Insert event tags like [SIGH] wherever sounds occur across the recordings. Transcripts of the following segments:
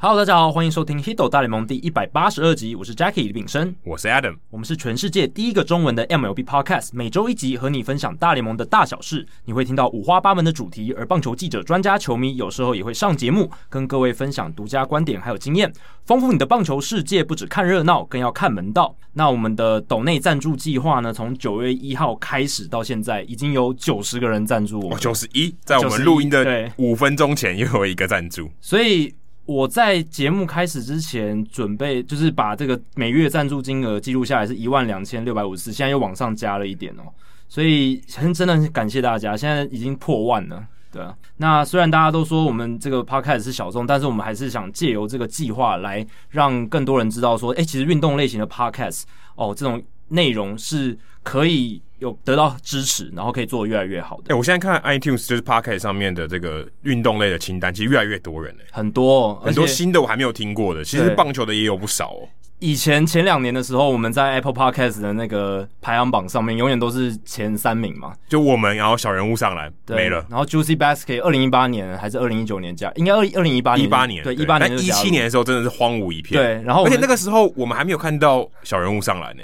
Hello，大家好，欢迎收听《Hito 大联盟》第一百八十二集，我是 Jackie 李炳生，我是 Adam，我们是全世界第一个中文的 MLB Podcast，每周一集和你分享大联盟的大小事，你会听到五花八门的主题，而棒球记者、专家、球迷有时候也会上节目，跟各位分享独家观点还有经验，丰富你的棒球世界。不只看热闹，更要看门道。那我们的斗内赞助计划呢？从九月一号开始到现在，已经有九十个人赞助我。九十一，在我们录音的五分钟前又有一个赞助，所以。我在节目开始之前准备，就是把这个每月赞助金额记录下来，是一万两千六百五十，现在又往上加了一点哦，所以很真的很感谢大家，现在已经破万了，对啊。那虽然大家都说我们这个 podcast 是小众，但是我们还是想借由这个计划来让更多人知道说，哎，其实运动类型的 podcast 哦，这种内容是可以。有得到支持，然后可以做得越来越好的。哎、欸，我现在看 iTunes 就是 Podcast 上面的这个运动类的清单，其实越来越多人哎、欸，很多很多新的我还没有听过的。其实棒球的也有不少哦。以前前两年的时候，我们在 Apple Podcast 的那个排行榜上面，永远都是前三名嘛。就我们，然后小人物上来没了。然后 Juicy Basket 二零一八年还是二零一九年加，应该二二零一八年一八年对一八年。但一七年的时候真的是荒芜一片。对，然后而且那个时候我们还没有看到小人物上来呢。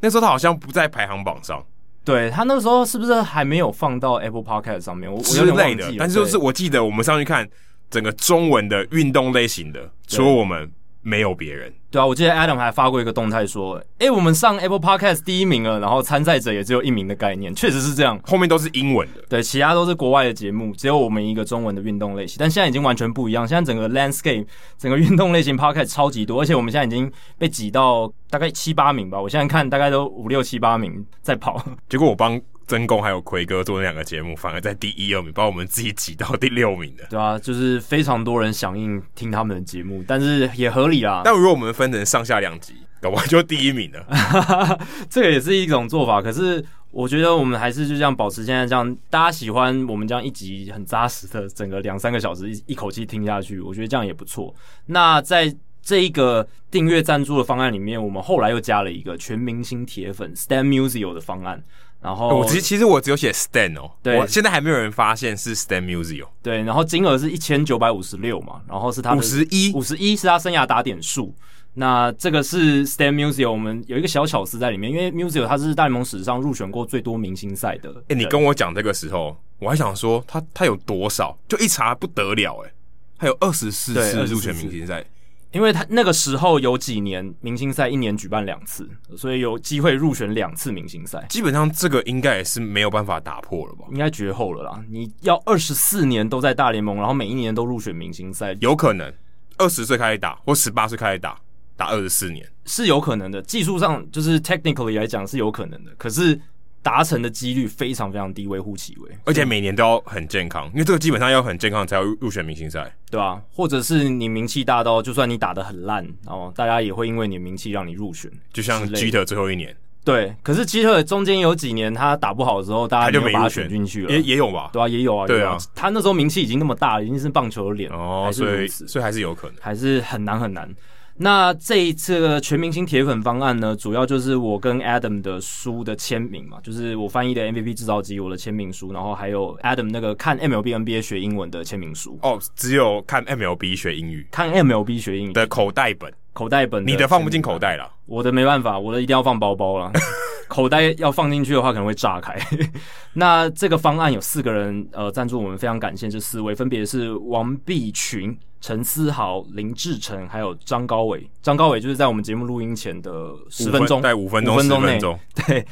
那时候他好像不在排行榜上。对，他那个时候是不是还没有放到 Apple Podcast 上面？我之类的，但是就是我记得我们上去看整个中文的运动类型的，除了我们。没有别人，对啊，我记得 Adam 还发过一个动态说，诶，我们上 Apple Podcast 第一名了，然后参赛者也只有一名的概念，确实是这样，后面都是英文的，对，其他都是国外的节目，只有我们一个中文的运动类型，但现在已经完全不一样，现在整个 landscape 整个运动类型 Podcast 超级多，而且我们现在已经被挤到大概七八名吧，我现在看大概都五六七八名在跑，结果我帮。曾公还有奎哥做那两个节目，反而在第一二名，把我们自己挤到第六名的。对啊，就是非常多人响应听他们的节目，但是也合理啦。[LAUGHS] 但如果我们分成上下两集，搞不好就第一名了。[LAUGHS] 这个也是一种做法。可是我觉得我们还是就这样保持现在这样，大家喜欢我们这样一集很扎实的，整个两三个小时一一口气听下去，我觉得这样也不错。那在这一个订阅赞助的方案里面，我们后来又加了一个全明星铁粉 Stan Musial 的方案。然后我其实其实我只有写 Stan 哦，对，我现在还没有人发现是 Stan Musial。对，然后金额是一千九百五十六嘛，然后是他五十一，五十一是他生涯打点数。那这个是 Stan Musial，我们有一个小巧思在里面，因为 Musial 他是大联盟史上入选过最多明星赛的。哎，你跟我讲这个时候，我还想说他他有多少，就一查不得了哎，他有二十四次入选明星赛。因为他那个时候有几年明星赛一年举办两次，所以有机会入选两次明星赛。基本上这个应该也是没有办法打破了吧？应该绝后了啦！你要二十四年都在大联盟，然后每一年都入选明星赛，有可能二十岁开始打或十八岁开始打，打二十四年是有可能的。技术上就是 technically 来讲是有可能的，可是。达成的几率非常非常低，微乎其微，而且每年都要很健康，因为这个基本上要很健康才要入选明星赛，对吧？或者是你名气大到，就算你打得很烂，哦，大家也会因为你的名气让你入选，就像基特最后一年，对。可是基特中间有几年他打不好的时候，大家就没把他选进去了，也也有吧？对啊，也有啊，对啊。他那时候名气已经那么大了，已经是棒球的脸哦，所以所以还是有可能，还是很难很难。那这一次的全明星铁粉方案呢，主要就是我跟 Adam 的书的签名嘛，就是我翻译的 MVP 制造机我的签名书，然后还有 Adam 那个看 MLB NBA 学英文的签名书。哦，只有看 MLB 学英语，看 MLB 学英语。的口袋本，口袋本，你的放不进口袋了，[LAUGHS] 我的没办法，我的一定要放包包了，[LAUGHS] 口袋要放进去的话可能会炸开。[LAUGHS] 那这个方案有四个人呃赞助，我们非常感谢这四位，分别是王碧群。陈思豪、林志成还有张高伟，张高伟就是在我们节目录音前的十分钟，在五分钟、十分钟，对，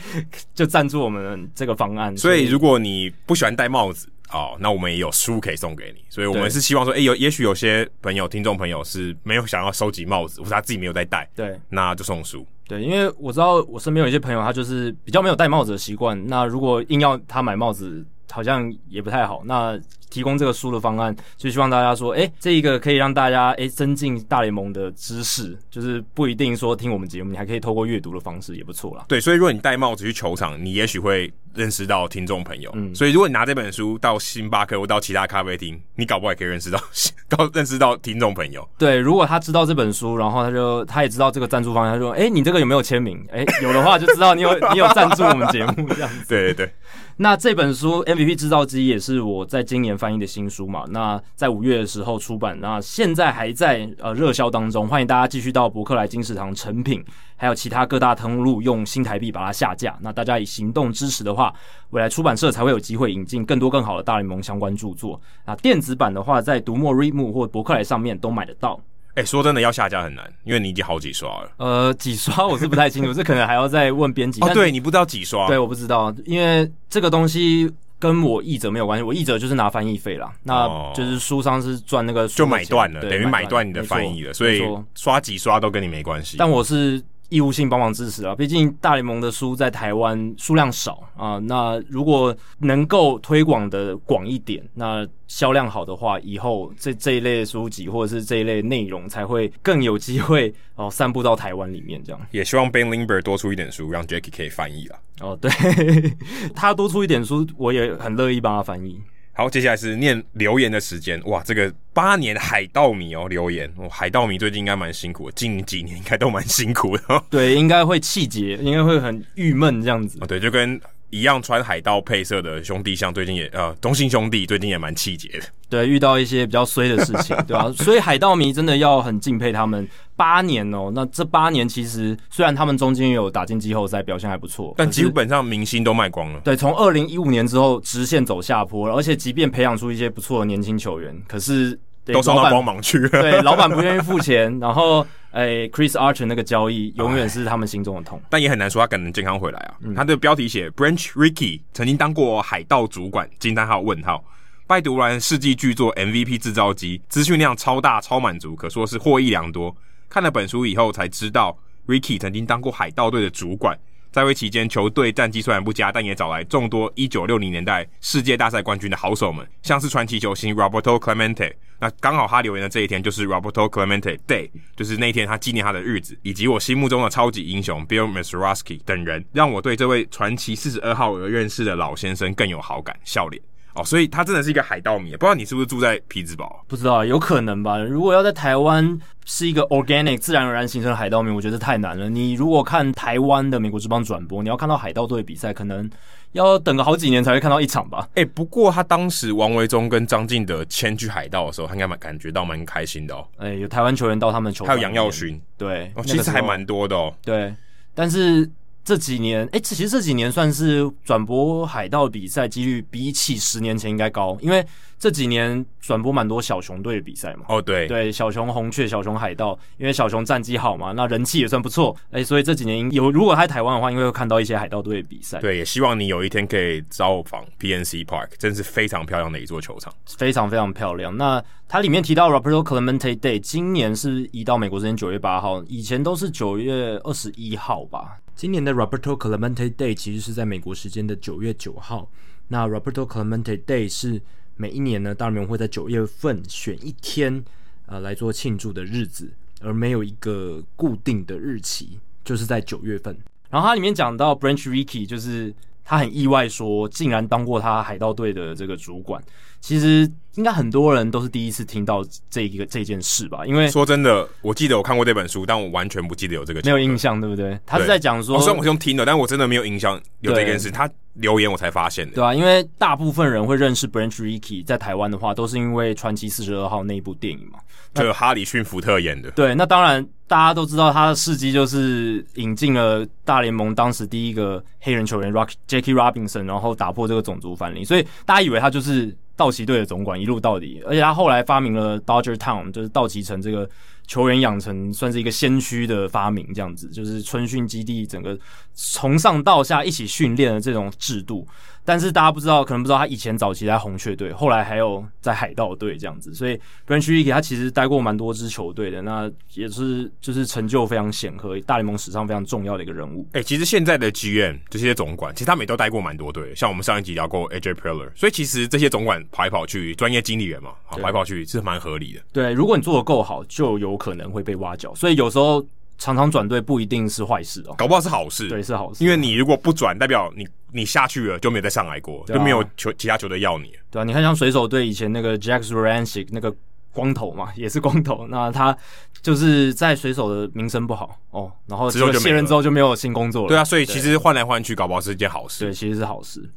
就赞助我们这个方案。所以，如果你不喜欢戴帽子哦，那我们也有书可以送给你。所以我们是希望说，哎，有也许有些朋友、听众朋友是没有想要收集帽子，或者他自己没有在戴，对，那就送书。对，因为我知道我身边有一些朋友，他就是比较没有戴帽子的习惯。那如果硬要他买帽子，好像也不太好。那提供这个书的方案，就希望大家说，哎，这一个可以让大家哎增进大联盟的知识，就是不一定说听我们节目，你还可以透过阅读的方式也不错啦。对，所以如果你戴帽子去球场，你也许会认识到听众朋友。嗯，所以如果你拿这本书到星巴克或到其他咖啡厅，你搞不好也可以认识到，[LAUGHS] 搞认识到听众朋友。对，如果他知道这本书，然后他就他也知道这个赞助方，他说：“哎，你这个有没有签名？哎，有的话就知道你有 [LAUGHS] 你有赞助我们节目这样子。[LAUGHS] ”对对对。那这本书 MVP 制造机也是我在今年翻译的新书嘛？那在五月的时候出版，那现在还在呃热销当中，欢迎大家继续到博客来、金石堂、成品，还有其他各大通路用新台币把它下架。那大家以行动支持的话，未来出版社才会有机会引进更多更好的大联盟相关著作。那电子版的话，在读墨、Readmoo 或博客来上面都买得到。哎、欸，说真的，要下架很难，因为你已经好几刷了。呃，几刷我是不太清楚，这可能还要再问编辑。哦，对，你不知道几刷？对，我不知道，因为这个东西跟我译者没有关系，我译者就是拿翻译费啦，那就是书商是赚那个就买断了，等于买断你的翻译了，所以刷几刷都跟你没关系。但我是。义务性帮忙支持啊，毕竟大联盟的书在台湾数量少啊。那如果能够推广的广一点，那销量好的话，以后这这一类书籍或者是这一类内容才会更有机会哦，[LAUGHS] 散布到台湾里面。这样也希望 Ben Lindbergh 多出一点书，让 Jackie 可以翻译了。哦，对，[LAUGHS] 他多出一点书，我也很乐意帮他翻译。好，接下来是念留言的时间。哇，这个八年海盗迷哦，留言哦，海盗迷最近应该蛮辛苦的，近几年应该都蛮辛苦的。对，应该会气结，应该会很郁闷这样子。哦，对，就跟。一样穿海盗配色的兄弟像，最近也呃，东信兄弟最近也蛮气节的。对，遇到一些比较衰的事情，对吧、啊？[LAUGHS] 所以海盗迷真的要很敬佩他们。八年哦，那这八年其实虽然他们中间有打进季后赛，表现还不错，但基本上明星都卖光了。对，从二零一五年之后直线走下坡，而且即便培养出一些不错的年轻球员，可是都送到光芒去了。对，老板不愿意付钱，然后。哎、欸、Chris Archer 那个交易永远是他们心中的痛，但也很难说他可能健康回来啊。嗯、他的标题写 Branch Rickey 曾经当过海盗主管，惊叹号问号。拜读完世纪巨作 MVP 制造机，资讯量超大超满足，可说是获益良多。看了本书以后才知道，Rickey 曾经当过海盗队的主管。在位期间，球队战绩虽然不佳，但也找来众多一九六零年代世界大赛冠军的好手们，像是传奇球星 Roberto Clemente。那刚好他留言的这一天就是 Roberto Clemente Day，就是那天他纪念他的日子，以及我心目中的超级英雄 Bill Mazeroski 等人，让我对这位传奇四十二号而认识的老先生更有好感。笑脸。哦，所以他真的是一个海盗迷，不知道你是不是住在匹兹堡？不知道，有可能吧。如果要在台湾是一个 organic 自然而然形成的海盗迷，我觉得太难了。你如果看台湾的美国之邦转播，你要看到海盗队比赛，可能要等个好几年才会看到一场吧。哎、欸，不过他当时王维忠跟张敬德迁去海盗的时候，他应该蛮感觉到蛮开心的哦。哎、欸，有台湾球员到他们球队，还有杨耀勋，对，哦，其实还蛮多的哦。对，但是。这几年，哎，其实这几年算是转播海盗比赛几率比起十年前应该高，因为这几年转播蛮多小熊队的比赛嘛。哦，对，对，小熊红雀、小熊海盗，因为小熊战绩好嘛，那人气也算不错，哎，所以这几年有如果他在台湾的话，应该会看到一些海盗队的比赛。对，也希望你有一天可以造访 PNC Park，真是非常漂亮的一座球场，非常非常漂亮。那它里面提到 Roberto Clemente Day，今年是移到美国时间九月八号，以前都是九月二十一号吧。今年的 Roberto Clemente Day 其实是在美国时间的九月九号。那 Roberto Clemente Day 是每一年呢，大联盟会在九月份选一天，呃，来做庆祝的日子，而没有一个固定的日期，就是在九月份。然后它里面讲到 Branch Rickey，就是他很意外说，竟然当过他海盗队的这个主管。其实应该很多人都是第一次听到这一个这件事吧？因为说真的，我记得我看过这本书，但我完全不记得有这个，没有印象，对不对？他是在讲说，虽然我是用听的，但我真的没有印象有这件事。他留言我才发现的，对啊，因为大部分人会认识 Branch Rickey，在台湾的话，都是因为《传奇四十二号》那一部电影嘛，就哈里逊福特演的。对，那当然大家都知道他的事迹就是引进了大联盟当时第一个黑人球员 Rock Jackie Robinson，然后打破这个种族藩篱，所以大家以为他就是。道奇队的总管一路到底，而且他后来发明了 Dodger Town，就是道奇城这个球员养成算是一个先驱的发明，这样子就是春训基地整个从上到下一起训练的这种制度。但是大家不知道，可能不知道他以前早期在红雀队，后来还有在海盗队这样子。所以 Branch Rickey 他其实待过蛮多支球队的，那也是就是成就非常显赫，大联盟史上非常重要的一个人物。哎、欸，其实现在的 GM 这些总管，其实他们也都待过蛮多队，像我们上一集聊过 AJ Preller，所以其实这些总管跑来跑去，专业经理人嘛，跑来跑去是蛮合理的。对，如果你做的够好，就有可能会被挖角。所以有时候常常转队不一定是坏事哦，搞不好是好事。对，是好事，因为你如果不转，代表你你下去了就没有再上来过，啊、就没有球其他球队要你。对啊，你看像水手队以前那个 Jack Zduriencik 那个光头嘛，[LAUGHS] 也是光头，那他就是在水手的名声不好哦，然后卸任之后就没有新工作了。对啊，所以其实换来换去，搞不好是一件好事。对，其实是好事。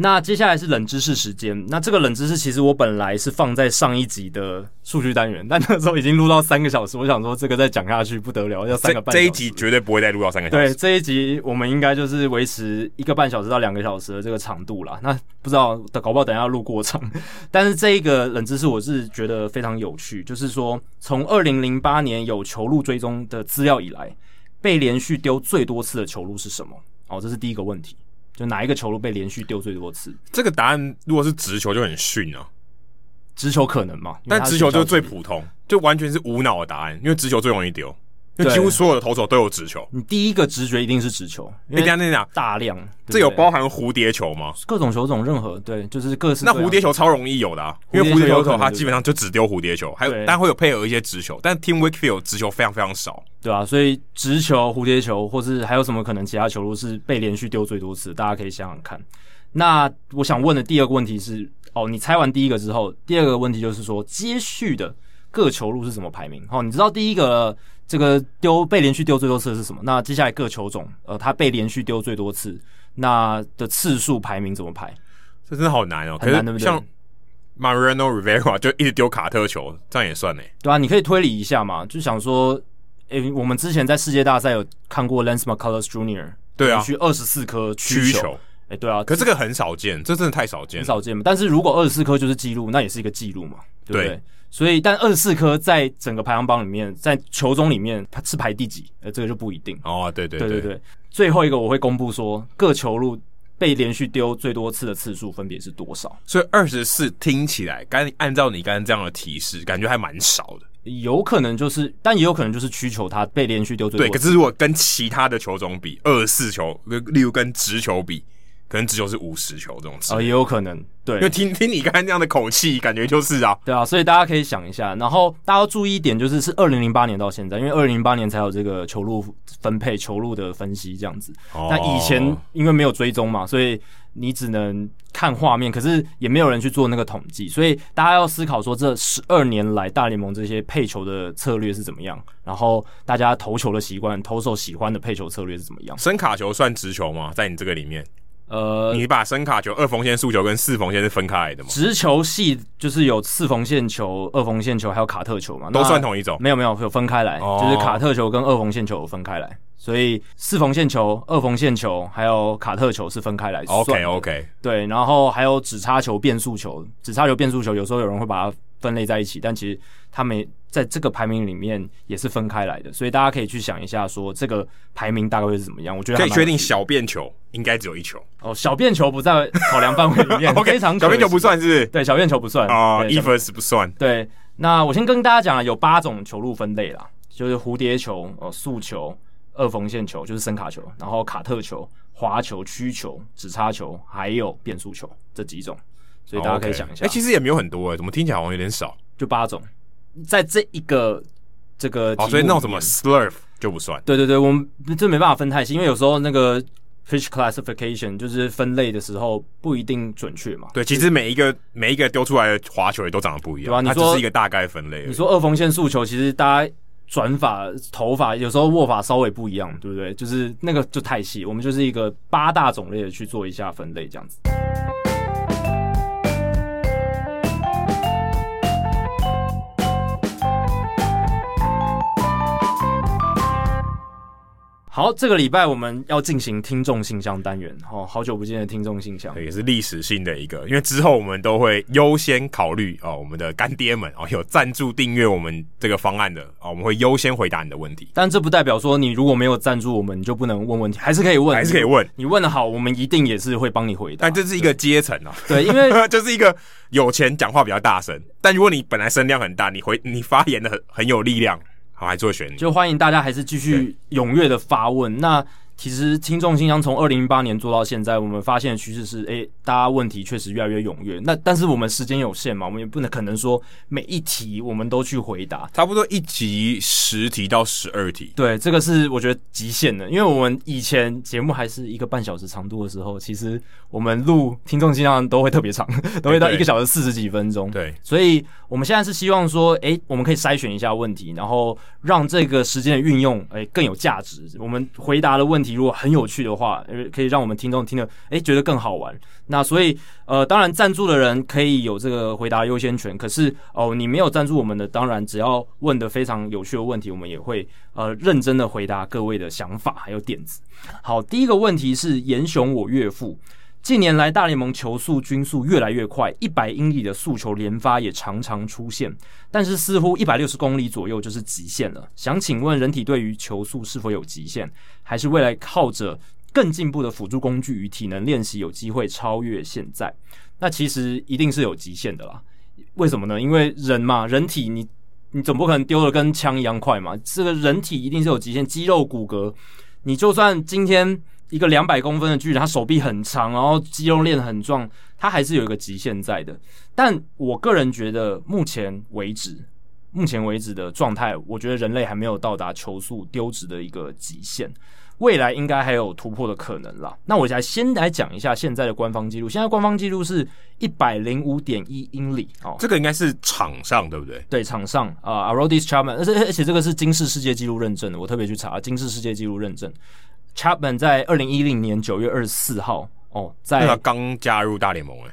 那接下来是冷知识时间。那这个冷知识其实我本来是放在上一集的数据单元，但那时候已经录到三个小时，我想说这个再讲下去不得了，要三个半小时。这一集绝对不会再录到三个小时。对，这一集我们应该就是维持一个半小时到两个小时的这个长度啦。那不知道搞不好等下录过长，但是这一个冷知识我是觉得非常有趣，就是说从二零零八年有球路追踪的资料以来，被连续丢最多次的球路是什么？哦，这是第一个问题。就哪一个球路被连续丢最多次？这个答案如果是直球就很逊啊，直球可能嘛？但直球就是最普通，就完全是无脑的答案，因为直球最容易丢。因为几乎所有的投手都有直球，你第一个直觉一定是直球。你讲那讲大量，这有包含蝴蝶球吗？各种球种，任何对，就是各式。那蝴蝶球超容易有的，啊，因为蝴蝶球它基本上就只丢蝴蝶球，还有但会有配合一些直球，但 Team Wakefield 直球非常非常少，对啊，所以直球、蝴蝶球，或是还有什么可能其他球路是被连续丢最多次？大家可以想想看。那我想问的第二个问题是，哦，你猜完第一个之后，第二个问题就是说接续的各球路是怎么排名？哦，你知道第一个。这个丢被连续丢最多次的是什么？那接下来各球种，呃，他被连续丢最多次，那的次数排名怎么排？这真的好难哦，很难，对不对？像 Mariano Rivera 就一直丢卡特球，这样也算呢？对啊，你可以推理一下嘛，就想说，诶，我们之前在世界大赛有看过 Lance McCullers Jr. 对啊，连续二十四颗曲球，诶，对啊，可是这个很少见，这真的太少见，很少见嘛。但是如果二十四颗就是记录，那也是一个记录嘛，对不对？对所以，但二十四颗在整个排行榜里面，在球种里面，它是排第几？呃，这个就不一定。哦，对对对对对对。最后一个我会公布说，各球路被连续丢最多次的次数分别是多少？所以二十四听起来，刚按照你刚刚这样的提示，感觉还蛮少的。有可能就是，但也有可能就是曲球它被连续丢最多。对，可是如果跟其他的球种比，二十四球，例如跟直球比。可能只有是五十球这种词，哦，也有可能，对，因为听听你刚才那样的口气，感觉就是啊，对啊，所以大家可以想一下，然后大家要注意一点，就是是二零零八年到现在，因为二零零八年才有这个球路分配、球路的分析这样子。那、哦、以前因为没有追踪嘛，所以你只能看画面，可是也没有人去做那个统计，所以大家要思考说，这十二年来大联盟这些配球的策略是怎么样，然后大家投球的习惯、投手喜欢的配球策略是怎么样？深卡球算直球吗？在你这个里面？呃，你把声卡球、二缝线速球跟四缝线是分开来的吗？直球系就是有四缝线球、二缝线球还有卡特球嘛，都算同一种？没有没有，有分开来，哦、就是卡特球跟二缝线球有分开来，所以四缝线球、二缝线球还有卡特球是分开来。OK OK，对，然后还有纸插球、变速球，纸插球、变速球有时候有人会把它分类在一起，但其实他们在这个排名里面也是分开来的，所以大家可以去想一下，说这个排名大概会是怎么样？我觉得可以确定小便球应该只有一球哦，小便球不在考量范围里面。[LAUGHS] OK，非常小便球不算是不是？对，小便球不算啊，eFirst 不算。对，那我先跟大家讲了，有八种球路分类啦，就是蝴蝶球、哦速球、二缝线球就是深卡球，然后卡特球、滑球、曲球、直插球，还有变速球这几种。所以大家可以想一下，哎、okay. 欸，其实也没有很多哎，怎么听起来好像有点少？就八种，在这一个这个哦，所以那种什么 Slurve 就不算。对对对，我们这没办法分太细，因为有时候那个 Pitch Classification 就是分类的时候不一定准确嘛。对，其实每一个每一个丢出来的滑球也都长得不一样，对吧？你说它只是一个大概分类。你说二缝线速球，其实大家转法、头发有时候握法稍微不一样，对不对？就是那个就太细，我们就是一个八大种类的去做一下分类，这样子。好，这个礼拜我们要进行听众信箱单元，哦，好久不见的听众信箱，也是历史性的一个，因为之后我们都会优先考虑哦，我们的干爹们哦，有赞助订阅我们这个方案的哦，我们会优先回答你的问题。但这不代表说你如果没有赞助我们，你就不能问问题，还是可以问，还是可以问。你问的好，我们一定也是会帮你回答。但这是一个阶层啊，对，因为 [LAUGHS] 就是一个有钱讲话比较大声，但如果你本来声量很大，你回你发言的很很有力量，好，还是会选你。就欢迎大家还是继续踊跃的发问。那其实听众信箱从二零零八年做到现在，我们发现的趋势是，哎、欸，大家问题确实越来越踊跃。那但是我们时间有限嘛，我们也不能可能说每一题我们都去回答，差不多一集十题到十二题。对，这个是我觉得极限的，因为我们以前节目还是一个半小时长度的时候，其实我们录听众信箱都会特别长，[LAUGHS] 都会到一个小时四十几分钟。对，所以我们现在是希望说，哎、欸，我们可以筛选一下问题，然后让这个时间的运用，哎、欸，更有价值。我们回答的问题如果很有趣的话，可以让我们听众听得诶觉得更好玩。那所以呃，当然赞助的人可以有这个回答优先权。可是哦，你没有赞助我们的，当然只要问的非常有趣的问题，我们也会呃认真的回答各位的想法还有点子。好，第一个问题是严雄我岳父。近年来，大联盟球速均速越来越快，一百英里的速球连发也常常出现，但是似乎一百六十公里左右就是极限了。想请问，人体对于球速是否有极限，还是未来靠着更进步的辅助工具与体能练习有机会超越现在？那其实一定是有极限的啦。为什么呢？因为人嘛，人体你你总不可能丢的跟枪一样快嘛。这个人体一定是有极限，肌肉骨骼，你就算今天。一个两百公分的巨人，他手臂很长，然后肌肉练得很壮，他还是有一个极限在的。但我个人觉得，目前为止，目前为止的状态，我觉得人类还没有到达球速丢掷的一个极限，未来应该还有突破的可能啦。那我来先来讲一下现在的官方记录，现在官方记录是一百零五点一英里哦，这个应该是场上对不对？对，场上啊，Aroldis Chapman，而且而且这个是金氏世界纪录认证的，我特别去查金氏世界纪录认证。Chapman 在二零一零年九月二十四号哦，在他刚加入大联盟诶，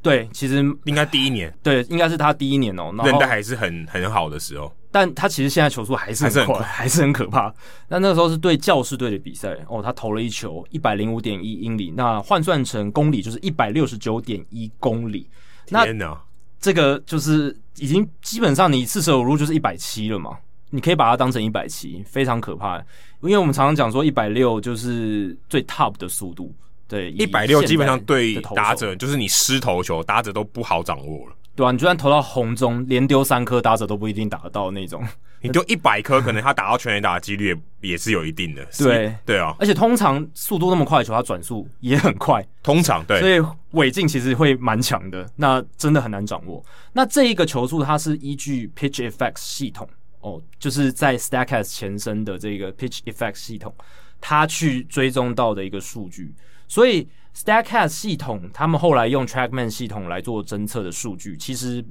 对，其实应该第一年，对，应该是他第一年哦，韧带还是很很好的时候，但他其实现在球速还是很快，还是很，可怕。那那个时候是对教士队的比赛哦，他投了一球一百零五点一英里，那换算成公里就是一百六十九点一公里。天哪，这个就是已经基本上你四舍五入就是一百七了嘛。你可以把它当成一百七，非常可怕。因为我们常常讲说一百六就是最 top 的速度，对，一百六基本上对打者就是你失投球，打者都不好掌握了。对啊，你就算投到红中，连丢三颗，打者都不一定打得到那种。你丢一百颗，可能他打到全垒打的几率也也是有一定的。对对啊，而且通常速度那么快的球，它转速也很快。通常对，所以尾劲其实会蛮强的，那真的很难掌握。那这一个球速，它是依据 Pitch Effects 系统。哦，就是在 Statcast 前身的这个 Pitch Effect 系统，它去追踪到的一个数据，所以 Statcast 系统他们后来用 Trackman 系统来做侦测的数据，其实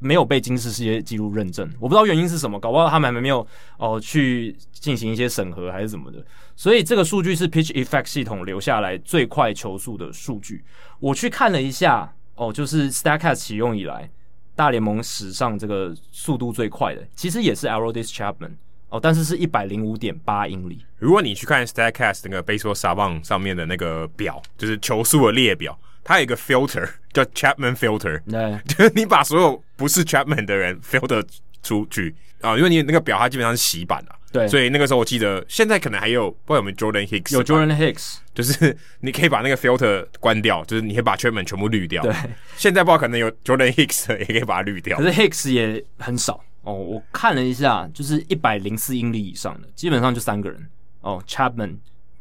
没有被金氏世界纪录认证。我不知道原因是什么，搞不好他们还没有哦去进行一些审核还是什么的。所以这个数据是 Pitch Effect 系统留下来最快球速的数据。我去看了一下，哦，就是 Statcast 启用以来。大联盟史上这个速度最快的，其实也是 Aroldis Chapman 哦，但是是一百零五点八英里。如果你去看 Statcast 那个 Baseball Savant 上面的那个表，就是球速的列表，它有一个 filter 叫 Chapman filter，对，就是你把所有不是 Chapman 的人 filter 出去啊，因为你那个表它基本上是洗版的。对，所以那个时候我记得，现在可能还有，不知道有没有 Jordan Hicks，有 Jordan Hicks，就是你可以把那个 filter 关掉，就是你可以把 Chapman 全部滤掉。对，现在不知道可能有 Jordan Hicks 也可以把它滤掉，可是 Hicks 也很少哦。我看了一下，就是一百零四英里以上的，基本上就三个人哦，Chapman、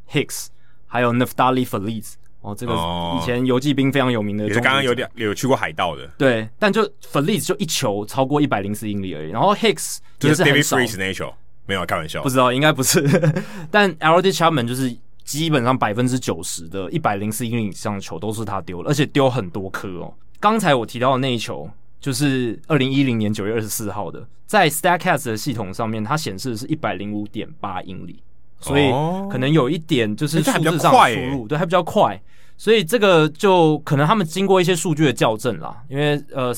Hicks，还有 Neftali Feliz 哦，这个以前游骑兵非常有名的，也是刚刚有点有去过海盗的。对，但就 Feliz 就一球超过一百零四英里而已，然后 Hicks 是。就是 David Freese 那一球。没有开玩笑，不知道应该不是，[LAUGHS] 但 Aroldis Chapman 就是基本上百分之九十的一百零四英里以上的球都是他丢了，而且丢很多颗哦。刚才我提到的那一球就是二零一零年九月二十四号的，在 Statcast 的系统上面，它显示的是一百零五点八英里，所以可能有一点就是数字上的输入，对，还比较快，所以这个就可能他们经过一些数据的校正啦，因为呃。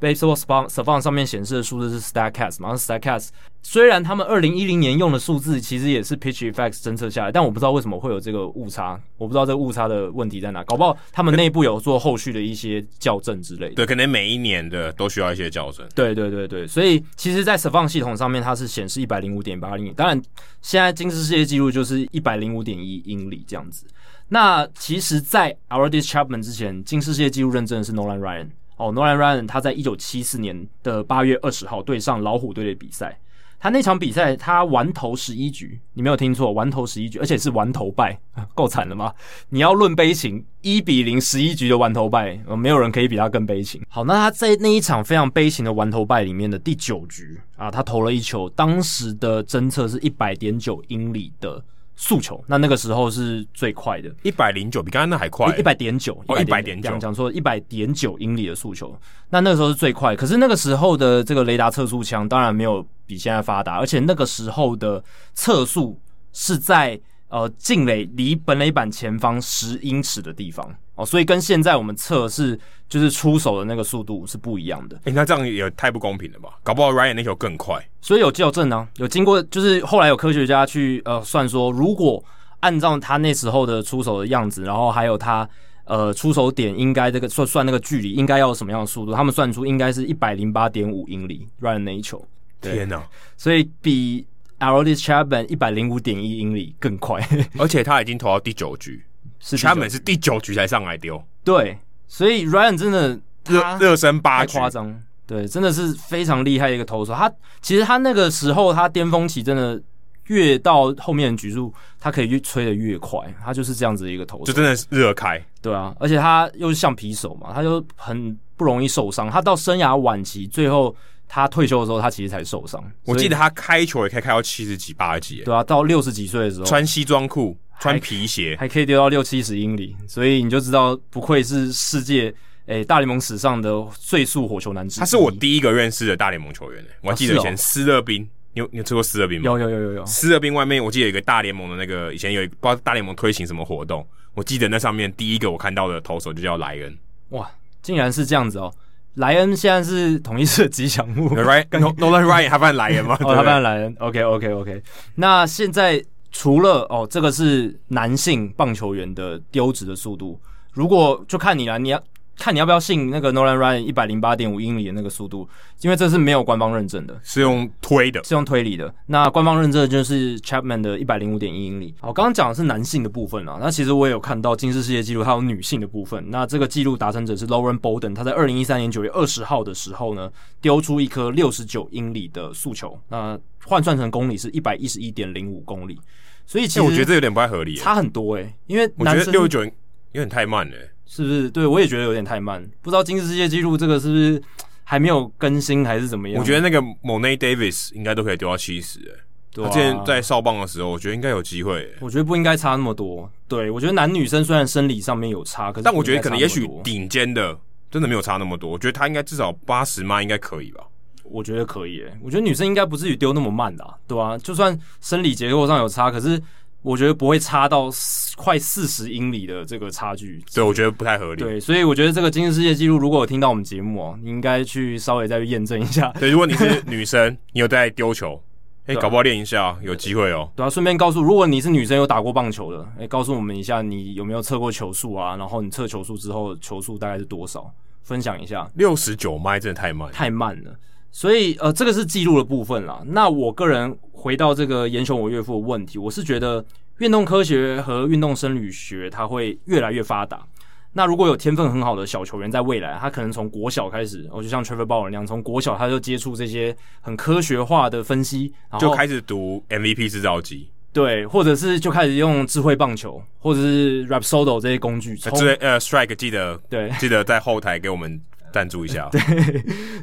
Baseball Savant 上面显示的数字是 Statcast 嘛？Statcast 虽然他们二零一零年用的数字其实也是 Pitch Effects 侦测下来，但我不知道为什么会有这个误差，我不知道这个误差的问题在哪，搞不好他们内部有做后续的一些校正之类的。对，可能每一年的都需要一些校正。对对对对，所以其实，在 Savant 系统上面它是显示一百零五点八英里，当然现在金氏世界纪录就是一百零五点一英里这样子。那其实，在 Aroldis Chapman 之前，金氏世界纪录认证的是 Nolan Ryan。哦，Nolan Ryan 他在一九七四年的八月二十号对上老虎队的比赛，他那场比赛他完投十一局，你没有听错，完投十一局，而且是完投败，[LAUGHS] 够惨了吗？你要论悲情，一比零十一局的完投败，没有人可以比他更悲情。好，那他在那一场非常悲情的完投败里面的第九局啊，他投了一球，当时的侦测是一百点九英里的。速求，那那个时候是最快的，一百零九，比刚刚那还快，一百点九，一百点九，讲错，一百点九英里的速求，那那个时候是最快。可是那个时候的这个雷达测速枪当然没有比现在发达，而且那个时候的测速是在呃进垒离本垒板前方十英尺的地方。哦，所以跟现在我们测试就是出手的那个速度是不一样的。诶、欸，那这样也太不公平了吧？搞不好 Ryan 那球更快。所以有校正呢，有经过，就是后来有科学家去呃算说，如果按照他那时候的出手的样子，然后还有他呃出手点应该这个算算那个距离应该要什么样的速度，他们算出应该是一百零八点五英里 Ryan 那一球。天哪！所以比 Aroldis Chapman 一百零五点一英里更快，[LAUGHS] 而且他已经投到第九局。是他们是第九局才上来丢，对，所以 Ryan 真的热热身八局，夸张，对，真的是非常厉害的一个投手。他其实他那个时候他巅峰期真的越到后面的局数，他可以越吹得越快，他就是这样子的一个投手，就真的是热开，对啊，而且他又是橡皮手嘛，他就很不容易受伤。他到生涯晚期最后他退休的时候，他其实才受伤。我记得他开球也可以开到七十几、八十几，对啊，到六十几岁的时候穿西装裤。穿皮鞋还可以丢到六七十英里，所以你就知道不愧是世界诶、欸、大联盟史上的最速火球男子。他是我第一个认识的大联盟球员诶，我还记得以前斯乐宾，你有你有吃过斯乐宾吗？有有有有有。斯乐宾外面我记得有一个大联盟的那个，以前有一不知道大联盟推行什么活动，我记得那上面第一个我看到的投手就叫莱恩。哇，竟然是这样子哦！莱恩现在是统一狮的吉祥物，[LAUGHS] Right？Nolan Ryan 他扮莱恩吗？[LAUGHS] 哦，他扮莱恩。OK OK OK。那现在。除了哦，这个是男性棒球员的丢掷的速度。如果就看你了，你要看你要不要信那个 Nolan Ryan 一百零八点五英里的那个速度，因为这是没有官方认证的，是用推的，是用推理的。那官方认证就是 Chapman 的一百零五点一英里。好，刚刚讲的是男性的部分啊，那其实我也有看到金氏世界纪录，还有女性的部分。那这个纪录达成者是 Lauren Bolden，他在二零一三年九月二十号的时候呢，丢出一颗六十九英里的速球，那换算成公里是一百一十一点零五公里。所以其实我觉得这有点不太合理，差很多诶、欸，因为我觉得六十九有点太慢了，是不是？对，我也觉得有点太慢，不知道金氏世界纪录这个是不是 [TSK] 还没有更新还是怎么样？我觉得那个 Monet Davis 应该都可以丢到七十诶，他之前在少棒的时候，我觉得应该有机会、欸。我觉得不应该差那么多。对，我觉得男女生虽然生理上面有差，可是但我觉得可能也许顶尖的真的没有差那么多。我觉得他应该至少八十迈应该可以吧。我觉得可以我觉得女生应该不至于丢那么慢的、啊，对吧、啊？就算生理结构上有差，可是我觉得不会差到快四十英里的这个差距。对，我觉得不太合理。对，所以我觉得这个金氏世界纪录，如果有听到我们节目哦，你应该去稍微再去验证一下。对，如果你是女生，你有在丢球，哎、欸，搞不好练一下，有机会哦。对啊，顺便告诉，如果你是女生有打过棒球的，哎、欸，告诉我们一下，你有没有测过球速啊？然后你测球速之后，球速大概是多少？分享一下。六十九迈真的太慢，太慢了。所以，呃，这个是记录的部分啦。那我个人回到这个严雄我岳父的问题，我是觉得运动科学和运动生理学它会越来越发达。那如果有天分很好的小球员，在未来，他可能从国小开始，我就像 Trevor Bauer 那样，从国小他就接触这些很科学化的分析，然后就开始读 MVP 制造机，对，或者是就开始用智慧棒球，或者是 Rapsodo 这些工具。智呃，Strike 记得对，记得在后台给我们赞助一下。[LAUGHS] 对，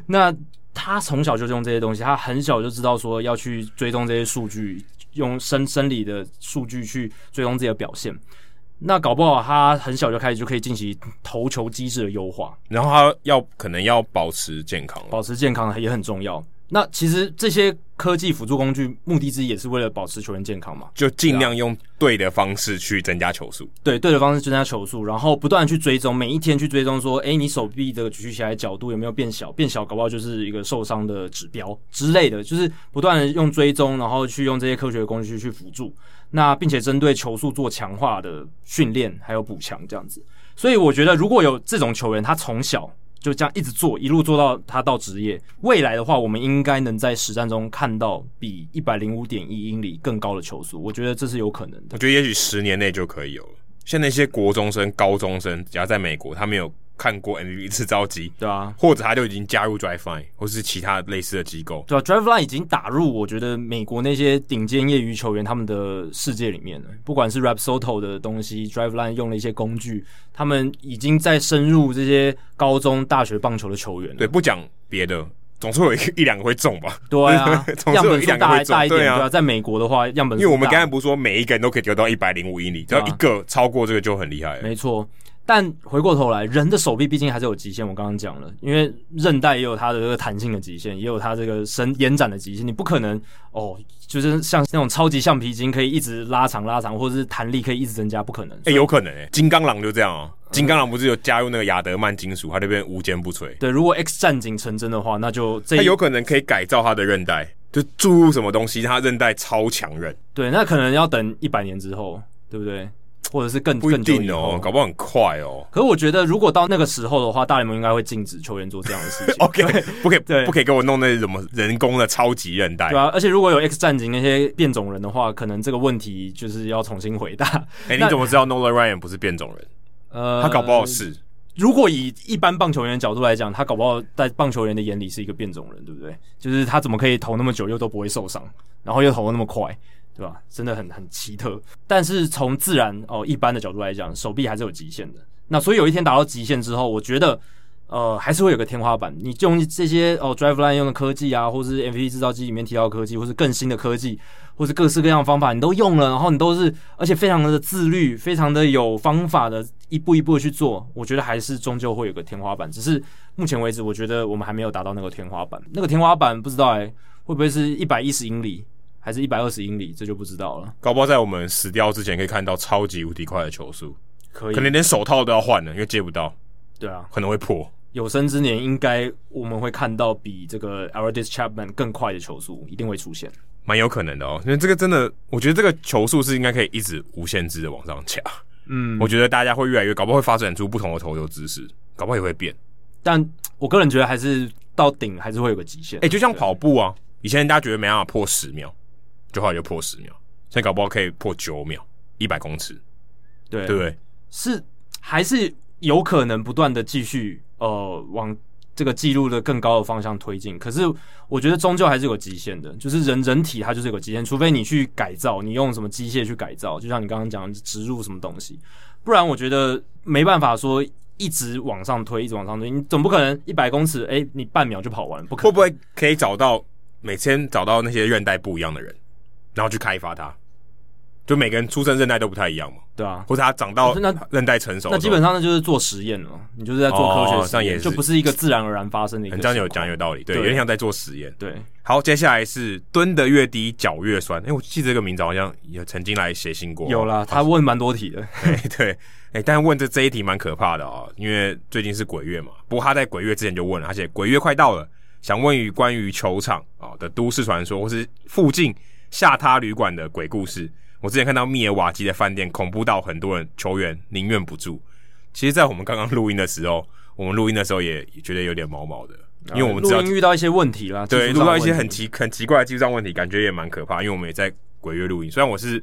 那。他从小就用这些东西，他很小就知道说要去追踪这些数据，用生生理的数据去追踪自己的表现。那搞不好他很小就开始就可以进行投球机制的优化，然后他要可能要保持健康，保持健康也很重要。那其实这些科技辅助工具目的之一也是为了保持球员健康嘛，就尽量用对的方式去增加球速。对，对的方式增加球速，然后不断去追踪，每一天去追踪说，诶，你手臂的举起来角度有没有变小？变小搞不好就是一个受伤的指标之类的，就是不断的用追踪，然后去用这些科学的工具去辅助，那并且针对球速做强化的训练还有补强这样子。所以我觉得如果有这种球员，他从小。就这样一直做，一路做到他到职业。未来的话，我们应该能在实战中看到比一百零五点一英里更高的球速。我觉得这是有可能的。我觉得也许十年内就可以有了。像那些国中生、高中生，只要在美国，他没有看过 MVP 制造机，对啊，或者他就已经加入 Driveline 或是其他类似的机构，对啊，Driveline 已经打入我觉得美国那些顶尖业余球员他们的世界里面了。不管是 Rap Soto 的东西，Driveline 用了一些工具，他们已经在深入这些高中、大学棒球的球员了。对，不讲别的，总是有一一两个会中吧？对啊，[LAUGHS] 样本数大大一点，对啊，在美国的话，样本，因为我们刚才不是说每一个人都可以丢到一百零五英里，只要一个超过这个就很厉害了。没错。但回过头来，人的手臂毕竟还是有极限。我刚刚讲了，因为韧带也有它的这个弹性的极限，也有它这个伸延展的极限。你不可能哦，就是像那种超级橡皮筋可以一直拉长拉长，或者是弹力可以一直增加，不可能。哎、欸，有可能哎、欸，金刚狼就这样哦、喔。金刚狼不是有加入那个亚德曼金属，它那边无坚不摧。对，如果 X 战警成真的话，那就这它有可能可以改造它的韧带，就注入什么东西，它韧带超强韧。对，那可能要等一百年之后，对不对？或者是更不一定哦，搞不好很快哦。可是我觉得，如果到那个时候的话，大联盟应该会禁止球员做这样的事情。[LAUGHS] OK，[LAUGHS] 不可以，对，不可以给我弄那什么人工的超级韧带。对啊，而且如果有 X 战警那些变种人的话，可能这个问题就是要重新回答。哎、欸，[LAUGHS] 你怎么知道 Nolan Ryan 不是变种人？呃，他搞不好是。如果以一般棒球员的角度来讲，他搞不好在棒球员的眼里是一个变种人，对不对？就是他怎么可以投那么久又都不会受伤，然后又投得那么快？对吧？真的很很奇特，但是从自然哦一般的角度来讲，手臂还是有极限的。那所以有一天达到极限之后，我觉得呃还是会有个天花板。你用这些哦 Driveline 用的科技啊，或是 MVP 制造机里面提到科技，或是更新的科技，或是各式各样的方法，你都用了，然后你都是而且非常的自律，非常的有方法的一步一步的去做，我觉得还是终究会有个天花板。只是目前为止，我觉得我们还没有达到那个天花板。那个天花板不知道哎、会不会是一百一十英里？还是一百二十英里，这就不知道了。搞不好在我们死掉之前，可以看到超级无敌快的球速，可以，可能连手套都要换了，因为接不到。对啊，可能会破。有生之年，应该我们会看到比这个 Aroldis Chapman 更快的球速，一定会出现。蛮有可能的哦，因为这个真的，我觉得这个球速是应该可以一直无限制的往上加。嗯，我觉得大家会越来越，搞不好会发展出不同的投球姿势，搞不好也会变。但我个人觉得，还是到顶还是会有个极限。哎、欸，就像跑步啊，以前大家觉得没办法破十秒。就后来就破十秒，现在搞不好可以破九秒，一百公尺，对对不对？是还是有可能不断的继续呃往这个记录的更高的方向推进。可是我觉得终究还是有极限的，就是人人体它就是有个极限，除非你去改造，你用什么机械去改造，就像你刚刚讲的植入什么东西，不然我觉得没办法说一直往上推，一直往上推，你总不可能一百公尺，哎，你半秒就跑完，不可能。会不会可以找到每天找到那些韧带不一样的人？然后去开发它，就每个人出生韧带都不太一样嘛，对啊，或者他长到韧带成熟那，那基本上那就是做实验了，你就是在做科学实验，就不是一个自然而然发生的一个。很讲有讲有道理，对，有点像在做实验。对，好，接下来是蹲得越低脚越酸。哎，我记得这个名字好像也曾经来写信过，有啦，他问蛮多题的。[LAUGHS] 对对，哎，但是问这这一题蛮可怕的啊、哦，因为最近是鬼月嘛。不过他在鬼月之前就问了，而且鬼月快到了，想问于关于球场啊的都市传说，或是附近。下榻旅馆的鬼故事，我之前看到密尔瓦基的饭店恐怖到很多人球员宁愿不住。其实，在我们刚刚录音的时候，我们录音的时候也觉得有点毛毛的，因为我们录音遇到一些问题啦，对，录到一些很奇很奇怪的技术上问题，感觉也蛮可怕。因为我们也在鬼月录音，虽然我是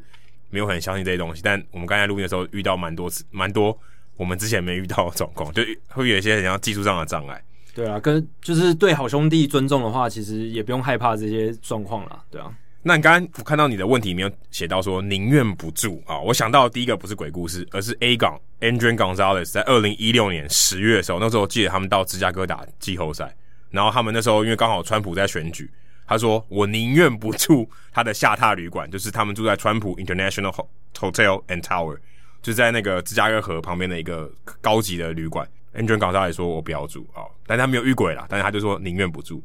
没有很相信这些东西，但我们刚才录音的时候遇到蛮多次，蛮多我们之前没遇到的状况，就会有一些很像技术上的障碍。对啊，跟就是对好兄弟尊重的话，其实也不用害怕这些状况啦，对啊。那你刚刚我看到你的问题没有写到说宁愿不住啊？我想到第一个不是鬼故事，而是 A 港 Adrian Gonzalez 在二零一六年十月的时候，那时候我记得他们到芝加哥打季后赛，然后他们那时候因为刚好川普在选举，他说我宁愿不住他的下榻旅馆，就是他们住在川普 International Hotel and Tower，就在那个芝加哥河旁边的一个高级的旅馆。Adrian Gonzalez 说我不要住啊，但他没有遇鬼啦，但是他就说宁愿不住。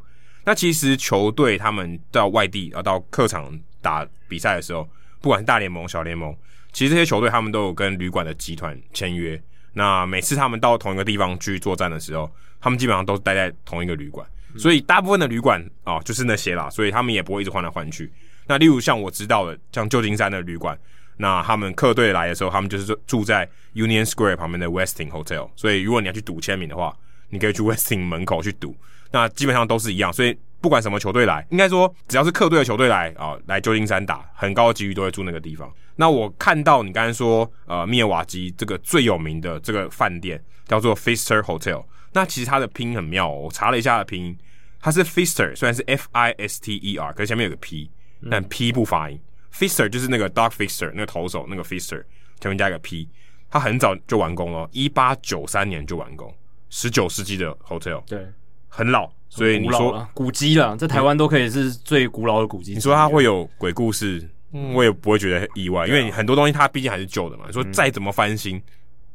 那其实球队他们到外地啊，到客场打比赛的时候，不管是大联盟、小联盟，其实这些球队他们都有跟旅馆的集团签约。那每次他们到同一个地方去作战的时候，他们基本上都是待在同一个旅馆。所以大部分的旅馆啊，就是那些啦，所以他们也不会一直换来换去。那例如像我知道的，像旧金山的旅馆，那他们客队来的时候，他们就是住在 Union Square 旁边的 Westin Hotel。所以如果你要去赌签名的话，你可以去 Westin 门口去赌。那基本上都是一样，所以不管什么球队来，应该说只要是客队的球队来啊、呃，来旧金山打，很高的几率都会住那个地方。那我看到你刚才说，呃，密尔瓦基这个最有名的这个饭店叫做 Pfister Hotel，那其实它的拼音很妙哦，我查了一下它的拼音，它是 Pfister，虽然是 F I S T E R，可是前面有个 P，但 P 不发音。Pfister 就是那个 Doug Fister 那个投手那个 Pfister，前面加一个 P，它很早就完工了，一八九三年就完工，十九世纪的 Hotel，对，很老。所以你说古迹了，在台湾都可以是最古老的古迹。你说它会有鬼故事，嗯，我也不会觉得意外，因为很多东西它毕竟还是旧的嘛。你说再怎么翻新，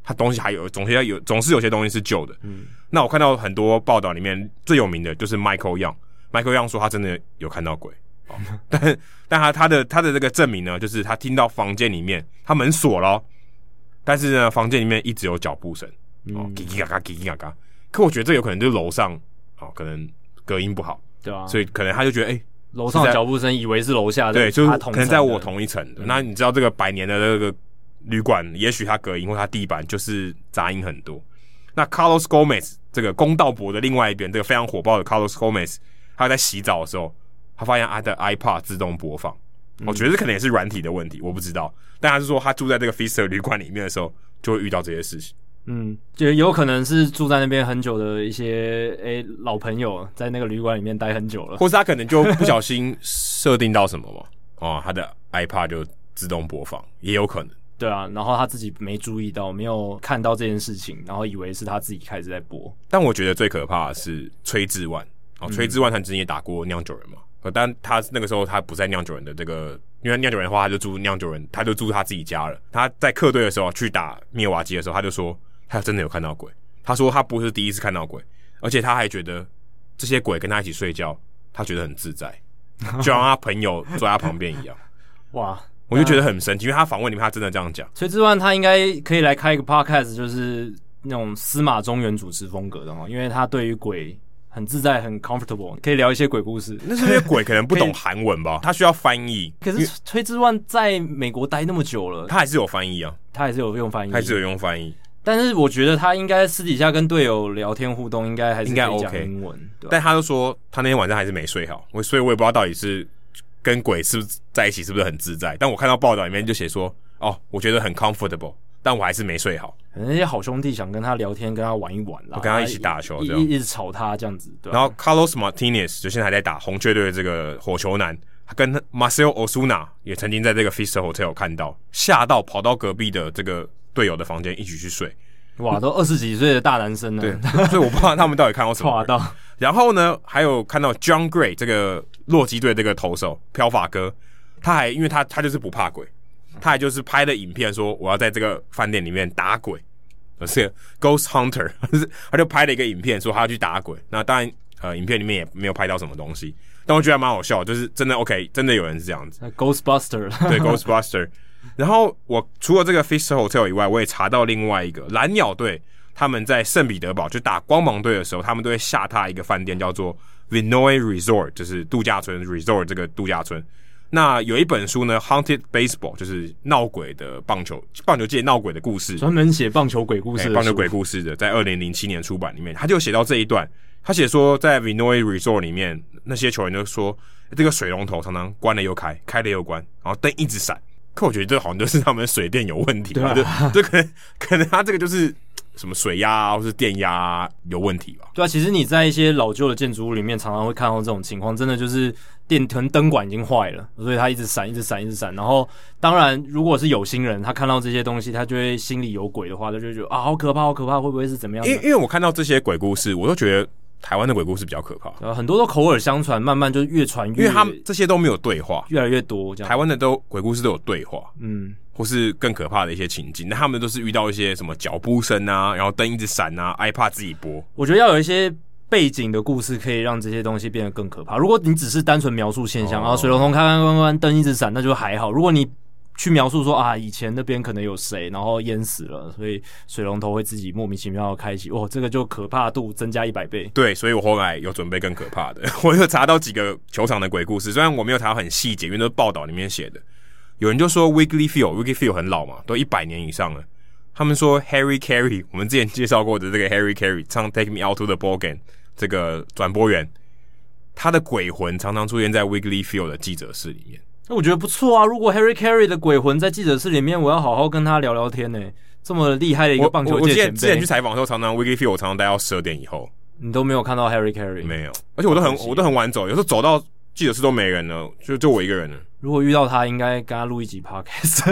它东西还有，总是要有，总是有些东西是旧的。嗯，那我看到很多报道里面最有名的就是 Michael Young，Michael Young 说他真的有看到鬼，[LAUGHS] 但但他他的他的这个证明呢，就是他听到房间里面他门锁了，但是呢房间里面一直有脚步声，哦，叽叽嘎嘎，叽叽嘎嘎。可我觉得这有可能就是楼上。哦，可能隔音不好，对啊，所以可能他就觉得，哎、欸，楼上的脚步声以为是楼下的，对，就是可能在我同一层的。那你知道这个百年的这个旅馆，也许它隔音或它地板就是杂音很多。那 Carlos Gomez 这个公道伯的另外一边，这个非常火爆的 Carlos Gomez，他在洗澡的时候，他发现他的 iPod 自动播放，嗯、我觉得这可能也是软体的问题，我不知道。但他是说他住在这个 Pfister 旅馆里面的时候，就会遇到这些事情。嗯，就有可能是住在那边很久的一些诶、欸、老朋友，在那个旅馆里面待很久了，或是他可能就不小心设定到什么嘛，哦，他的 iPad 就自动播放，也有可能。对啊，然后他自己没注意到，没有看到这件事情，然后以为是他自己开始在播。但我觉得最可怕的是崔志万，哦，崔志万他之前也打过酿酒人嘛，嗯、但他那个时候他不在酿酒人的这个，因为酿酒人的话他就住酿酒人，他就住他自己家了。他在客队的时候去打灭瓦基的时候，他就说。他真的有看到鬼，他说他不是第一次看到鬼，而且他还觉得这些鬼跟他一起睡觉，他觉得很自在，就像他朋友坐在他旁边一样。[LAUGHS] 哇，我就觉得很神奇，因为他访问里面他真的这样讲。崔之万他应该可以来开一个 podcast，就是那种司马中原主持风格的哦，因为他对于鬼很自在，很 comfortable，可以聊一些鬼故事。那是因为鬼可能不 [LAUGHS] 懂韩文吧，他需要翻译。可是崔之万在美国待那么久了，他还是有翻译啊，他还是有用翻译，还是有用翻译。但是我觉得他应该私底下跟队友聊天互动，应该还是应该 OK 英文。但他就说他那天晚上还是没睡好，我所以我也不知道到底是跟鬼是不是在一起，是不是很自在。但我看到报道里面就写说，哦，我觉得很 comfortable，但我还是没睡好。可能那些好兄弟想跟他聊天，跟他玩一玩啦，我跟他一起打球，这样一一直吵他这样子。对，然后 Carlos Martinez 就现在还在打红雀队的这个火球男，他跟 Marcell Ozuna 也曾经在这个 Pfister Hotel 看到，吓到跑到隔壁的这个。队友的房间一起去睡，哇，都二十几岁的大男生了。对，所以我不知道他们到底看到什么。[LAUGHS] 到然后呢，还有看到 John Gray 这个洛基队这个投手飘发哥，他还因为他他就是不怕鬼，他还就是拍的影片说我要在这个饭店里面打鬼，是 Ghost Hunter，[LAUGHS] 他就拍了一个影片说他要去打鬼。那当然，呃，影片里面也没有拍到什么东西，但我觉得还蛮好笑，就是真的 OK，真的有人是这样子。Ghostbuster，对 Ghostbuster。然后我除了这个 Pfister Hotel 以外，我也查到另外一个蓝鸟队，他们在圣彼得堡就打光芒队的时候，他们都会下榻一个饭店，叫做 Vinoy Resort，就是度假村 Resort 这个度假村。那有一本书呢，Haunted Baseball，就是闹鬼的棒球棒球界闹鬼的故事，专门写棒球鬼故事、棒球鬼故事的，在二零零七年出版里面，他就写到这一段，他写说在 Vinoy Resort 里面，那些球员就说这个水龙头常常关了又开，开了又关，然后灯一直闪。可我觉得这好像就是他们水电有问题吧？对啊，就可能可能他这个就是什么水压啊，或是电压啊有问题吧？对啊，其实你在一些老旧的建筑物里面，常常会看到这种情况，真的就是电可能灯管已经坏了，所以它一直闪，一直闪，一直闪。然后，当然，如果是有心人，他看到这些东西，他就会心里有鬼的话，他就会觉得啊，好可怕，好可怕，会不会是怎么样？因为因为我看到这些鬼故事，我都觉得。台湾的鬼故事比较可怕，呃，很多都口耳相传，慢慢就越传越，因为他们这些都没有对话，越来越多这样。台湾的都鬼故事都有对话，嗯，或是更可怕的一些情境，那他们都是遇到一些什么脚步声啊，然后灯一直闪啊，iPad 自己播。我觉得要有一些背景的故事，可以让这些东西变得更可怕。如果你只是单纯描述现象，哦，然后水龙头开开关关，灯一直闪，那就还好。如果你去描述说啊，以前那边可能有谁，然后淹死了，所以水龙头会自己莫名其妙的开启，哦，这个就可怕度增加一百倍。对，所以我后来有准备更可怕的，[LAUGHS] 我有查到几个球场的鬼故事，虽然我没有查到很细节，因为都是报道里面写的。有人就说 w i g g l y Field w i g g l y Field 很老嘛，都一百年以上了。他们说 Harry Caray，我们之前介绍过的这个 Harry Caray 唱 Take Me Out to the Ball Game 这个转播员，他的鬼魂常常出现在 w i g g l y Field 的记者室里面。那我觉得不错啊！如果 Harry Carey 的鬼魂在记者室里面，我要好好跟他聊聊天呢。这么厉害的一个棒球界前辈，之前去采访的时候，常常 Wrigley Field 我常常待到十二点以后，你都没有看到 Harry Carey，没有，而且我都很我都很晚走，有时候走到记者室都没人了，就就我一个人了。如果遇到他，应该跟他录一集 Podcast。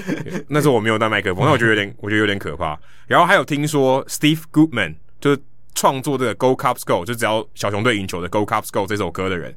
[LAUGHS] 那时候我没有带麦克风，那我觉得有点，我觉得有点可怕。然后还有听说 Steve Goodman 就是创作这个 Go Cubs Go，就只要小熊队赢球的 Go Cubs Go 这首歌的人，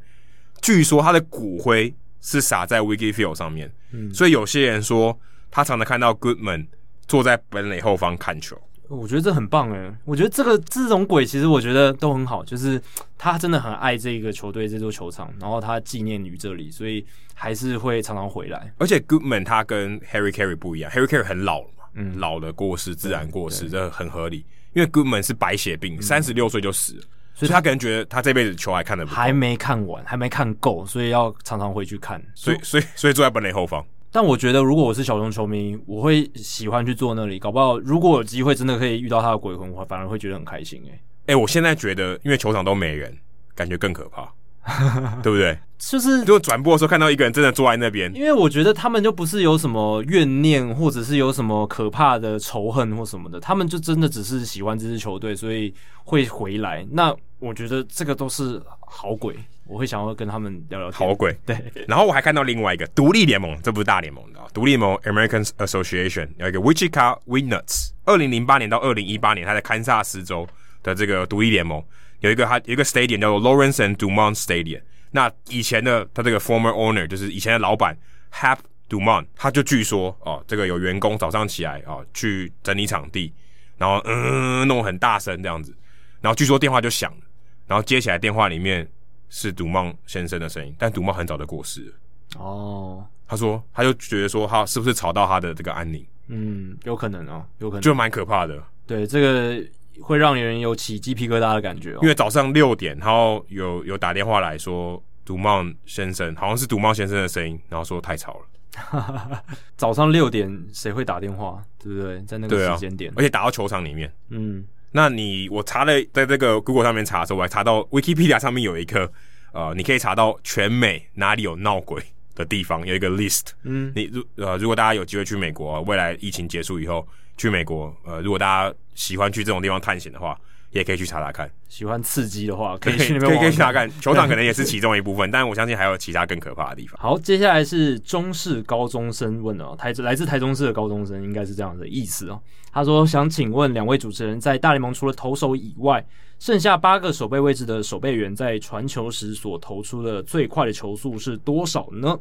据说他的骨灰是撒在 Wrigley Field 上面。嗯，所以有些人说他常常看到 Goodman。坐在本垒后方看球，我觉得这很棒诶。我觉得这个这种鬼其实我觉得都很好，就是他真的很爱这个球队这座球场，然后他纪念于这里，所以还是会常常回来。而且 Goodman 他跟 Harry Carey 不一样，Harry Carey 很老了嘛，嗯，老的过世，自然过世，这很合理。因为 Goodman 是白血病，三十六岁就死了，所以他可能觉得他这辈子球还看得不还没看完，还没看够，所以要常常回去看。所以，所以，所以坐在本垒后方。但我觉得，如果我是小熊球迷，我会喜欢去坐那里。搞不好，如果有机会真的可以遇到他的鬼魂，我反而会觉得很开心。诶，诶，我现在觉得，因为球场都没人，感觉更可怕，[LAUGHS] 对不对？就是如果转播的时候看到一个人真的坐在那边，因为我觉得他们就不是有什么怨念，或者是有什么可怕的仇恨或什么的，他们就真的只是喜欢这支球队，所以会回来。那我觉得这个都是好鬼。我会想要跟他们聊聊天。好鬼，对。然后我还看到另外一个独立联盟，这不是大联盟的独立联盟 American Association 有一个 Wichita winnuts 二零零八年到二零一八年，他在堪萨斯州的这个独立联盟有一个他有一个 stadium 叫做 Lawrence and Dumont Stadium。那以前的他这个 former owner 就是以前的老板 Hap Dumont，他就据说哦，这个有员工早上起来哦去整理场地，然后嗯弄很大声这样子，然后据说电话就响了，然后接起来电话里面。是杜曼先生的声音，但杜曼很早就过世了。哦，他说，他就觉得说，他是不是吵到他的这个安宁？嗯，有可能哦，有可能，就蛮可怕的。对，这个会让人有起鸡皮疙瘩的感觉哦。因为早上六点，然后有有打电话来说，杜曼先生好像是杜曼先生的声音，然后说太吵了。[LAUGHS] 早上六点谁会打电话？对不对？在那个时间点，啊，而且打到球场里面，嗯。那你我查了，在这个 Google 上面查的时候，我还查到 Wikipedia 上面有一个，呃，你可以查到全美哪里有闹鬼的地方，有一个 list。嗯，你如呃，如果大家有机会去美国，未来疫情结束以后去美国，呃，如果大家喜欢去这种地方探险的话。也可以去查查看，喜欢刺激的话，可以去那边可以可以去查看。球场可能也是其中一部分，[LAUGHS] 但我相信还有其他更可怕的地方。好，接下来是中式高中生问哦，台来自台中市的高中生应该是这样的意思哦。他说想请问两位主持人，在大联盟除了投手以外，剩下八个守备位置的守备员在传球时所投出的最快的球速是多少呢？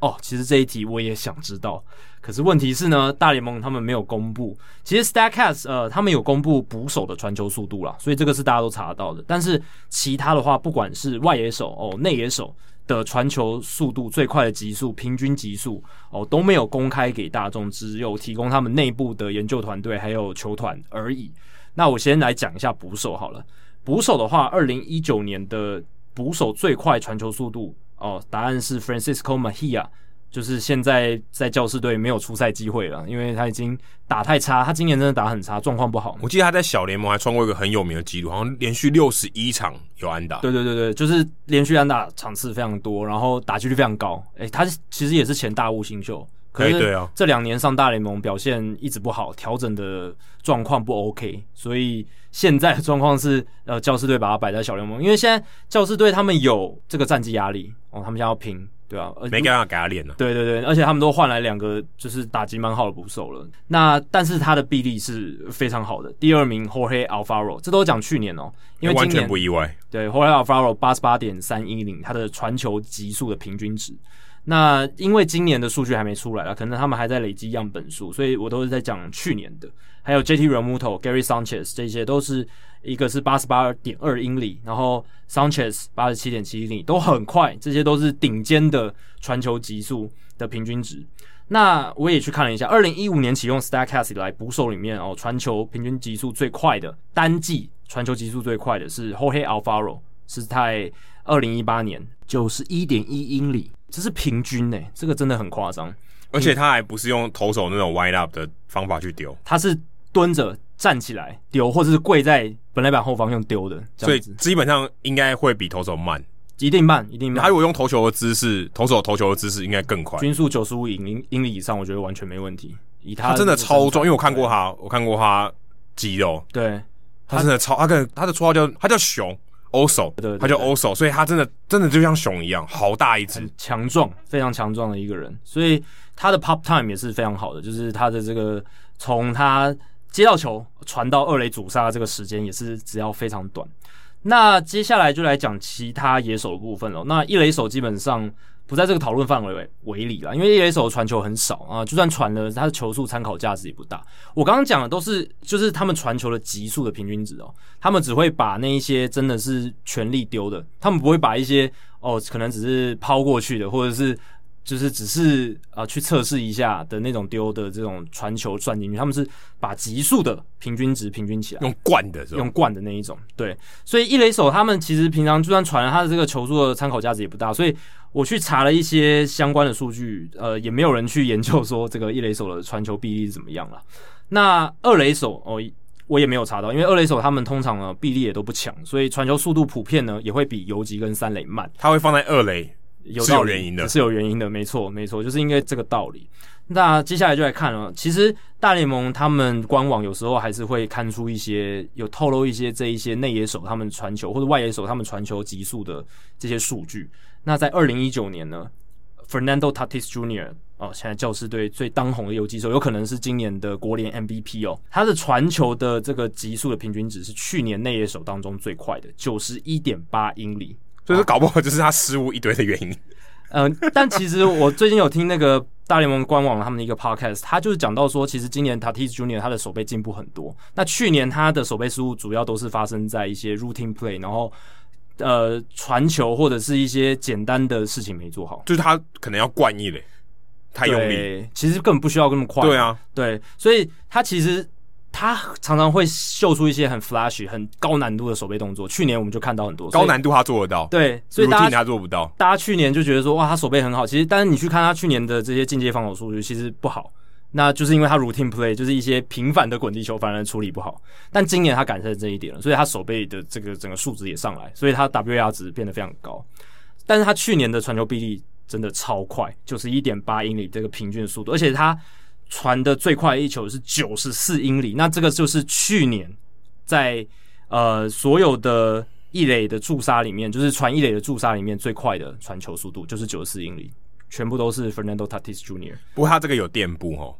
哦，其实这一题我也想知道，可是问题是呢，大联盟他们没有公布。其实 Statcast 呃，他们有公布捕手的传球速度啦，所以这个是大家都查得到的。但是其他的话，不管是外野手哦、内野手的传球速度最快的极速、平均极速哦，都没有公开给大众，只有提供他们内部的研究团队还有球团而已。那我先来讲一下捕手好了。捕手的话，二零一九年的捕手最快传球速度。哦，答案是 Francisco Mejia，就是现在在教士队没有出赛机会了，因为他已经打太差，他今年真的打很差，状况不好。我记得他在小联盟还创过一个很有名的记录，好像连续六十一场有安打。对对对对，就是连续安打场次非常多，然后打击率非常高。诶，他其实也是前大物新秀，可是对啊，这两年上大联盟表现一直不好，调整的状况不 OK，所以。现在的状况是，呃，教士队把他摆在小联盟，因为现在教士队他们有这个战绩压力哦，他们现在要拼，对啊，没办法给他练了。对对对，而且他们都换来两个就是打击蛮好的捕手了。那但是他的臂力是非常好的，第二名 Jorge Alfaro，这都讲去年哦，因为今年完全不意外。对，Jorge Alfaro 八十八点三一零，他的传球极速的平均值。那因为今年的数据还没出来了，可能他们还在累积样本数，所以我都是在讲去年的。还有 JT Realmuto、Gary Sanchez 这些都是一个是八十八点二英里，然后 Sanchez 八十七点七英里都很快，这些都是顶尖的传球极速的平均值。那我也去看了一下，二零一五年启用 Statcast 以来捕手里面哦，传球平均极速最快的单季传球极速最快的是 Jorge Alfaro，是在二零一八年九十一点一英里。这是平均呢、欸，这个真的很夸张，而且他还不是用投手那种 wind up 的方法去丢，他是蹲着站起来丢，或者是跪在本垒板后方用丢的，所以基本上应该会比投手慢。一定慢，一定慢。他如果用投球的姿势，投手投球的姿势应该更快，均速九十五英英里以上，我觉得完全没问题。以他，他真的超壮，因为我看过他，我看过他肌肉，对，他真的超，他跟他的绰号叫他叫熊欧手，对对，他叫欧手所以他真的真的就像熊一样，好大一只，强壮，非常强壮的一个人，所以他的 pop time 也是非常好的，就是他的这个从他接到球传到二垒阻杀的这个时间也是只要非常短。那接下来就来讲其他野手的部分了。那一垒手基本上不在这个讨论范围为为里了，因为一垒手传球很少啊，就算传了，他的球速参考价值也不大。我刚刚讲的都是就是他们传球的极速的平均值哦，他们只会把那一些真的是全力丢的，他们不会把一些哦可能只是抛过去的或者是。就是只是啊、呃，去测试一下的那种丢的这种传球算进去，他们是把极速的平均值平均起来，用惯的是吧？用惯的那一种。对，所以一垒手他们其实平常就算传了他的这个球速的参考价值也不大，所以我去查了一些相关的数据，呃，也没有人去研究说这个一垒手的传球臂力是怎么样了。[LAUGHS] 那二垒手哦，我也没有查到，因为二垒手他们通常呢臂力也都不强，所以传球速度普遍呢也会比游击跟三垒慢。他会放在二垒。有是有原因的，是有原因的，没错，没错，就是因为这个道理。那接下来就来看了，其实大联盟他们官网有时候还是会看出一些有透露一些这一些内野手他们传球或者外野手他们传球极速的这些数据。那在二零一九年呢，Fernando Tatis Jr. 哦，现在教师队最当红的游击手，有可能是今年的国联 MVP 哦。他的传球的这个极速的平均值是去年内野手当中最快的，九十一点八英里。所以说搞不好就是他失误一堆的原因。嗯、呃，但其实我最近有听那个大联盟官网他们的一个 podcast，他就是讲到说，其实今年 Tatis Junior 他的守备进步很多。那去年他的守备失误主要都是发生在一些 routine play，然后呃传球或者是一些简单的事情没做好，就是他可能要惯一嘞，太用力，其实根本不需要那么快。对啊，对，所以他其实。他常常会秀出一些很 flashy、很高难度的手背动作。去年我们就看到很多高难度，他做得到。对，所以大家他做不到。大家去年就觉得说，哇，他手背很好。其实，但是你去看他去年的这些进阶防守数据，其实不好。那就是因为他 routine play，就是一些频繁的滚地球，反而处理不好。但今年他改善这一点了，所以他手背的这个整个数值也上来，所以他 WAR 值变得非常高。但是他去年的传球臂力真的超快，就是一点八英里这个平均速度，而且他。传的最快的一球是九十四英里，那这个就是去年在呃所有的一垒的驻杀里面，就是传一垒的驻杀里面最快的传球速度，就是九十四英里，全部都是 Fernando Tatis Jr.。不过他这个有垫步哦，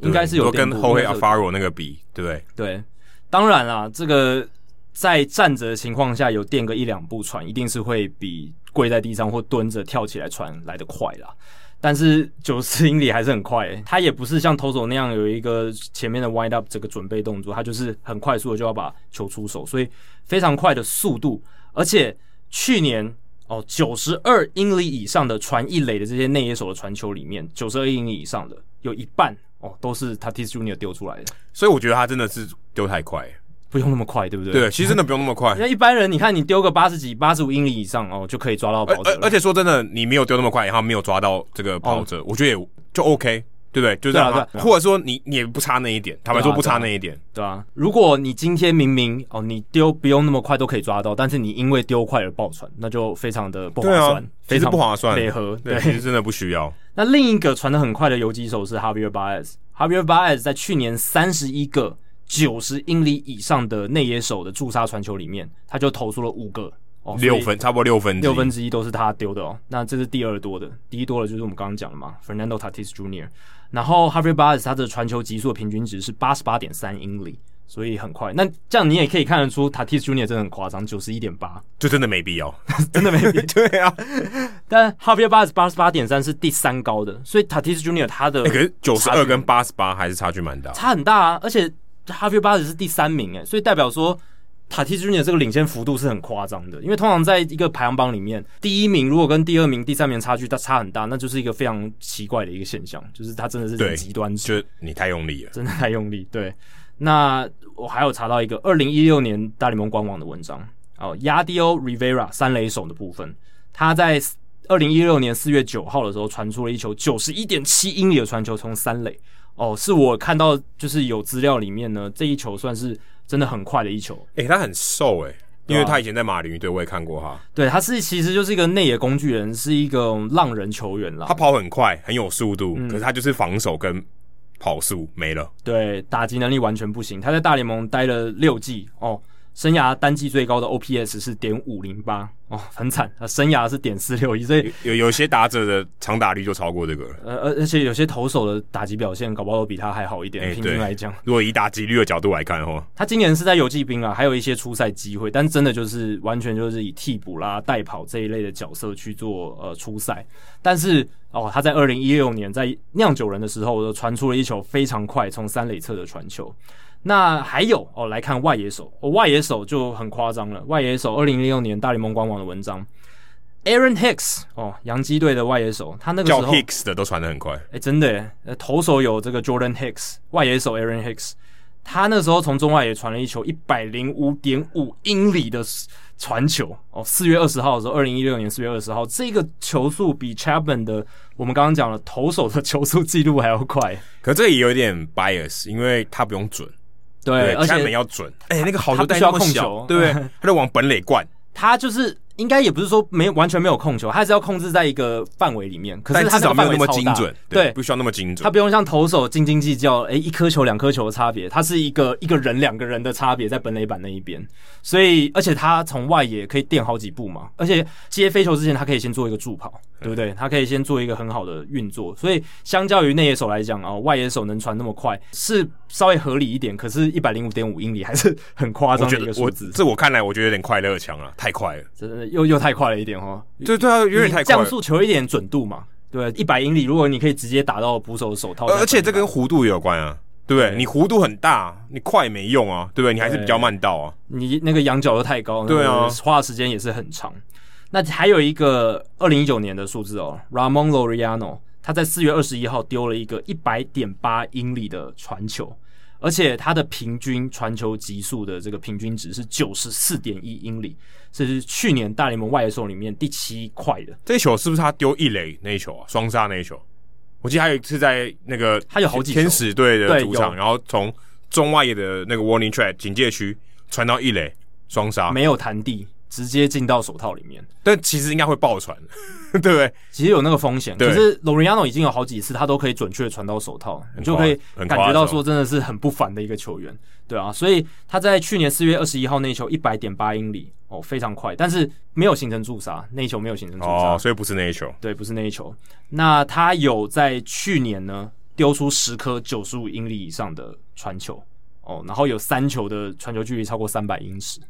应该是有跟后卫 Alfaro 那个比，对不对？对，当然啦，这个在站着的情况下有垫个一两步传，一定是会比跪在地上或蹲着跳起来传来的快啦。但是九十英里还是很快，欸，他也不是像投手那样有一个前面的 wind up 这个准备动作，他就是很快速的就要把球出手，所以非常快的速度。而且去年哦，九十二英里以上的传一垒的这些内野手的传球里面，九十二英里以上的有一半哦都是 Tatis Junior 丢出来的，所以我觉得他真的是丢太快。不用那么快，对不对？对，其实真的不用那么快。[LAUGHS] 那一般人，你看你丢个八十几、八十五英里以上哦，就可以抓到跑者。而且说真的，你没有丢那么快，然后没有抓到这个跑者，哦、我觉得也就 OK，对不对？就这样。对啊啊，或者说你你也不差那一点，坦白说不差那一点，对啊。如果你今天明明哦，你丢不用那么快都可以抓到，但是你因为丢快而爆船，那就非常的不划算，啊、非常不划算，配合对，其实真的不需要。[LAUGHS] 那另一个传的很快的游击手是 Javier Baez，Javier Baez 在去年三十一个。九十英里以上的内野手的驻杀传球里面，他就投出了五个哦，六分，差不多六分，六分之一都是他丢的哦。那这是第二多的，第一多的就是我们刚刚讲的嘛，Fernando Tatis Jr.，然后 Javier Baez 他的传球极速的平均值是八十八点三英里，所以很快。那这样你也可以看得出 Tatis Junior 真的很夸张，九十一点八，就真的没必要，[LAUGHS] 真的没必要。[LAUGHS] 对啊，[LAUGHS] 但 Javier Baez 八十八点三是第三高的，所以 Tatis Jr. 他的、欸、可是九十二跟八十八还是差距蛮大，差很大啊，而且。Javier Baez 是第三名诶，所以代表说 Tatis Junior 这个领先幅度是很夸张的。因为通常在一个排行榜里面，第一名如果跟第二名、第三名差距它差很大，那就是一个非常奇怪的一个现象，就是他真的是很极端，就你太用力了，真的太用力。对，那我还有查到一个二零一六年大联盟官网的文章哦，Yadiel Rivera 三垒手的部分，他在二零一六年四月九号的时候传出了一球九十一点七英里的传球从三垒。哦，是我看到就是有资料里面呢，这一球算是真的很快的一球。诶、欸，他很瘦诶、欸，因为他以前在马林鱼队，我也看过他。对，他是其实就是一个内野工具人，是一个浪人球员啦。他跑很快，很有速度，嗯、可是他就是防守跟跑速没了。对，打击能力完全不行。他在大联盟待了六季哦。生涯单季最高的 OPS 是点五零八哦，很惨啊！生涯是点四六一，所以有有些打者的长打率就超过这个了。呃，而而且有些投手的打击表现，搞不好都比他还好一点。欸、平均来讲，如果以打击率的角度来看的话，他今年是在游骑兵啊，还有一些出赛机会，但真的就是完全就是以替补啦、代跑这一类的角色去做呃出赛。但是哦，他在二零一六年在酿酒人的时候，传出了一球非常快从三垒侧的传球。那还有哦，来看外野手，哦、外野手就很夸张了。外野手，二零零六年大联盟官网的文章，Aaron Hicks 哦，洋基队的外野手，他那个时候叫 Hicks 的都传的很快，哎，真的呃，投手有这个 Jordan Hicks，外野手 Aaron Hicks，他那时候从中外野传了一球一百零五点五英里的传球哦，四月二十号的时候，二零一六年四月二十号，这个球速比 Chapman 的我们刚刚讲了投手的球速记录还要快，可这也有点 bias，因为他不用准。对，而且门要准。哎、欸，那个好球带需要控球，对不对？[LAUGHS] 他就往本垒灌。他就是应该也不是说没完全没有控球，他还是要控制在一个范围里面。可是他至少没有那么精准，对，不需要那么精准。他不用像投手斤斤计较，哎、欸，一颗球两颗球的差别，他是一个一个人两个人的差别在本垒板那一边。所以，而且他从外野可以垫好几步嘛，而且接飞球之前，他可以先做一个助跑，对不对？他可以先做一个很好的运作。所以，相较于内野手来讲啊，外野手能传那么快是稍微合理一点。可是，一百零五点五英里还是很夸张的一个数字。这我看来，我觉得有点快乐强了，太快了，真的又又太快了一点哦。对对啊，有点太快了。降速求一点准度嘛，对，一百英里，如果你可以直接打到捕手的手套，而且这跟弧度也有关啊。对不对？你弧度很大，你快没用啊，对不对？你还是比较慢到啊。你那个仰角又太高，对啊，花的时间也是很长。那还有一个二零一九年的数字哦，Ramon Laureano，他在四月二十一号丢了一个一百点八英里的传球，而且他的平均传球极速的这个平均值是九十四点一英里，这是去年大联盟外野手里面第七快的。这一球是不是他丢一垒那一球啊？双杀那一球？我记得还有一次在那个他有好几天使队的主场，然后从中外野的那个 warning track 警戒区传到一垒双杀，没有弹地，直接进到手套里面。但其实应该会爆传，[LAUGHS] 对不对？其实有那个风险。可是 Laureano 已经有好几次，他都可以准确传到手套，你就可以感觉到说真的是很不凡的一个球员，对啊。所以他在去年四月二十一号那球一百点八英里。哦，非常快，但是没有形成助杀，那一球没有形成助杀，哦，所以不是那一球，对，不是那一球。那他有在去年呢丢出十颗九十五英里以上的传球，哦，然后有三球的传球距离超过三百英尺，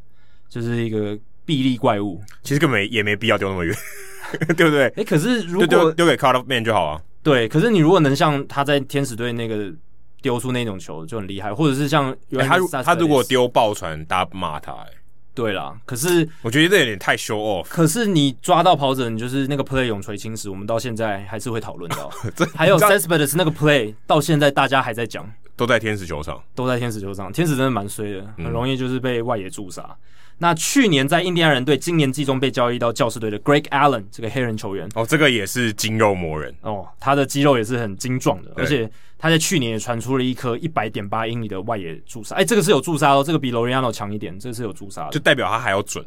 就是一个臂力怪物。其实根本也没必要丢那么远，[LAUGHS] 对不对？哎、欸，可是如果丢给 Cut Off Man 就好啊。对，可是你如果能像他在天使队那个丢出那种球就很厉害，或者是像欸、他他如果丢爆传，大家骂他、欸。对啦，可是我觉得这有点太 show off。可是你抓到跑者，你就是那个 play 永垂青史，我们到现在还是会讨论到。[LAUGHS] 这还有 Cespedes 那个 play，到现在大家还在讲，都在天使球场，都在天使球场。天使真的蛮衰的，很容易就是被外野助杀。嗯、那去年在印第安人队，今年季中被交易到教士队的 Greg Allen 这个黑人球员，哦，这个也是筋肉魔人。哦，他的肌肉也是很精壮的，而且。他在去年也传出了一颗一百点八英里的外野助杀，哎，这个是有助杀哦，这个比 Laureano 强一点，这个是有助杀的，就代表他还要准，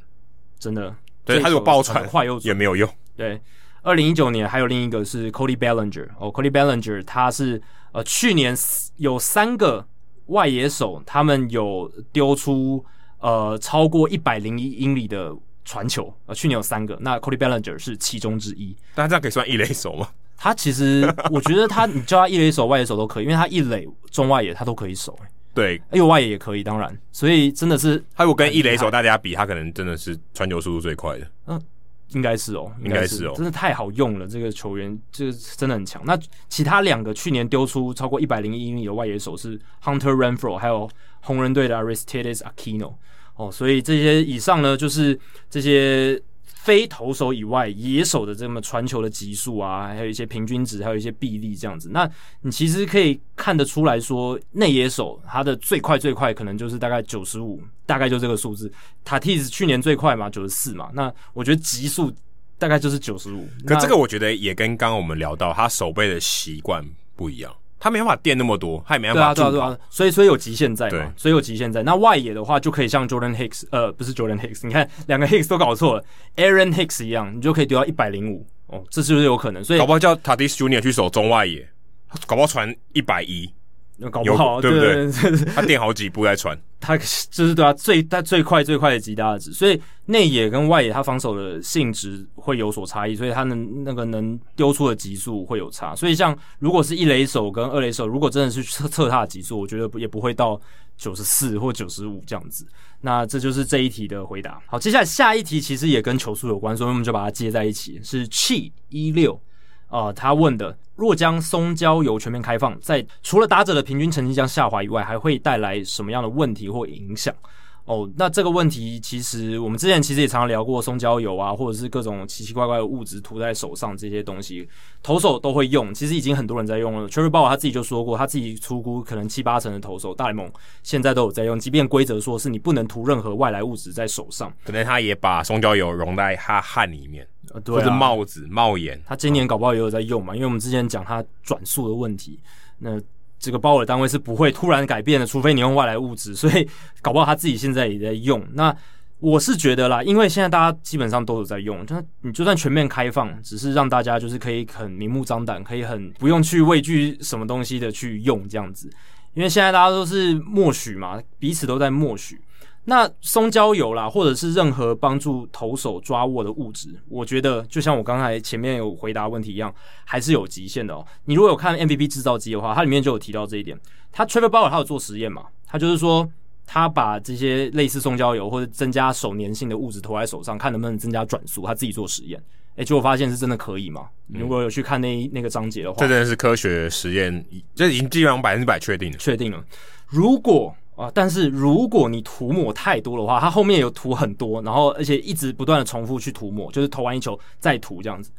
真的。对，他有爆传快又也没有用。对，二零一九年还有另一个是 Cody Bellinger 哦，Cody Bellinger 他是呃去年有三个外野手，他们有丢出呃超过一百零一英里的传球，呃去年有三个，那 Cody Bellinger 是其中之一。但这样可以算一垒手吗？他其实，我觉得他，你叫他一垒手、外野手都可以，因为他一垒、中外野他都可以守。对，还有外野也可以，当然，所以真的是，他如果跟一垒手大家比，他可能真的是传球速度最快的。嗯，应该是哦，应该是哦，真的太好用了，这个球员这个真的很强。那其他两个去年丢出超过一百零一英里的外野手是 Hunter Renfroe，还有红人队的 Aristides Aquino。哦，所以这些以上呢，就是这些。非投手以外，野手的这么传球的级数啊，还有一些平均值，还有一些臂力这样子。那你其实可以看得出来说，内野手他的最快最快可能就是大概九十五，大概就这个数字。Tatis 去年最快嘛，九十四嘛。那我觉得极速大概就是九十五。可这个我觉得也跟刚刚我们聊到他守备的习惯不一样。他没办法垫那么多，他也没办法助跑，对啊，对啊，对啊，所以所以有极限在嘛，所以有极限在。那外野的话就可以像 Jordan Hicks，呃，不是 Jordan Hicks，你看两个 Hicks 都搞错了，Aaron Hicks 一样，你就可以丢到一百零五哦，这是不是有可能？所以搞不好叫 Tatis Junior 去守中外野，搞不好传一百一。搞不好，对不对？他垫好几步再传，他就是对他最他最快最快的极大值，所以内野跟外野他防守的性质会有所差异，所以他能那个能丢出的极速会有差。所以像如果是一垒手跟二垒手，如果真的是测测他的极速，我觉得也不会到九十四或九十五这样子。那这就是这一题的回答。好，接下来下一题其实也跟球速有关，所以我们就把它接在一起，是 Chi 一六。啊、呃，他问的，若将松焦油全面开放，在除了打者的平均成绩将下滑以外，还会带来什么样的问题或影响？哦，那这个问题其实我们之前其实也常常聊过松焦油啊，或者是各种奇奇怪怪的物质涂在手上这些东西，投手都会用，其实已经很多人在用了。Trevor Bauer 他自己就说过，他自己出估可能七八成的投手大联盟现在都有在用，即便规则说是你不能涂任何外来物质在手上，可能他也把松焦油融在他汗里面。呃、对、啊，或者帽子、帽檐，他今年搞不好也有在用嘛？因为我们之前讲他转速的问题，那这个包尔单位是不会突然改变的，除非你用外来物质，所以搞不好他自己现在也在用。那我是觉得啦，因为现在大家基本上都有在用，就你就算全面开放，只是让大家就是可以很明目张胆，可以很不用去畏惧什么东西的去用这样子。因为现在大家都是默许嘛，彼此都在默许。那松焦油啦，或者是任何帮助投手抓握的物质，我觉得就像我刚才前面有回答问题一样，还是有极限的哦。你如果有看 MVP 制造机的话，它里面就有提到这一点。他 Trevor Bauer 他有做实验嘛？他就是说，他把这些类似松焦油或者增加手粘性的物质涂在手上，看能不能增加转速。他自己做实验，诶，结果发现是真的可以嘛？嗯、如果有去看那那个章节的话，这真的是科学实验，这已经基本上百分之百确定了。确定了。如果啊！但是如果你涂抹太多的话，它后面有涂很多，然后而且一直不断的重复去涂抹，就是投完一球再涂这样子，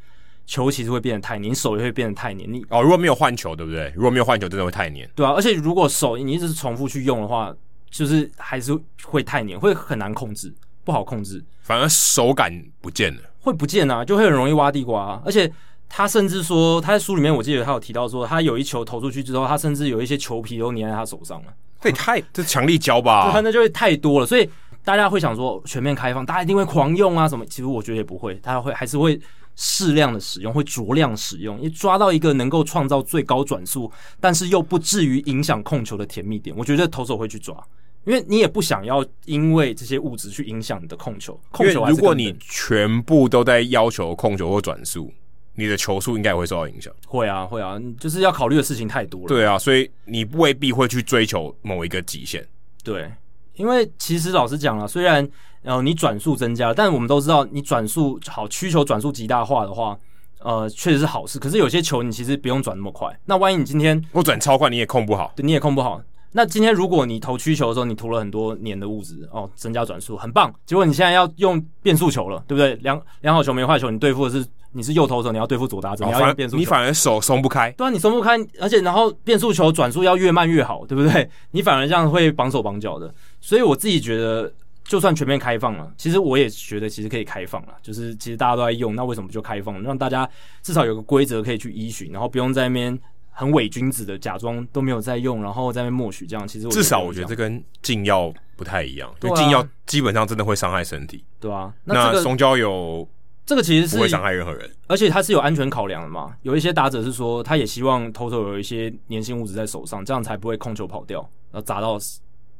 球其实会变得太黏，你手也会变得太黏。你哦，如果没有换球，对不对？如果没有换球，真的会太黏。对啊，而且如果手你一直是重复去用的话，就是还是会太黏，会很难控制，不好控制。反而手感不见了，会不见啊，就会很容易挖地瓜啊。而且他甚至说，他在书里面我记得他有提到说，他有一球投出去之后，他甚至有一些球皮都粘在他手上了。这也太这强力胶吧？对，那就会太多了，所以大家会想说全面开放，大家一定会狂用啊什么？其实我觉得也不会，大家会还是会适量的使用，会酌量使用，因为抓到一个能够创造最高转速，但是又不至于影响控球的甜蜜点。我觉得投手会去抓，因为你也不想要因为这些物质去影响你的控球。控球如果你全部都在要求控球或转速。你的球速应该也会受到影响。会啊，会啊，就是要考虑的事情太多了。对啊，所以你未必会去追求某一个极限。对，因为其实老实讲了，虽然呃你转速增加，但我们都知道，你转速好，需求转速极大化的话，呃，确实是好事。可是有些球你其实不用转那么快。那万一你今天我转超快，你也控不好。对，你也控不好。那今天如果你投曲球的时候，你涂了很多年的物质哦，增加转速很棒。结果你现在要用变速球了，对不对？良良好球没坏球，你对付的是你是右投手，你要对付左打者，哦、你要用变速球，你反而手松不开。对啊，你松不开，而且然后变速球转速要越慢越好，对不对？你反而这样会绑手绑脚的。所以我自己觉得，就算全面开放了，其实我也觉得其实可以开放了。就是其实大家都在用，那为什么不就开放，让大家至少有个规则可以去依循，然后不用在那边。很伪君子的，假装都没有在用，然后在那边默许这样。其实我至少我觉得这跟禁药不太一样，因为禁药基本上真的会伤害身体。对啊，那，松焦油这个其实是不会伤害任何人，而且他是有安全考量的嘛。有一些打者是说，他也希望投手有一些粘性物质在手上，这样才不会控球跑掉，然后砸到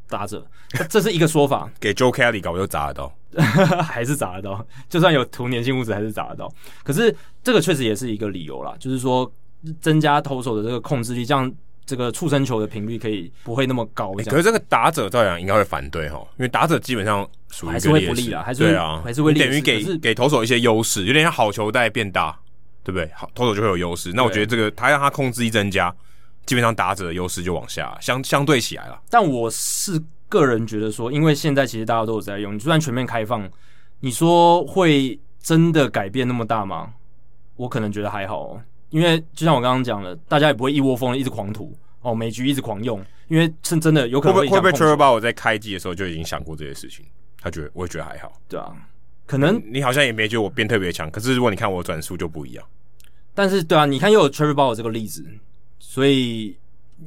打者。这是一个说法。[LAUGHS] 给 Joe Kelly 搞就砸得到，[LAUGHS] 还是砸得到，就算有涂粘性物质还是砸得到。可是这个确实也是一个理由啦，就是说。增加投手的这个控制力，这样这个触身球的频率可以不会那么高。欸、可是这个打者照样应该会反对哈，因为打者基本上属于还是会不利啊，还是会对啊，还是会等于给给投手一些优势，有点像好球带变大，对不对？好，投手就会有优势。那我觉得这个他让他控制一增加，基本上打者的优势就往下相相对起来了。但我是个人觉得说，因为现在其实大家都有在用，你就算全面开放，你说会真的改变那么大吗？我可能觉得还好哦。因为就像我刚刚讲的，大家也不会一窝蜂的一直狂涂哦，每局一直狂用，因为是真的有可能会。会不会 Trevor Bauer 在开机的时候就已经想过这些事情？他觉得，我也觉得还好。对啊，可能你好像也没觉得我变特别强，可是如果你看我转速就不一样。但是对啊，你看又有 Trevor Bauer 这个例子，所以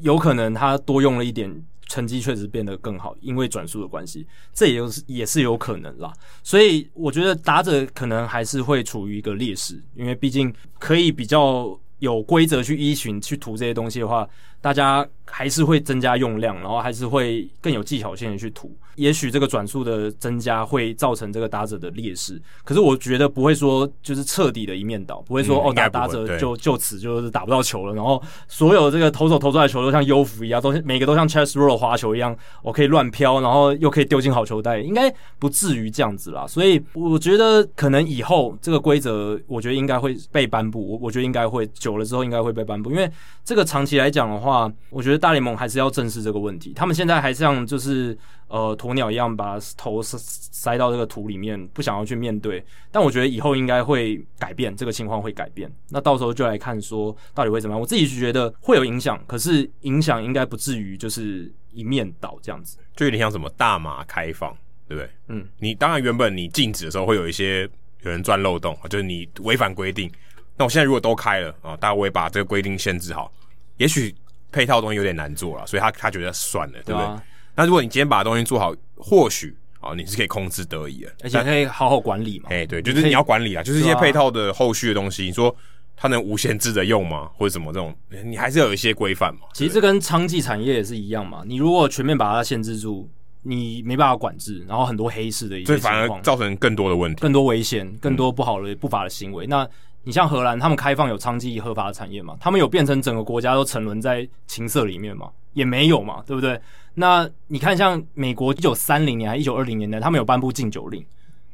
有可能他多用了一点，成绩确实变得更好，因为转速的关系，这也是也是有可能啦。所以我觉得打者可能还是会处于一个劣势，因为毕竟可以比较有规则去依循去涂这些东西的话，大家还是会增加用量，然后还是会更有技巧性的去涂。也许这个转速的增加会造成这个打者的劣势，可是我觉得不会说就是彻底的一面倒，不会说、嗯、哦打打者就就此就是打不到球了，然后所有这个投手投出来的球都像优浮一样，都每个都像 Chas Stroh 滑球一样，我可以乱飘，然后又可以丢进好球袋，应该不至于这样子啦。所以我觉得可能以后这个规则，我觉得应该会被颁布。我我觉得应该会久了之后应该会被颁布，因为这个长期来讲的话，我觉得大联盟还是要正视这个问题。他们现在还像就是。呃，鸵鸟一样把头塞塞到这个土里面，不想要去面对。但我觉得以后应该会改变，这个情况会改变。那到时候就来看说到底会怎么样。我自己是觉得会有影响，可是影响应该不至于就是一面倒这样子。就有点像什么大麻开放，对不对？嗯，你当然原本你禁止的时候会有一些有人钻漏洞，就是你违反规定。那我现在如果都开了啊，大家会把这个规定限制好，也许配套东西有点难做了，所以他他觉得算了，对不对？那如果你今天把东西做好，或许啊，你是可以控制得宜的，而且可以好好管理嘛。哎，对，就是你要管理啊，就是一些配套的后续的东西。你说它能无限制的用吗？或者什么这种，你还是要有一些规范嘛。其实这跟娼妓产业也是一样嘛。你如果全面把它限制住，你没办法管制，然后很多黑市的一些反而造成更多的问题，更多危险，更多不好的不法的行为。嗯、那你像荷兰，他们开放有娼妓合法的产业嘛？他们有变成整个国家都沉沦在情色里面吗？也没有嘛，对不对？那你看，像美国一九三零年还一九二零年代，他们有颁布禁酒令，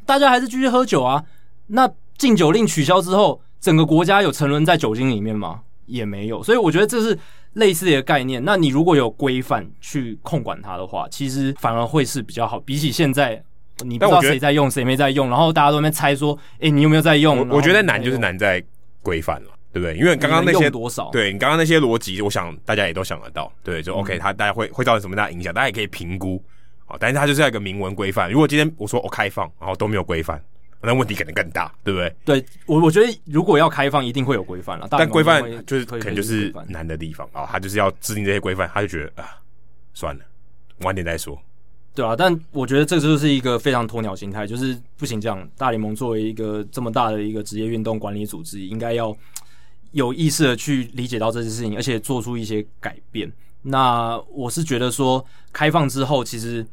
大家还是继续喝酒啊。那禁酒令取消之后，整个国家有沉沦在酒精里面吗？也没有。所以我觉得这是类似的一个概念。那你如果有规范去控管它的话，其实反而会是比较好。比起现在，你不知道谁在用，谁没在用，然后大家都在猜说，诶，你有没有在用？我觉得难就是难在规范了。对不对？因为刚刚那些多少？对你刚刚那些逻辑，我想大家也都想得到。对，就 OK，它大家会会造成什么大影响？大家也可以评估。好，但是它就是要一个明文规范。如果今天我说我开放，然后都没有规范，那问题可能更大，对不对？对我，我觉得如果要开放，一定会有规范了。但规范就是可能就是难的地方啊。他就是要制定这些规范，他就觉得啊，算了，晚点再说。对啊，但我觉得这就是一个非常鸵鸟心态，就是不行这样。大联盟作为一个这么大的一个职业运动管理组织，应该要。有意识的去理解到这件事情，而且做出一些改变。那我是觉得说，开放之后，其实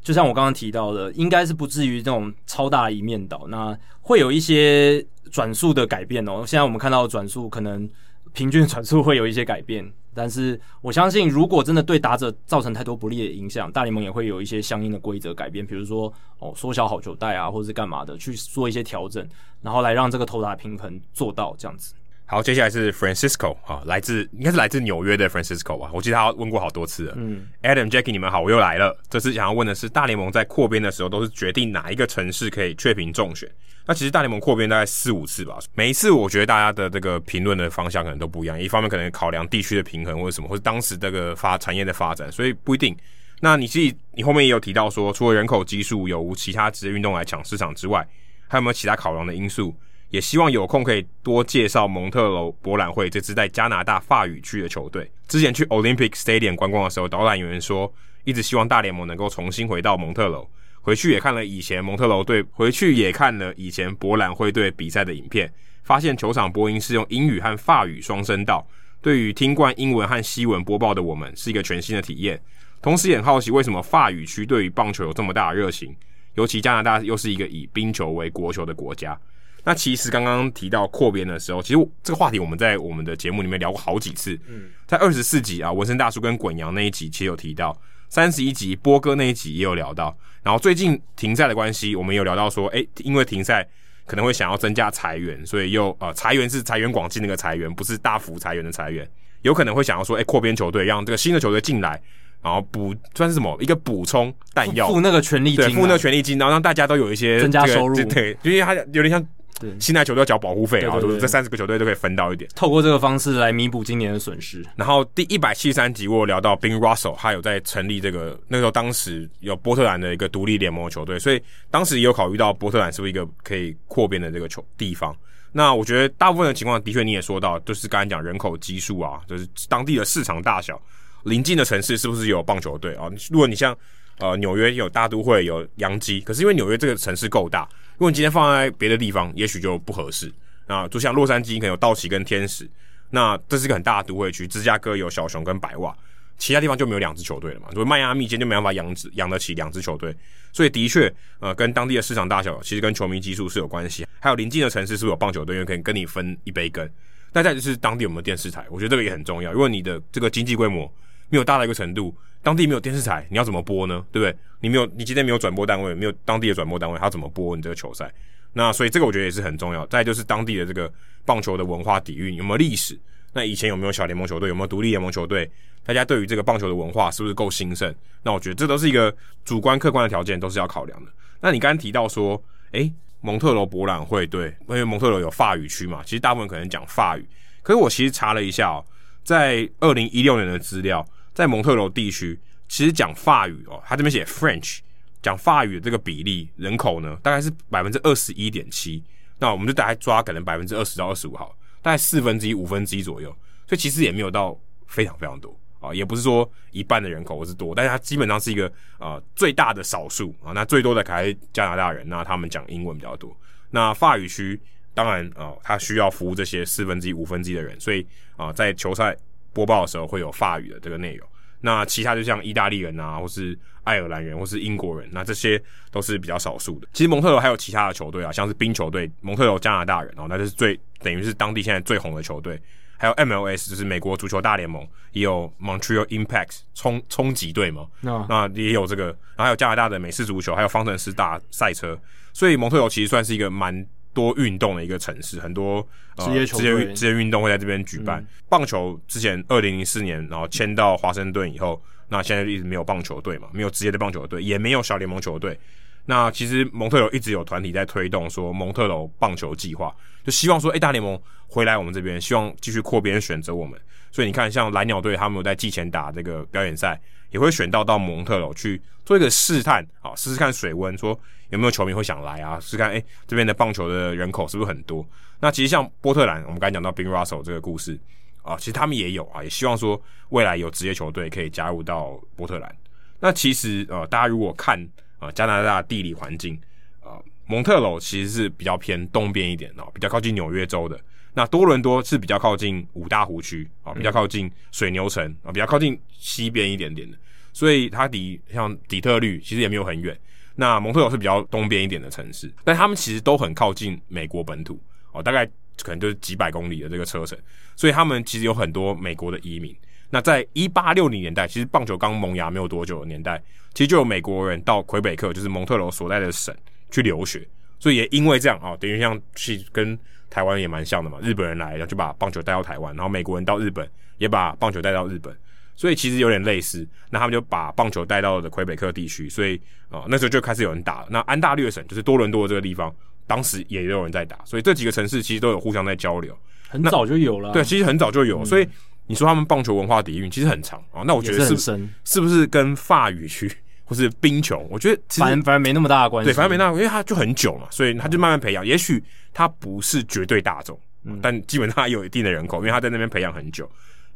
就像我刚刚提到的，应该是不至于这种超大一面倒。那会有一些转速的改变哦。现在我们看到的转速可能平均转速会有一些改变，但是我相信，如果真的对打者造成太多不利的影响，大联盟也会有一些相应的规则改变，比如说哦，缩小好球带啊，或者是干嘛的，去做一些调整，然后来让这个投打平衡做到这样子。好，接下来是 Francisco 啊，来自应该是来自纽约的 Francisco 吧，我记得他问过好多次了。嗯，Adam、Jackie，你们好，我又来了。这次想要问的是，大联盟在扩编的时候都是决定哪一个城市可以确评中选？那其实大联盟扩编大概四五次吧，每一次我觉得大家的这个评论的方向可能都不一样。一方面可能考量地区的平衡或者什么，或者当时这个发产业的发展，所以不一定。那你自己你后面也有提到说，除了人口基数有无其他职业运动来抢市场之外，还有没有其他考量的因素？也希望有空可以多介绍蒙特娄博览会这支在加拿大法语区的球队。之前去 Olympic Stadium 观光的时候，导览员说一直希望大联盟能够重新回到蒙特娄。回去也看了以前蒙特娄队，回去也看了以前博览会队比赛的影片，发现球场播音是用英语和法语双声道，对于听惯英文和西文播报的我们是一个全新的体验。同时也很好奇为什么法语区对于棒球有这么大的热情，尤其加拿大又是一个以冰球为国球的国家。那其实刚刚提到扩编的时候，其实这个话题我们在我们的节目里面聊过好几次。嗯，在二十四集啊，纹身大叔跟滚羊那一集其实有提到，三十一集波哥那一集也有聊到。然后最近停赛的关系，我们有聊到说，哎，因为停赛可能会想要增加裁员，所以又呃裁员是裁员广进那个裁员，不是大幅裁员的裁员，有可能会想要说，哎，扩编球队让这个新的球队进来，然后补算是什么一个补充弹药，付那个权利金，对，付那个权利金，然后让大家都有一些增加收入，对，因为它有点像。对，新来球队要缴保护费啊，这三十个球队都可以分到一点，透过这个方式来弥补今年的损失。然后第一百七十三集我有聊到 Bing Russell，他有在成立这个，那个时候当时有波特兰的一个独立联盟球队，所以当时也有考虑到波特兰是不是一个可以扩编的这个球地方。那我觉得大部分的情况的确你也说到，就是刚才讲人口基数啊，就是当地的市场大小，邻近的城市是不是有棒球队啊？如果你像呃纽约有大都会有洋基，可是因为纽约这个城市够大，如果你今天放在别的地方，也许就不合适啊。就像洛杉矶可能有道奇跟天使，那这是一个很大的都会区。芝加哥有小熊跟白袜，其他地方就没有两支球队了嘛。所以迈阿密今天就没办法养养得起两支球队，所以的确呃跟当地的市场大小，其实跟球迷基数是有关系。还有邻近的城市是不是有棒球队，因为可以跟你分一杯羹。那再就是当地有没有电视台，我觉得这个也很重要。如果你的这个经济规模没有大到一个程度，当地没有电视台，你要怎么播呢？对不对？你没有，你今天没有转播单位，没有当地的转播单位，他怎么播你这个球赛？那所以这个我觉得也是很重要。再就是当地的这个棒球的文化底蕴有没有历史？那以前有没有小联盟球队？有没有独立联盟球队？大家对于这个棒球的文化是不是够兴盛？那我觉得这都是一个主观客观的条件，都是要考量的。那你刚刚提到说，诶，蒙特罗博览会，对，因为蒙特罗有法语区嘛，其实大部分可能讲法语。可是我其实查了一下哦，在二零一六年的资料，在蒙特娄地区，其实讲法语哦，他这边写 French，讲法语的这个比例人口呢，大概是百分之二十一点七。那我们就大概抓可能百分之二十到二十五好，大概四分之一、五分之一左右。所以其实也没有到非常非常多啊，也不是说一半的人口或是多，但是它基本上是一个啊、最大的少数啊。那最多的还是加拿大人，那他们讲英文比较多。那法语区。当然啊，他、需要服务这些四分之一、五分之一的人，所以啊、在球赛播报的时候会有法语的这个内容。那其他就像意大利人啊，或是爱尔兰人，或是英国人，那这些都是比较少数的。其实蒙特罗还有其他的球队啊，像是冰球队，蒙特罗加拿大人哦，那就是最等于是当地现在最红的球队。还有 MLS，就是美国足球大联盟，也有 Montreal Impact 冲冲击队嘛.那也有这个，然后还有加拿大的美式足球，还有方程式大赛车。所以蒙特罗其实算是一个蛮。多运动的一个城市，很多职业职业职业运动会在这边举办。嗯、棒球之前二零零四年，然后迁到华盛顿以后，那现在就一直没有棒球队嘛，没有职业的棒球队，也没有小联盟球队。那其实蒙特娄一直有团体在推动说蒙特娄棒球计划，就希望说，哎，大联盟回来我们这边，希望继续扩编选择我们。所以你看，像蓝鸟队他们有在季前打这个表演赛，也会选到到蒙特娄去做一个试探啊，试试看水温，说有没有球迷会想来啊，试试看哎这边的棒球的人口是不是很多？那其实像波特兰，我们刚才讲到 Bill Russell 这个故事啊，其实他们也有啊，也希望说未来有职业球队可以加入到波特兰。那其实呃，大家如果看啊加拿大地理环境啊，蒙特娄其实是比较偏东边一点哦，比较靠近纽约州的。那多伦多是比较靠近五大湖区啊，比较靠近水牛城啊，比较靠近西边一点点的，所以它离像底特律其实也没有很远。那蒙特娄是比较东边一点的城市，但他们其实都很靠近美国本土哦，大概可能就是几百公里的这个车程，所以他们其实有很多美国的移民。那在一八六零年代，其实棒球刚萌芽没有多久的年代，其实就有美国人到魁北克，就是蒙特娄所在的省去留学，所以也因为这样啊，等于像去跟。台湾也蛮像的嘛，日本人来，然后就把棒球带到台湾，然后美国人到日本也把棒球带到日本，所以其实有点类似。那他们就把棒球带到了魁北克地区，所以啊、呃，那时候就开始有人打了。那安大略省就是多伦多这个地方，当时也有人在打，所以这几个城市其实都有互相在交流，很早就有了。对，其实很早就有，嗯、所以你说他们棒球文化底蕴其实很长啊。那我觉得是是，是不是跟法语区？或是冰球，我觉得反正反正没那么大的关系。对，反正没那么，因为他就很久嘛，所以他就慢慢培养。也许他不是绝对大众，嗯，但基本上他有一定的人口，因为他在那边培养很久。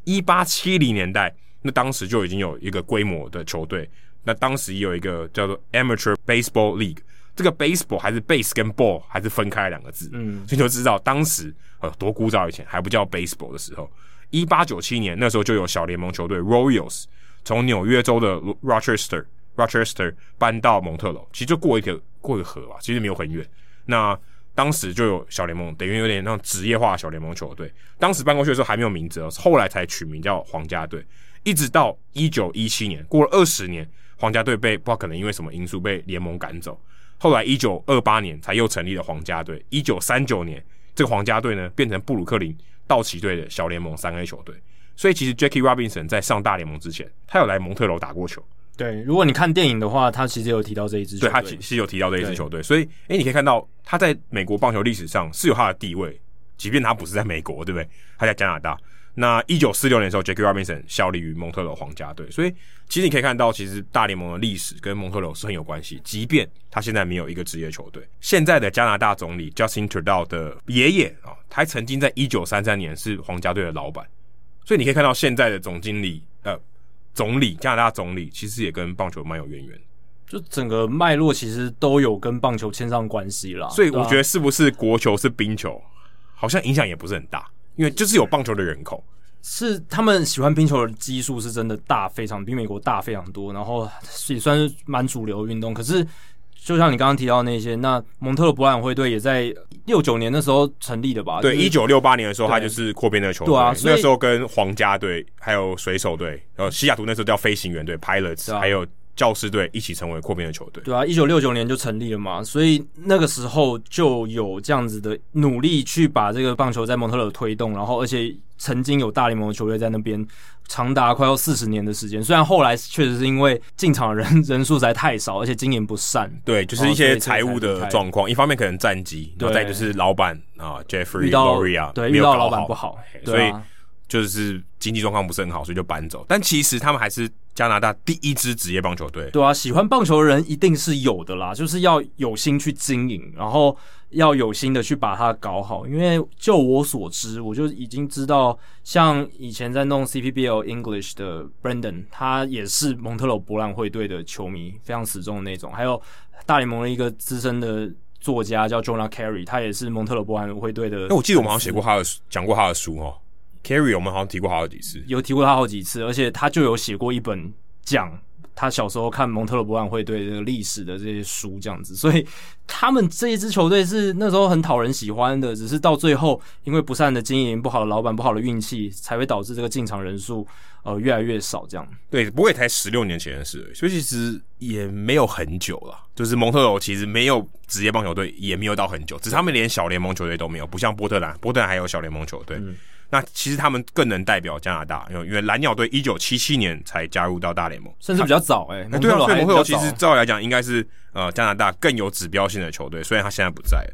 一八七零年代，那当时就已经有一个规模的球队。那当时也有一个叫做 Amateur Baseball League，这个 baseball 还是 base 跟 ball 还是分开两个字，嗯，所以就知道当时呃多古早以前还不叫 baseball 的时候。一八九七年那时候就有小联盟球队 Royals 从纽约州的 Rochester。Rochester 搬到蒙特娄，其实就过一个过一个河吧，其实没有很远。那当时就有小联盟，等于有点那种职业化小联盟球队。当时搬过去的时候还没有名字哦，后来才取名叫皇家队。一直到一九一七年，过了二十年，皇家队被不知道可能因为什么因素被联盟赶走。后来一九二八年才又成立了皇家队。一九三九年，这个皇家队呢变成布鲁克林道奇队的小联盟三 A 球队。所以其实 Jackie Robinson 在上大联盟之前，他有来蒙特楼打过球。对，如果你看电影的话，他其实有提到这一支球队，对，他其实有提到这一支球队，所以，诶，你可以看到他在美国棒球历史上是有他的地位，即便他不是在美国，对不对？他在加拿大。那一九四六年的时候，Jackie Robinson 效力于蒙特娄皇家队，所以其实你可以看到，其实大联盟的历史跟蒙特娄是很有关系，即便他现在没有一个职业球队。现在的加拿大总理 Justin Trudeau 的爷爷啊，他曾经在一九三三年是皇家队的老板，所以你可以看到现在的总经理呃。总理，加拿大总理其实也跟棒球蛮有渊源。就整个脉络其实都有跟棒球牵上关系啦，所以我觉得是不是国球是冰球，好像影响也不是很大，因为就是有棒球的人口，是他们喜欢冰球的基数是真的大，非常比美国大非常多，然后也算是蛮主流的运动。可是就像你刚刚提到那些，那蒙特娄博览会队也在六九年的时候成立的吧？对，一九六八年的时候，他就是扩编的球队，对啊，那时候跟皇家队还有水手队，然后西雅图那时候叫飞行员队 （Pilots），还有。教师队一起成为扩编的球队，对啊，一九六九年就成立了嘛，所以那个时候就有这样子的努力去把这个棒球在蒙特勒推动，然后而且曾经有大联盟的球队在那边长达快要四十年的时间，虽然后来确实是因为进场的人人数实在太少，而且经营不善，对，就是一些财务的状况，一方面可能战绩，然后再就是老板啊，Jeffrey Loria 对，遇到老板不好，所以就是经济状况不是很好，所以就搬走，但其实他们还是。加拿大第一支职业棒球队，对啊，喜欢棒球的人一定是有的啦，就是要有心去经营，然后要有心的去把它搞好。因为就我所知，我就已经知道，像以前在弄 CPBL English 的 Brandon，他也是蒙特罗博览会队的球迷，非常死忠的那种。还有大联盟的一个资深的作家叫 Jonah Carey，他也是蒙特罗博览会队的。那我记得我们好像写过他的讲过他的书哦。Carry 我们好像提过他好几次，有提过他好几次，而且他就有写过一本讲他小时候看蒙特勒博览会队这个历史的这些书，这样子。所以他们这一支球队是那时候很讨人喜欢的，只是到最后因为不善的经营、不好的老板、不好的运气，才会导致这个进场人数呃越来越少。这样对，不过也才十六年前的事，所以其实也没有很久了。就是蒙特罗其实没有职业棒球队，也没有到很久，只是他们连小联盟球队都没有，不像波特兰，波特兰还有小联盟球队。嗯那其实他们更能代表加拿大，因为因为蓝鸟队一九七七年才加入到大联盟，甚至比较早哎、欸。对啊，所以蒙特娄其实照理来讲应该是呃加拿大更有指标性的球队，虽然他现在不在。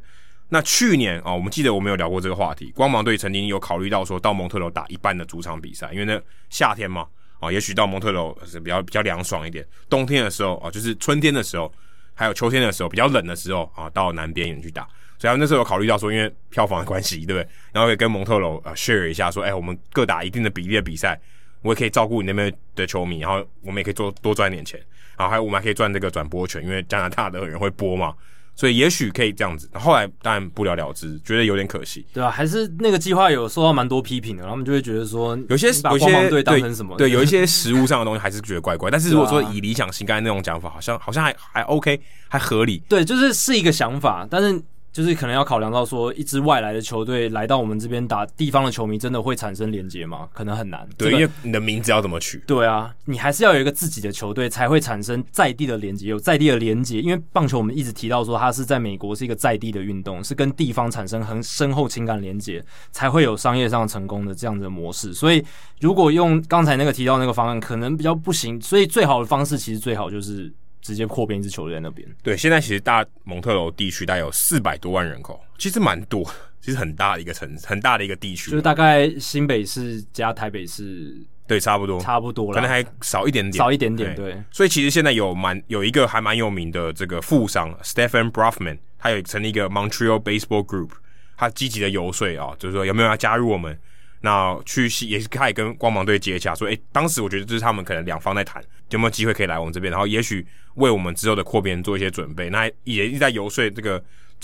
那去年啊、哦，我们记得我们有聊过这个话题，光芒队曾经有考虑到说到蒙特楼打一半的主场比赛，因为那夏天嘛啊、哦，也许到蒙特楼是比较比较凉爽一点。冬天的时候啊、哦，就是春天的时候，还有秋天的时候比较冷的时候啊、哦，到南边去打。所以那时候有考虑到说，因为票房的关系，对不对？然后可以跟蒙特娄呃 share 一下，说，哎，我们各打一定的比例的比赛，我也可以照顾你那边的球迷，然后我们也可以多多赚点钱，然后还有我们还可以赚这个转播权，因为加拿大的人会播嘛，所以也许可以这样子。后来当然不了了之，觉得有点可惜，对啊，还是那个计划有受到蛮多批评的，然后他们就会觉得说，有些有些队当成什么对，对，[LAUGHS] 有一些实物上的东西还是觉得怪怪。但是如果说以理想型刚才那种讲法，好像好像还还 OK，还合理。对，就是是一个想法，但是。就是可能要考量到说，一支外来的球队来到我们这边打，地方的球迷真的会产生连接吗？可能很难。对，这个、因为你的名字要怎么取？对啊，你还是要有一个自己的球队，才会产生在地的连接，有在地的连接。因为棒球我们一直提到说，它是在美国是一个在地的运动，是跟地方产生很深厚情感连接，才会有商业上成功的这样子的模式。所以，如果用刚才那个提到那个方案，可能比较不行。所以，最好的方式其实最好就是。直接扩编一支球队在那边。对，现在其实大蒙特楼地区大概有四百多万人口，其实蛮多，其实很大的一个城市，很大的一个地区。就是大概新北市加台北市，对，差不多，差不多了，可能还少一点点，少一点点。对，对所以其实现在有蛮有一个还蛮有名的这个富商 Stephen Brofman，他有成立一个 Montreal Baseball Group，他积极的游说啊，就是说有没有要加入我们。那去也是可以跟光芒队接洽，说，诶、欸，当时我觉得这是他们可能两方在谈，有没有机会可以来我们这边，然后也许为我们之后的扩编做一些准备。那也一直在游说这个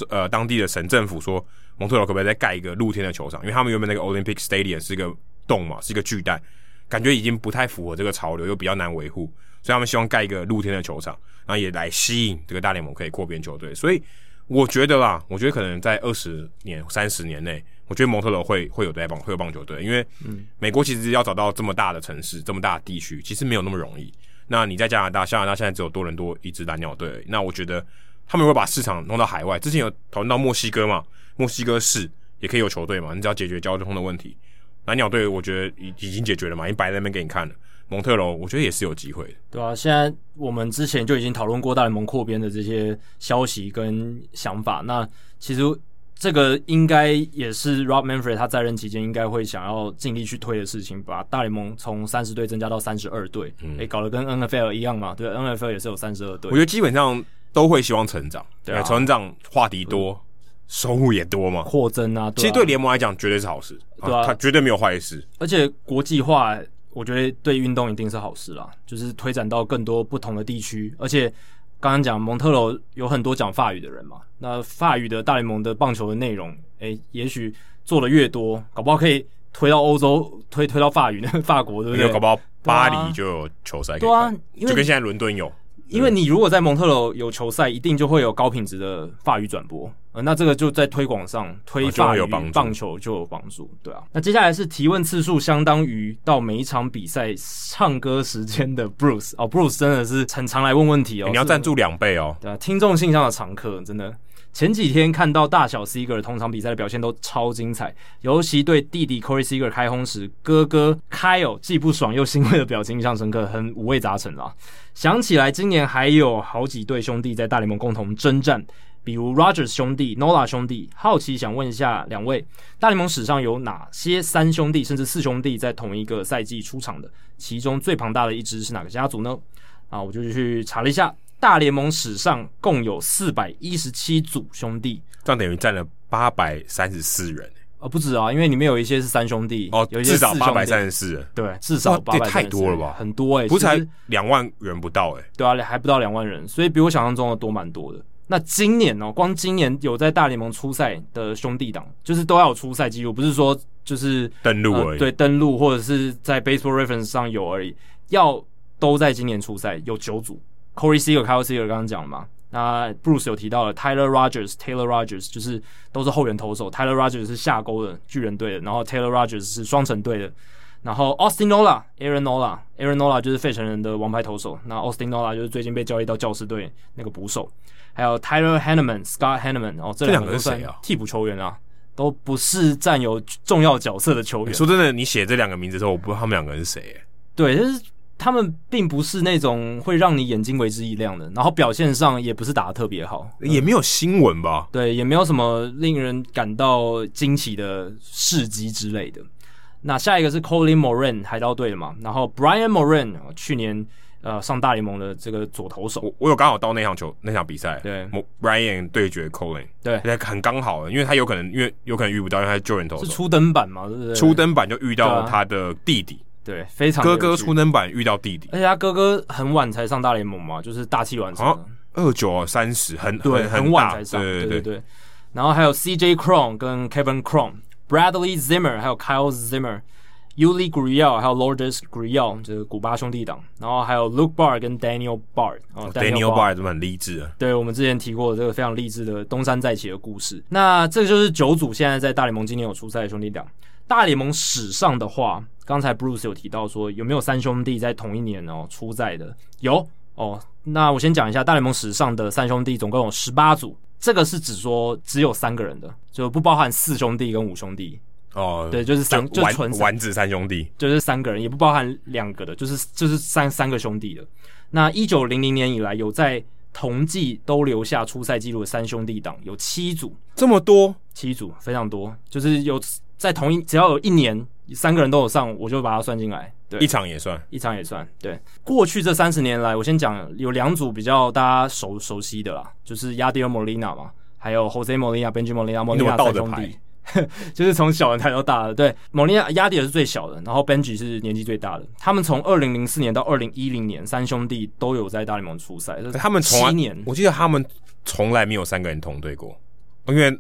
呃当地的省政府，说蒙特罗可不可以再盖一个露天的球场，因为他们原本那个 Olympic Stadium 是一个洞嘛，是一个巨蛋，感觉已经不太符合这个潮流，又比较难维护，所以他们希望盖一个露天的球场，然后也来吸引这个大联盟可以扩编球队。所以我觉得啦，我觉得可能在二十年、三十年内。我觉得蒙特罗会会有在棒会有棒球队，因为美国其实要找到这么大的城市、这么大的地区，其实没有那么容易。那你在加拿大，加拿大现在只有多伦多一支蓝鸟队，那我觉得他们会把市场弄到海外。之前有讨论到墨西哥嘛，墨西哥市也可以有球队嘛，你只要解决交通的问题。蓝鸟队我觉得已已经解决了嘛，已经摆在那边给你看了。蒙特娄我觉得也是有机会的。对啊，现在我们之前就已经讨论过大联盟扩编的这些消息跟想法，那其实。这个应该也是 Rob Manfred 他在任期间应该会想要尽力去推的事情，把大联盟从三十队增加到三十二队，嗯，诶，搞得跟 NFL 一样嘛？对，NFL 也是有三十二队。我觉得基本上都会希望成长，对，啊，成长话题多，嗯，收入也多嘛，扩增啊。其实对联盟来讲绝对是好事，对啊，它绝对没有坏事。而且国际化，我觉得对运动一定是好事啦，就是推展到更多不同的地区，而且刚刚讲蒙特罗有很多讲法语的人嘛，那法语的大联盟的棒球的内容，诶，也许做的越多，搞不好可以推到欧洲，推推到法语那个法国，对不对？搞不好巴黎就有球赛对啊，就跟现在伦敦有。因为你如果在蒙特罗有球赛，一定就会有高品质的法语转播，呃，那这个就在推广上推法语棒球就有帮助，对啊。那接下来是提问次数相当于到每一场比赛唱歌时间的 Bruce 哦，Bruce 真的是很常来问问题哦，你要赞助两倍哦，对啊，听众信箱的常客，真的。前几天看到大小 Seager 同场比赛的表现都超精彩，尤其对弟弟 Corey Seager 开轰时，哥哥 Kyle 既不爽又欣慰的表情印象深刻，很五味杂陈啊。想起来今年还有好几对兄弟在大联盟共同征战，比如 Rogers 兄弟、Nola 兄弟。好奇想问一下两位，大联盟史上有哪些三兄弟甚至四兄弟在同一个赛季出场的？其中最庞大的一支是哪个家族呢？啊，我就去查了一下。大联盟史上共有四百一十七组兄弟，这样等于占了八百三十四人。呃，不止啊，因为里面有一些是三兄弟哦，有一些至少八百三十四。对，至少八百。太多了吧？很多哎、欸，不是才两万人不到哎、欸。对啊，还不到两万人，所以比我想象中的多蛮多的。那今年哦，光今年有在大联盟出赛的兄弟党，就是都要有出赛记录，不是说就是登录而已。呃、对，登录或者是在 Baseball Reference 上有而已，要都在今年出赛，有九组。Corey Seager、Kyle Seager 刚刚讲了嘛？那 Bruce 有提到了 Tyler Rogers、Taylor Rogers，就是都是后援投手。Tyler Rogers 是下钩的巨人队的，然后 Taylor Rogers 是双城队的。然后 Austin Nola、Aaron Nola、Aaron Nola 就是费城人的王牌投手。那 Austin Nola 就是最近被交易到教师队那个捕手。还有 Tyler Hanneman、Scott Hanneman 哦，这两个是谁啊？替补球员啊，都不是占有重要角色的球员。说真的，你写这两个名字的时候，我不知道他们两个人是谁、欸。对，就是。他们并不是那种会让你眼睛为之一亮的，然后表现上也不是打的特别好，也没有新闻吧？对，也没有什么令人感到惊奇的事迹之类的。那下一个是 Colin Moran 海盗队的嘛，然后 Brian Moran 去年呃上大联盟的这个左投手，我我有刚好到那场球那场比赛，对，Brian 对决 Colin，对，很刚好，因为他有可能因为有可能遇不到，因为他是救援投手，是初登板嘛，对不对？初登板就遇到他的弟弟。对，非常哥哥初登板遇到弟弟，而且他哥哥很晚才上大联盟嘛，就是大器晚成，二九三十，很对很，很晚才上，对对对，对对对。然后还有 C.J. Cron 跟 Kevin Cron、Bradley Zimmer，还有 Kyle Zimmer，Yuli Gurriel，还有 Lourdes Gurriel，就是古巴兄弟党。然后还有 Luke Bard 跟 Daniel Bard，哦，Daniel Bard 怎么很励志啊？对，我们之前提过的这个非常励志的东山再起的故事。那这个就是九组现在在大联盟今年有出赛的兄弟党。大联盟史上的话，刚才 Bruce 有提到说有没有三兄弟在同一年哦出赛的？有哦。那我先讲一下大联盟史上的三兄弟，总共有十八组。这个是指说只有三个人的，就不包含四兄弟跟五兄弟哦。对，就是三，就纯丸子三兄弟，就是三个人，也不包含两个的，就是就是三三个兄弟的。那一九零零年以来有在同季都留下出赛记录的三兄弟档有七组，这么多，七组非常多，就是有。在同一只要有一年三个人都有上，我就把它算进来。对，一场也算，一场也算。对，过去这三十年来，我先讲有两组比较大家熟熟悉的啦，就是 Yadier Molina 嘛，还有 Jose Molina、Benji Molina，Molina 三兄弟，[LAUGHS] 就是从小人抬到大的。对，Molina、Yadier 是最小的，然后 Benji 是年纪最大的。他们从二零零四年到二零一零年，三兄弟都有在大联盟出赛。他们从七年，我记得他们从来没有三个人同队过，因为。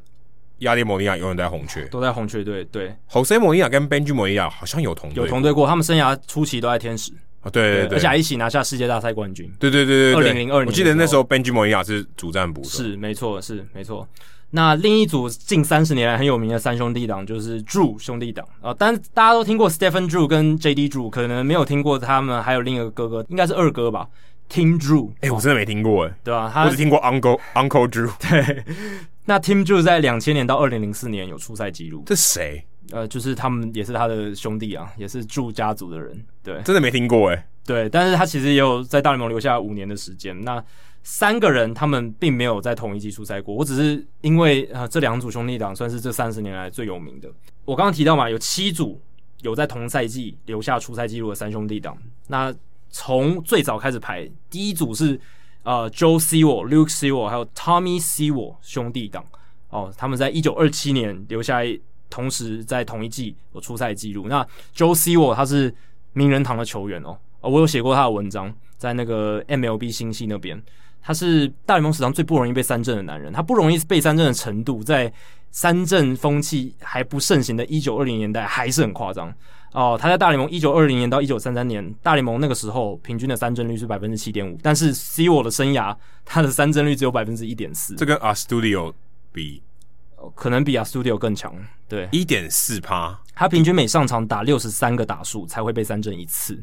亚历摩尼亚永远在红雀，都在红雀队。对，Jose Molina 跟 Benji Molina 好像有同队，有同队过。他们生涯初期都在天使。啊，对对对，而且还一起拿下世界大赛冠军。对对对对，二零零二年，我记得那时候 Benji Molina 是主战捕手。是，没错，是没错。那另一组近三十年来很有名的三兄弟党就是 Drew 兄弟党啊，但大家都听过 Stephen Drew 跟 JD Drew，可能没有听过他们还有另一个哥哥，应该是二哥吧，Tim Drew。哎，我真的没听过哎，对吧？我只听过 Uncle Uncle Drew。[LAUGHS] 对。那 Tim Drew 在两千年到二零零四年有出赛记录，这谁？呃，就是他们也是他的兄弟啊，也是 Drew 家族的人。对，真的没听过哎。对，但是他其实也有在大联盟留下五年的时间。那三个人他们并没有在同一季出赛过，我只是因为呃这两组兄弟档算是这三十年来最有名的。我刚刚提到嘛，有七组有在同赛季留下出赛记录的三兄弟档。那从最早开始排，第一组是。呃、，Joe Sewell、Luke Sewell 还有 Tommy Sewell 兄弟档哦，他们在一九二七年留下同时在同一季有出赛记录。那 Joe Sewell 他是名人堂的球员哦。我有写过他的文章，在那个 MLB 星系那边。他是大联盟史上最不容易被三振的男人。他不容易被三振的程度，在三振风气还不盛行的一九二零年代还是很夸张哦。他在大联盟一九二零年到一九三三年，大联盟那个时候平均的三振率是百分之七点五，但是 Sewell 的生涯他的三振率只有百分之一点四。这跟 Astudillo 比，可能比 Astudillo 更强。对，一点四趴。他平均每上场打六十三个打数才会被三振一次。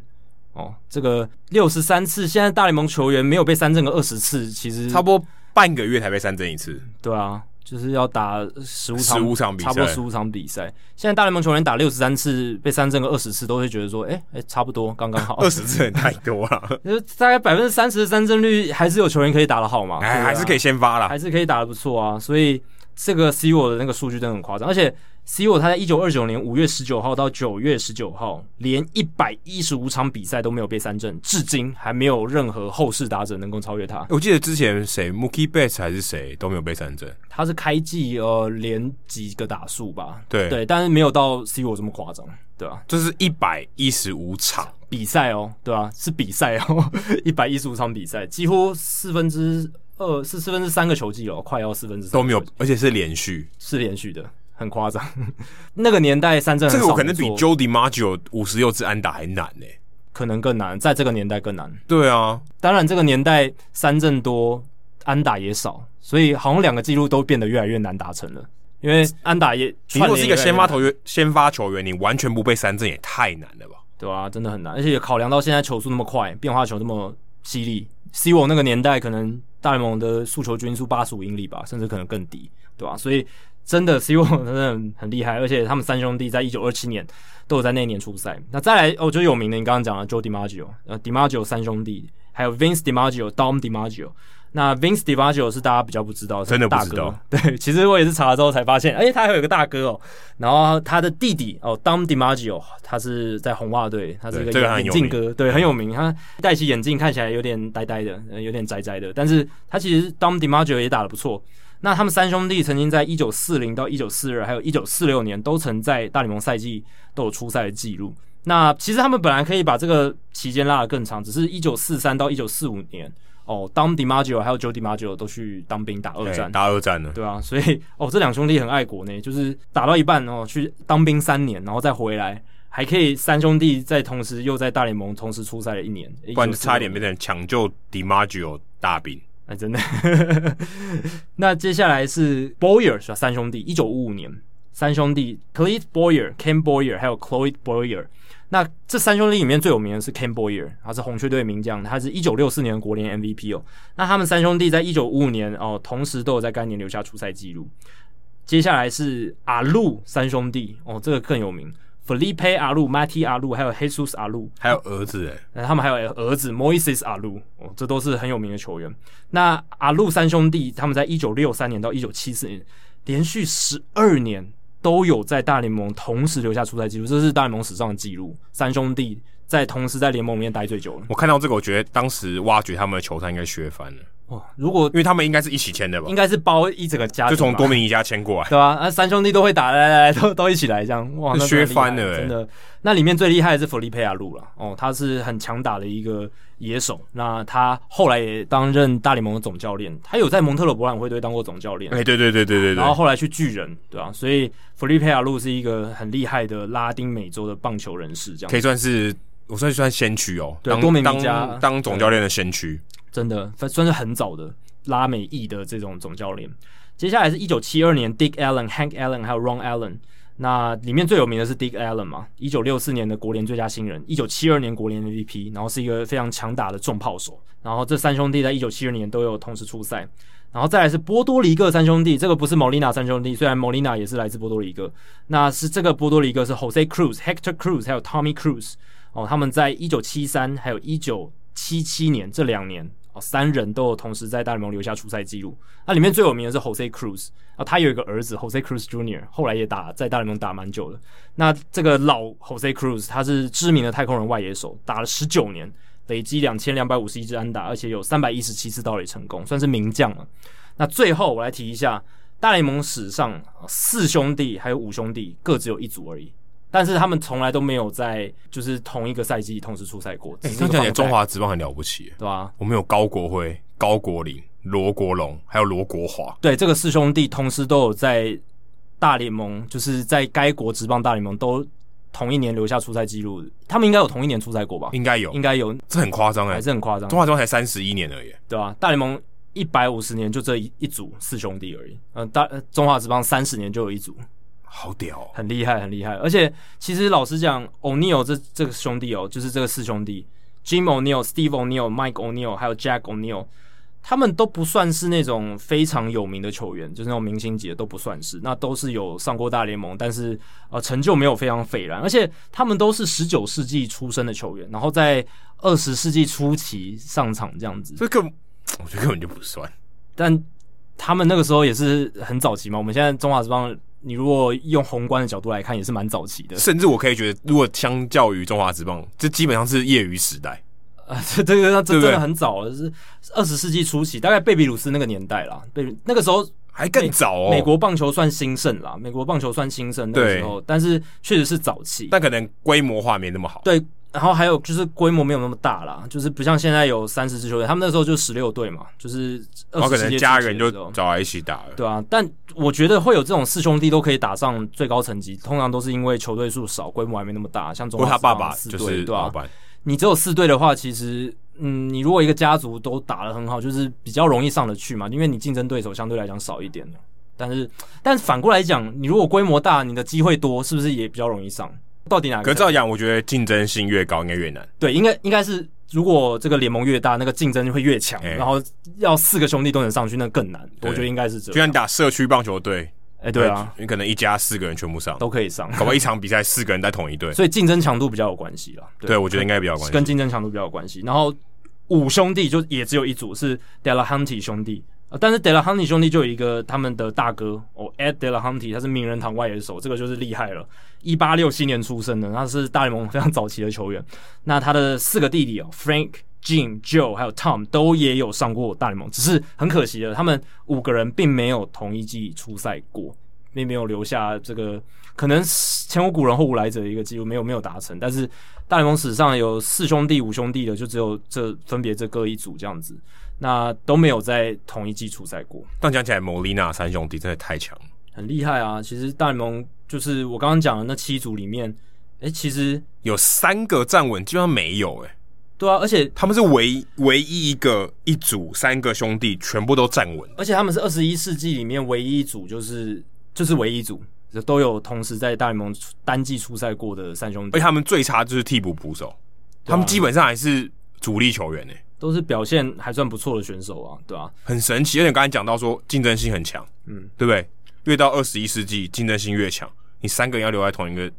哦，这个六十三次，现在大联盟球员没有被三振个二十次，其实差不多半个月才被三振一次。对啊，就是要打十五场，十五场比赛，差不多十五场比赛。现在大联盟球员打六十三次，被三振个二十次，都会觉得说，哎哎，差不多，刚刚好。[LAUGHS] 二十次也太多了，[LAUGHS] 就是大概百分之三十的三振率，还是有球员可以打得好嘛？哎，还是可以先发啦，还是可以打得不错啊。所以这个 Sewell 的那个数据真的很夸张，而且。Sewell 他在一九二九年五月十九号到九月十九号，连一百一十五场比赛都没有被三振，至今还没有任何后世打者能够超越他。我记得之前谁 Mookie Betts 还是谁都没有被三振，他是开季呃连几个打数吧？对对，但是没有到 Sewell 这么夸张，对吧、啊？就是一百一十五场比赛哦，对吧、啊？是比赛哦，[LAUGHS] 一百一十五场比赛，几乎四分之二是四分之三个球季哦，快要四分之三都没有，而且是连续，是连续的。很夸张，[LAUGHS] 那个年代三振，这个我可能比 Joe DiMaggio 五十六支安打还难呢、欸，可能更难，在这个年代更难。对啊，当然这个年代三振多，安打也少，所以好像两个记录都变得越来越难达成了。因为安打也，你如果是一个先发球员，先发球员，你完全不被三振也太难了吧？对啊，真的很难，而且考量到现在球速那么快，变化球那么犀利 C 罗那个年代可能大联盟的速球均速八十五英里吧，甚至可能更低，对吧、啊？所以。真的 C 罗真的很厉害，而且他们三兄弟在一九二七年都有在那年出赛。那再来哦，就有名的，你刚刚讲的 Joe DiMaggio，呃，DiMaggio 三兄弟，还有 Vince DiMaggio、Dom DiMaggio。那 Vince DiMaggio 是大家比较不知道，真的大哥。对，其实我也是查了之后才发现，哎、欸，他还有一个大哥哦。然后他的弟弟哦，Dom DiMaggio，他是在红袜队，他是一个眼镜哥，对，很有名。他戴起眼镜看起来有点呆呆的，有点宅宅的，但是他其实 Dom DiMaggio 也打得不错。那他们三兄弟曾经在一九四零到一九四二，还有一九四六年，都曾在大联盟赛季都有出赛的记录。那其实他们本来可以把这个期间拉得更长，只是一九四三到一九四五年，哦，Dom DiMaggio 还有 Joe DiMaggio 都去当兵打二战，打二战了，对啊，所以哦，这两兄弟很爱国呢，就是打到一半哦，去当兵三年，然后再回来，还可以三兄弟在同时又在大联盟同时出赛了一年，不然差一点变成抢救 DiMaggio 大兵。哎，真的。[LAUGHS] 那接下来是 Boyer 是吧？三兄弟，一九五五年，三兄弟 Clete Boyer、Ken Boyer 还有 Cloyd Boyer。那这三兄弟里面最有名的是 Ken Boyer，他是红雀队名将，他是一九六四年国联 MVP 哦。那他们三兄弟在一九五五年哦，同时都有在该年留下出赛记录。接下来是阿路三兄弟哦，这个更有名。Felipe 阿路、Matty 阿路，还有 Jesus 阿路，还有儿子诶，他们还有儿子 Moises 阿路哦，这都是很有名的球员。那阿路三兄弟，他们在一九六三年到一九七四年，连续十二年都有在大联盟同时留下出赛记录，这是大联盟史上的记录。三兄弟在同时在联盟里面待最久了。我看到这个，我觉得当时挖掘他们的球探应该削翻了。哦，如果因为他们应该是一起签的吧？应该是包一整个家，就从多米尼加签过来，对吧、啊？那三兄弟都会打，来来来，都都一起来这样，哇，那削翻了，真的。那里面最厉害的是弗利佩亚路了，哦，他是很强打的一个野手。那他后来也担任大联盟的总教练，他有在蒙特罗博览会队当过总教练。哎、欸，对对对对对对。然后后来去巨人，对吧、啊？所以弗利佩亚路是一个很厉害的拉丁美洲的棒球人士，这样可以算是我算是算先驱哦，对，多米尼加当，当总教练的先驱，真的算是很早的。拉美裔的这种总教练，接下来是一九七二年，Dick Allen、Hank Allen 还有 Ron Allen。那里面最有名的是 Dick Allen 嘛，一九六四年的国联最佳新人，一九七二年国联 MVP，然后是一个非常强大的重炮手。然后这三兄弟在一九七二年都有同时出赛。然后再来是波多黎各三兄弟，这个不是 Molina 三兄弟，虽然 Molina 也是来自波多黎各，那是这个波多黎各是 Jose Cruz、Hector Cruz 还有 Tommy Cruz 哦，他们在一九七三还有一九七七年这两年。哦，三人都有同时在大联盟留下出赛记录。那里面最有名的是 Jose Cruz 啊，他有一个儿子 Jose Cruz Junior，后来也打在大联盟打蛮久的。那这个老 Jose Cruz 他是知名的太空人外野手，打了十九年，累积两千两百五十一支安打，而且有三百一十七次盗垒成功，算是名将了。那最后我来提一下，大联盟史上四兄弟还有五兄弟各只有一组而已。但是他们从来都没有在就是同一个赛季同时出赛过。哎，看起来中华职棒很了不起，对吧、啊？我们有高国辉、高国林、罗国龙，还有罗国华。对，这个四兄弟同时都有在大联盟，就是在该国职棒大联盟都同一年留下出赛记录。他们应该有同一年出赛过吧？应该有，应该有。这很夸张哎，还是很夸张。中华职棒才三十一年而已，对吧、啊？大联盟。一百五十年就这一一组四兄弟而已，嗯，大中华职棒三十年就有一组，好屌哦，很厉害，很厉害。而且其实老实讲，O'Neal 这这个兄弟哦，就是这个四兄弟，Jim O'Neal、Steve O'Neal、Mike O'Neal 还有 Jack O'Neal，他们都不算是那种非常有名的球员，就是那种明星级的都不算是，那都是有上过大联盟，但是呃成就没有非常斐然。而且他们都是十九世纪出生的球员，然后在二十世纪初期上场这样子，这个。我觉得根本就不算，但他们那个时候也是很早期嘛。我们现在中华职棒，你如果用宏观的角度来看，也是蛮早期的。甚至我可以觉得，如果相较于中华职棒，这基本上是业余时代啊。这这个这真的很早了，是二十世纪初期，大概贝比鲁斯那个年代啦。贝那个时候还更早哦。美国棒球算兴盛啦，美国棒球算兴盛那个时候，但是确实是早期，但可能规模化没那么好。对。然后还有就是规模没有那么大啦，就是不像现在有三十支球队，他们那时候就十六队嘛，就是二十世纪的时候，可能家人就找来一起打了，对啊。但我觉得会有这种四兄弟都可以打上最高层级，通常都是因为球队数少，规模还没那么大。像中国他爸爸就是对吧？你只有四队的话，其实嗯，你如果一个家族都打得很好，就是比较容易上得去嘛，因为你竞争对手相对来讲少一点。但是，但反过来讲，你如果规模大，你的机会多，是不是也比较容易上？到底哪个？可是这样讲，我觉得竞争性越高，应该越难。对，应该应该是，如果这个联盟越大，那个竞争就会越强，欸，然后要四个兄弟都能上去，那更难。我觉得应该是这样。就像你打社区棒球队，哎，欸，对啊，你可能一家四个人全部上都可以上，搞不好一场比赛四个人在同一队，所以竞争强度比较有关系了。对，我觉得应该比较有关系，跟竞争强度比较有关系。然后五兄弟就也只有一组是 Delahunty 兄弟。但是 Delahunty 兄弟就有一个他们的大哥哦，Ed Delahunty，他是名人堂外野手，这个就是厉害了。一八六七年出生的，他是大联盟非常早期的球员。[LAUGHS] 那他的四个弟弟哦，Frank、Jim、Joe 还有 Tom 都也有上过大联盟，只是很可惜的，他们五个人并没有同一季出赛过，并没有留下这个可能前无古人后无来者的一个记录，没有没有达成。但是大联盟史上有四兄弟、五兄弟的，就只有这分别这各一组这样子。那都没有在同一季出赛过。但讲起来，莫利纳三兄弟真的太强，很厉害啊！其实大联盟就是我刚刚讲的那七组里面，哎、欸，其实有三个站稳，基本上没有哎、欸。对啊，而且他们是唯唯一一个一组三个兄弟全部都站稳，而且他们是二十一世纪里面唯一一组，就是就是唯一一组都有同时在大联盟单季出赛过的三兄弟。而且他们最差就是替补捕手、啊，他们基本上还是主力球员呢、欸。都是表现还算不错的选手啊，对吧、啊？很神奇，而且刚才讲到说竞争性很强，嗯，对不对？越到二十一世纪，竞争性越强，你三个人要留在同一个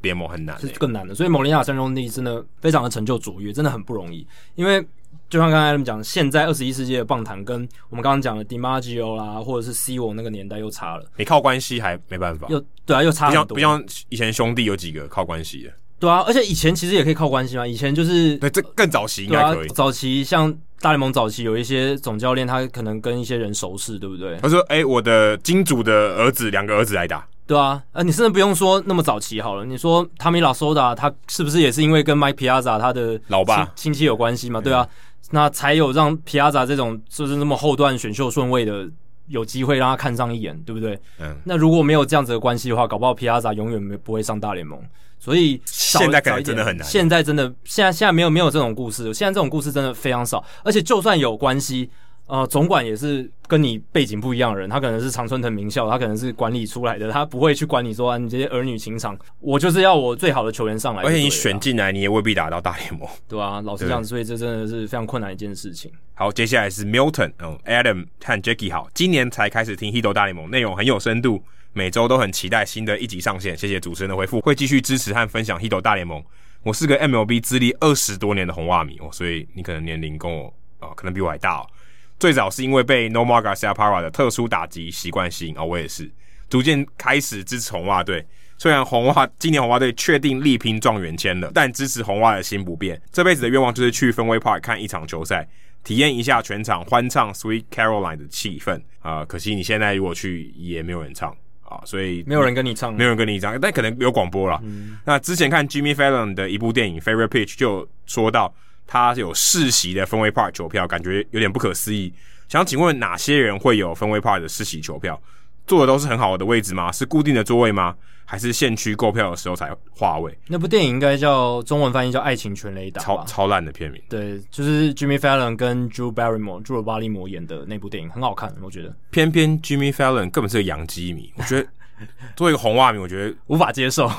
联盟很难、欸，是更难的。所以蒙利亚三兄弟真的非常的成就卓越，真的很不容易。因为就像刚才他们讲，现在二十一世纪的棒坛跟我们刚刚讲的 DiMaggio 啦，或者是 C 罗那个年代又差了。你靠关系还没办法，又对啊，又差很多。不像以前兄弟有几个靠关系的。对啊，而且以前其实也可以靠关系嘛。以前就是对，这更早期应该可以。啊、早期像大联盟早期有一些总教练，他可能跟一些人熟识，对不对？他说：“哎、欸，我的金主的儿子，两个儿子来打。”对啊，呃，你甚至不用说那么早期好了。你说 Tommy Lasorda 他是不是也是因为跟 Mike Piazza 他的老爸亲戚有关系嘛？对啊，那才有让 Piazza 这种就是那么后段选秀顺位的有机会让他看上一眼，对不对？嗯。那如果没有这样子的关系的话，搞不好 Piazza 永远没不会上大联盟。所以现在感觉真的很难。现在真的，现在现在没有没有这种故事。现在这种故事真的非常少，而且就算有关系，呃，总管也是跟你背景不一样的人。他可能是常春藤名校，他可能是管理出来的，他不会去管你说啊，你这些儿女情长。我就是要我最好的球员上来，而且你选进来，你也未必打到大联盟，对啊，老实讲，所以这真的是非常困难的一件事情。好，接下来是 Milton，嗯，Adam 和 Jackie 好，今年才开始听《Hito 大联盟》，内容很有深度。每周都很期待新的一集上线，谢谢主持人的回复，会继续支持和分享《Hito 大联盟》。我是个 MLB 资历二十多年的红袜迷哦，所以你可能年龄跟我啊、哦，可能比我还大哦。最早是因为被 Nomar Garciaparra 的特殊打击习惯吸引啊、哦，我也是逐渐开始支持红袜队。虽然红袜今年红袜队确定力拼状元签了，但支持红袜的心不变。这辈子的愿望就是去 Fenway Park 看一场球赛，体验一下全场欢唱 Sweet Caroline 的气氛啊、呃！可惜你现在如果去，也没有人唱。啊，所以没有人跟你唱，没有人跟你唱，但可能有广播了。嗯、那之前看 Jimmy Fallon 的一部电影《Favorite Pitch》就说到，他有世袭的分位 part 球票，感觉有点不可思议。想请问哪些人会有分位 part 的世袭球票？坐的都是很好的位置吗？是固定的座位吗？还是现区购票的时候才划位？那部电影应该叫中文翻译叫《爱情全雷达》，超超烂的片名。对，就是 Jimmy Fallon 跟 Drew Barrymore 朱罗巴利摩演的那部电影，很好看，我觉得。偏偏 Jimmy Fallon 根本是个洋基迷，我觉得 [LAUGHS] 作为一个红袜迷，我觉得无法接受。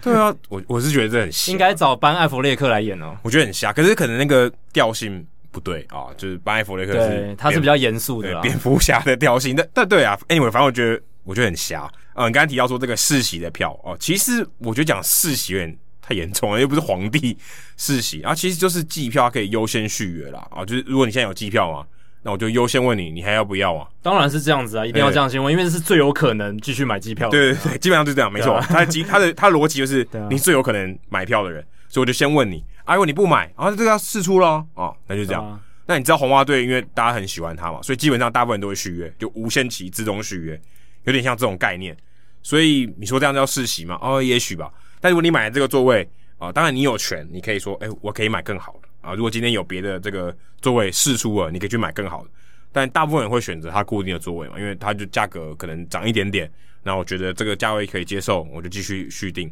[LAUGHS] 对啊，我我是觉得这很瞎，应该找班艾弗列克来演哦。我觉得很瞎，可是可能那个调性。不对啊，就是班艾弗列克是，他是比较严肃的蝙蝠侠的调性，但但对啊，anyway，反正我觉得我觉得很瞎啊。你刚才提到说这个世袭的票哦，其实我觉得讲世袭有点太严重了，[LAUGHS] 又不是皇帝世袭，啊其实就是季票可以优先续约啦啊，就是如果你现在有季票嘛，那我就优先问你，你还要不要啊？当然是这样子啊，一定要这样先问，因为这是最有可能继续买机票的。对对对，基本上就是这样，没错。他的机他的他的逻辑就是你最有可能买票的人，所以我就先问你，啊，如果你不买，啊，这个要试出咯，哦，那就这样。那你知道红袜队，因为大家很喜欢他嘛，所以基本上大部分人都会续约，就无限期自动续约，有点像这种概念。所以你说这样叫世袭嘛？哦，也许吧。但如果你买了这个座位啊、呃，当然你有权，你可以说，哎、欸，我可以买更好的啊。如果今天有别的这个座位试出了，你可以去买更好的。但大部分人会选择它固定的座位嘛，因为它就价格可能涨一点点，那我觉得这个价位可以接受，我就继续续订。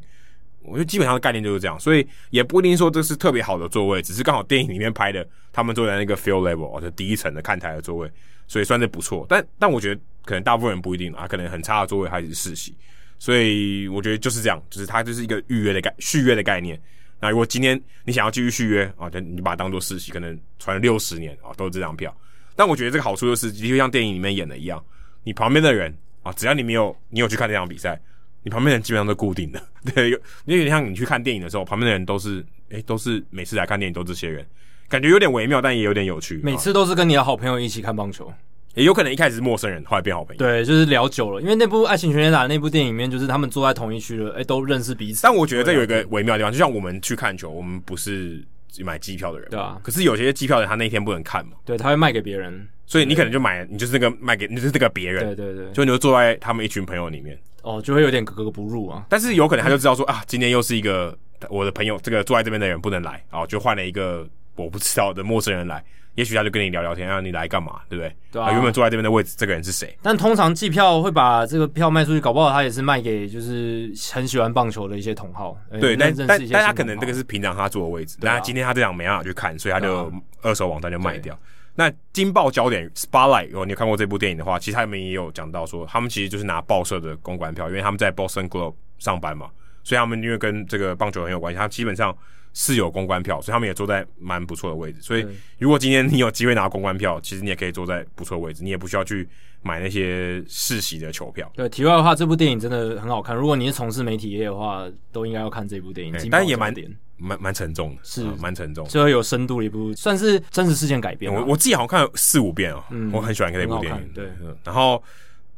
我觉得基本上的概念就是这样，所以也不一定说这是特别好的座位，只是刚好电影里面拍的，他们坐在那个 field level，就第一层的看台的座位，所以算是不错。但但我觉得可能大部分人不一定啊，可能很差的座位还是世袭，所以我觉得就是这样，就是它就是一个预约的概续约的概念。那如果今天你想要继续续约啊，就你把它当做世袭，可能传了六十年啊都是这张票。但我觉得这个好处就是，就像电影里面演的一样，你旁边的人啊，只要你没有你有去看这场比赛。你旁边的人基本上都固定的，[LAUGHS] 对，有点像你去看电影的时候，旁边的人都是，诶、欸，都是每次来看电影都这些人，感觉有点微妙，但也有点有趣。每次都是跟你的好朋友一起看棒球，也有可能一开始是陌生人，后来变好朋友。对，就是聊久了，因为那部《爱情全垒打》那部电影里面，就是他们坐在同一区的，哎、欸，都认识彼此。但我觉得这有一个微妙的地方，就像我们去看球，我们不是买机票的人，对啊。可是有些机票的人他那天不能看嘛，对，他会卖给别人，所以你可能就买，你就是那个卖给，你就是这个别人，对对对，就你就坐在他们一群朋友里面。哦，就会有点格格不入啊。但是有可能他就知道说啊，今天又是一个我的朋友，这个坐在这边的人不能来，然后就换了一个我不知道的陌生人来。也许他就跟你聊聊天，啊你来干嘛，对不对？对啊。原本坐在这边的位置，这个人是谁？但通常季票会把这个票卖出去，搞不好他也是卖给就是很喜欢棒球的一些同好。对，但但但他可能这个是平常他坐的位置，那今天他这样没办法去看，所以他就二手网站就卖掉。那金爆焦点 Spotlight，如果你有看过这部电影的话，其实他们也有讲到说，他们其实就是拿报社的公关票，因为他们在 Boston Globe 上班嘛，所以他们因为跟这个棒球很有关系，他基本上是有公关票，所以他们也坐在蛮不错的位置。所以如果今天你有机会拿公关票，其实你也可以坐在不错的位置，你也不需要去买那些世袭的球票。对，题外的话，这部电影真的很好看，如果你是从事媒体业的话，都应该要看这部电影。但也蛮点。蛮蛮沉重的，是蛮、呃、沉重，最后有深度的一部，算是真实事件改编。我我自己好像看了四五遍哦，嗯、我很喜欢看这部电影。对，然后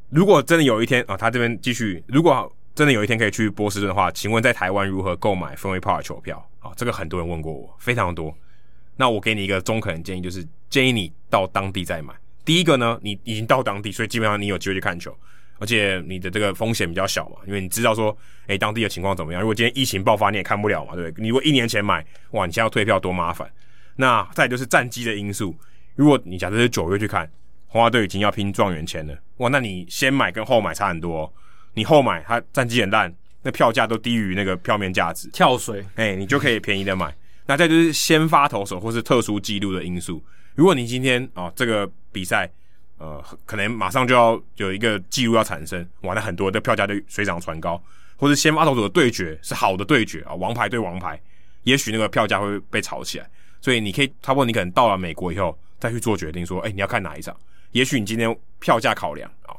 如果真的有一天啊、哦，他这边继续，如果真的有一天可以去波士顿的话，请问在台湾如何购买分威 Park 球票啊、哦？这个很多人问过我，非常多。那我给你一个中肯的建议，就是建议你到当地再买。第一个呢，你已经到当地，所以基本上你有机会去看球。而且你的这个风险比较小嘛，因为你知道说，诶，当地的情况怎么样？如果今天疫情爆发，你也看不了嘛，对不对？你如果一年前买，哇，你现在要退票多麻烦。那再就是战绩的因素，如果你假设是九月去看，红花队已经要拼状元签了，哇，那你先买跟后买差很多。你后买，它战绩很烂，那票价都低于那个票面价值，跳水，诶，你就可以便宜的买。那再就是先发投手或是特殊记录的因素，如果你今天啊、哦、这个比赛。呃，可能马上就要有一个记录要产生，哇，那很多的票价就水涨船高，或者先发投手的对决是好的对决啊，王牌对王牌，也许那个票价会被炒起来，所以你可以，差不多你可能到了美国以后再去做决定，说，哎、欸，你要看哪一场？也许你今天票价考量啊，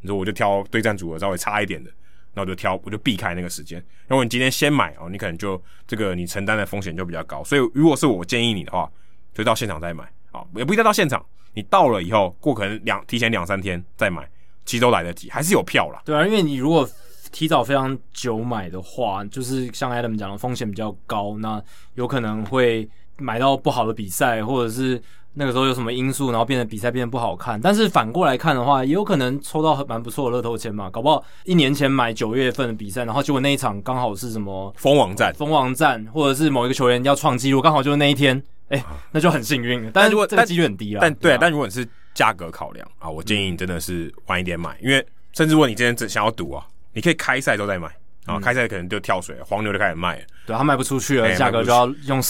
你说我就挑对战组合稍微差一点的，我就挑，我就避开那个时间。如果你今天先买哦，你可能就这个你承担的风险就比较高，所以如果是我建议你的话，就到现场再买啊，也不一定到现场。你到了以后，过可能两提前两三天再买，其实都来得及，还是有票啦。对啊，因为你如果提早非常久买的话，就是像 Adam 讲的风险比较高，那有可能会买到不好的比赛，或者是那个时候有什么因素，然后变得比赛变得不好看。但是反过来看的话，也有可能抽到很蛮不错的乐透签嘛，搞不好一年前买九月份的比赛，然后结果那一场刚好是什么封王战，封王战，或者是某一个球员要创纪录，刚好就是那一天，哎、欸，那就很幸运。但是如果这个几率很低了，但对，但如果你是价格考量啊，我建议你真的是晚一点买，因为甚至如果你今天只想要赌啊，你可以开赛都在买。啊，开赛可能就跳水，黄牛就开始卖了，对，他卖不出去了，价格就要用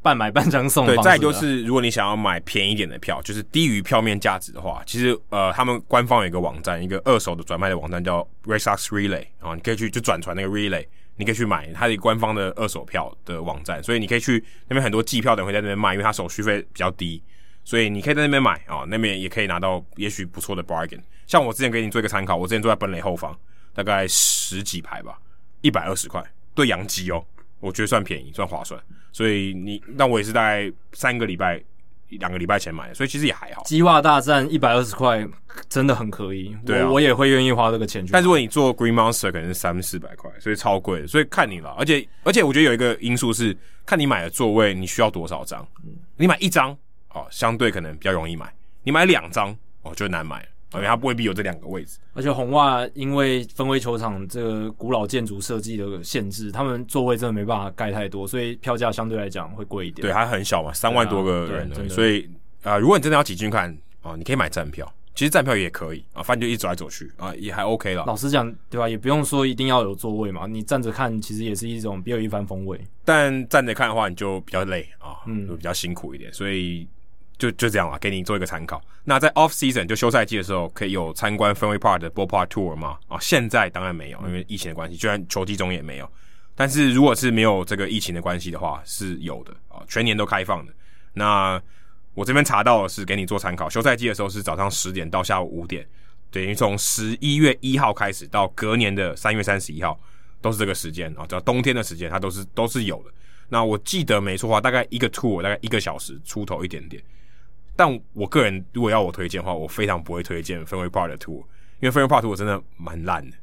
半买半张送。对，再就是如果你想要买便宜一点的票，就是低于票面价值的话，其实呃，他们官方有一个网站，一个二手的转卖的网站叫 Red Sox Relay 啊，你可以去就转传那个 Relay，你可以去买它的官方的二手票的网站，所以你可以去那边很多寄票的人会在那边卖，因为它手续费比较低，所以你可以在那边买啊，那边也可以拿到也许不错的 bargain。像我之前给你做一个参考，我之前坐在本垒后方，大概十几排吧。一百二十块对洋基哦，我觉得算便宜，算划算。所以你那我也是大概三个礼拜、两个礼拜前买的，所以其实也还好。鸡袜大战一百二十块真的很可以，对、啊、我我也会愿意花这个钱去。但如果你做 Green Monster 可能是三四百块，所以超贵，所以看你了。而且而且我觉得有一个因素是看你买的座位你需要多少张。你买一张哦，相对可能比较容易买；你买两张哦，就难买。因为它未必有这两个位置，而且红袜因为分威球场这个古老建筑设计的限制，他们座位真的没办法盖太多，所以票价相对来讲会贵一点。对，它很小嘛，三万多个人，啊、所以啊、呃，如果你真的要挤进去看啊，你可以买站票，其实站票也可以啊，反正就一直走来走去啊，也还 OK 了。老实讲，对吧？也不用说一定要有座位嘛，你站着看其实也是一种别有一番风味。但站着看的话，你就比较累啊，嗯，就比较辛苦一点，所以。就就这样了，给你做一个参考。那在 off season 就休赛季的时候，可以有参观 Fenway Park 的 Ballpark Tour 吗？啊，现在当然没有，因为疫情的关系，居然球季中也没有。但是如果是没有这个疫情的关系的话，是有的啊，全年都开放的。那我这边查到的是给你做参考，休赛季的时候是早上十点到下午五点，等于从十一月一号开始到隔年的三月三十一号都是这个时间啊，只要冬天的时间它都是都是有的。那我记得没错的话，大概一个 tour 大概一个小时出头一点点。但我个人如果要我推荐的话，我非常不会推荐 Fenway Park 的 tour，因为 Fenway Park tour 真的蛮烂的，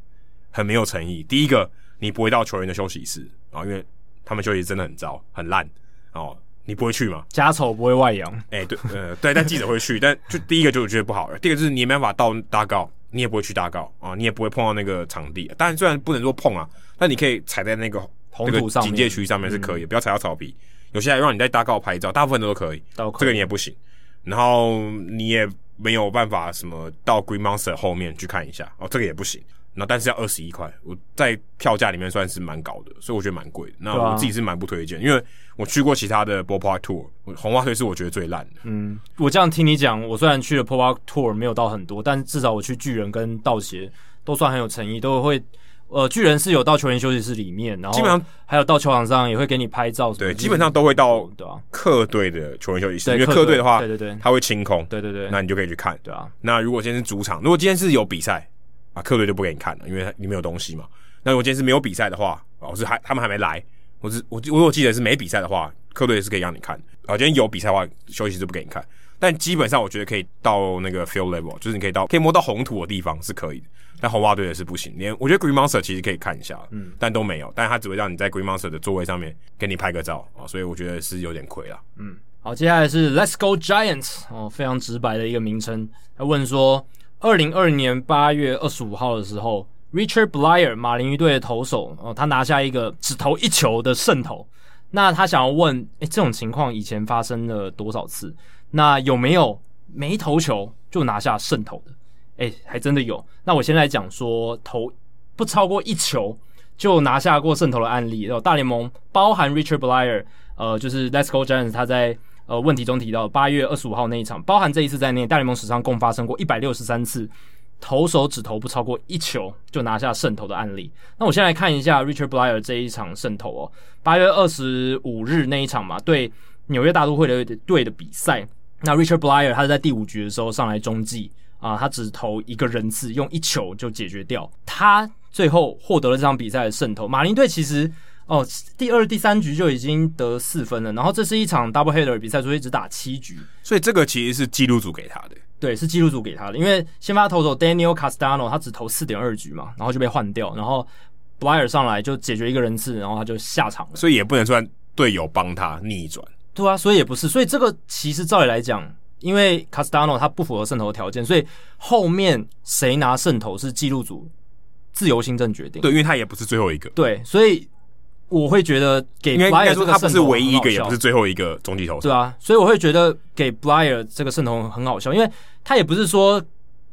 很没有诚意。第一个，你不会到球员的休息室啊，因为他们休息室真的很糟很烂哦，你不会去吗？家丑不会外扬。哎、欸，对，呃，对，但记者会去。但就第一个就我觉得不好了，第二个就是你也没办法到 dugout，你也不会去 dugout 啊，你也不会碰到那个场地。当然，虽然不能说碰啊，但你可以踩在那个红土上，警戒区上面是可以，嗯、不要踩到草皮。有些还让你在 dugout 拍照，大部分都可以，可以这个你也不行。然后你也没有办法什么到 Green Monster 后面去看一下哦，这个也不行。那但是要二十一块，我在票价里面算是蛮高的，所以我觉得蛮贵的。那我自己是蛮不推荐，因为我去过其他的 Ballpark Tour，红袜队是我觉得最烂的。嗯，我这样听你讲，我虽然去了 Ballpark Tour 没有到很多，但至少我去巨人跟道奇都算很有诚意，都会。呃，巨人是有到球员休息室里面，然后基本上还有到球场上也会给你拍照。对，基本上都会到对啊，客队的球员休息室，因为客队的话，对对对，他会清空，对对对，那你就可以去看，对啊。那如果今天是主场，如果今天是有比赛啊，客队就不给你看了，因为里面有东西嘛。那如果今天是没有比赛的话，哦，是还他们还没来，我是我我我记得是没比赛的话，客队是可以让你看。啊，今天有比赛的话，休息室不给你看。但基本上我觉得可以到那个 field level，就是你可以到可以摸到红土的地方是可以的。但红袜队也是不行，连我觉得 Green Monster 其实可以看一下，嗯，但都没有，但他只会让你在 Green Monster 的座位上面给你拍个照啊，所以我觉得是有点亏了。嗯，好，接下来是 Let's Go Giants 哦，非常直白的一个名称。他问说，二零二零年八月二十五号的时候，Richard Bleier 马林鱼队的投手哦，他拿下一个只投一球的胜投。那他想要问，诶，这种情况以前发生了多少次？那有没有没投球就拿下胜投的？哎，还真的有。那我先来讲说投不超过一球就拿下过胜投的案例，然后大联盟包含 Richard Bleier，呃，就是 Let's Go Giants 他在呃问题中提到八月二十五号那一场，包含这一次在内，大联盟史上共发生过一百六十三次投手只投不超过一球就拿下胜投的案例。那我先来看一下 Richard Bleier 这一场胜投哦，八月二十五日那一场嘛，对纽约大都会的队的比赛。那 Richard Bleier 他是在第五局的时候上来中继啊，他只投一个人次，用一球就解决掉。他最后获得了这场比赛的胜投。马林队其实哦，第二、第三局就已经得四分了。然后这是一场 double header 比赛，所以只打七局。所以这个其实是记录组给他的。对，是记录组给他的。因为先发投手 Daniel Castano 他只投四点二局嘛，然后就被换掉。然后 Bleier 上来就解决一个人次，然后他就下场了。所以也不能算队友帮他逆转。对啊，所以也不是，所以这个其实照理来讲，因为 Castano 他不符合胜投的条件，所以后面谁拿胜投是记录组自由行政决定。对，因为他也不是最后一个。对，所以我会觉得给 Bleier 这个他不是唯一一个，也不是最后一个中继投手。对啊，所以我会觉得给 Bleier 这个胜投很好笑，因为他也不是说。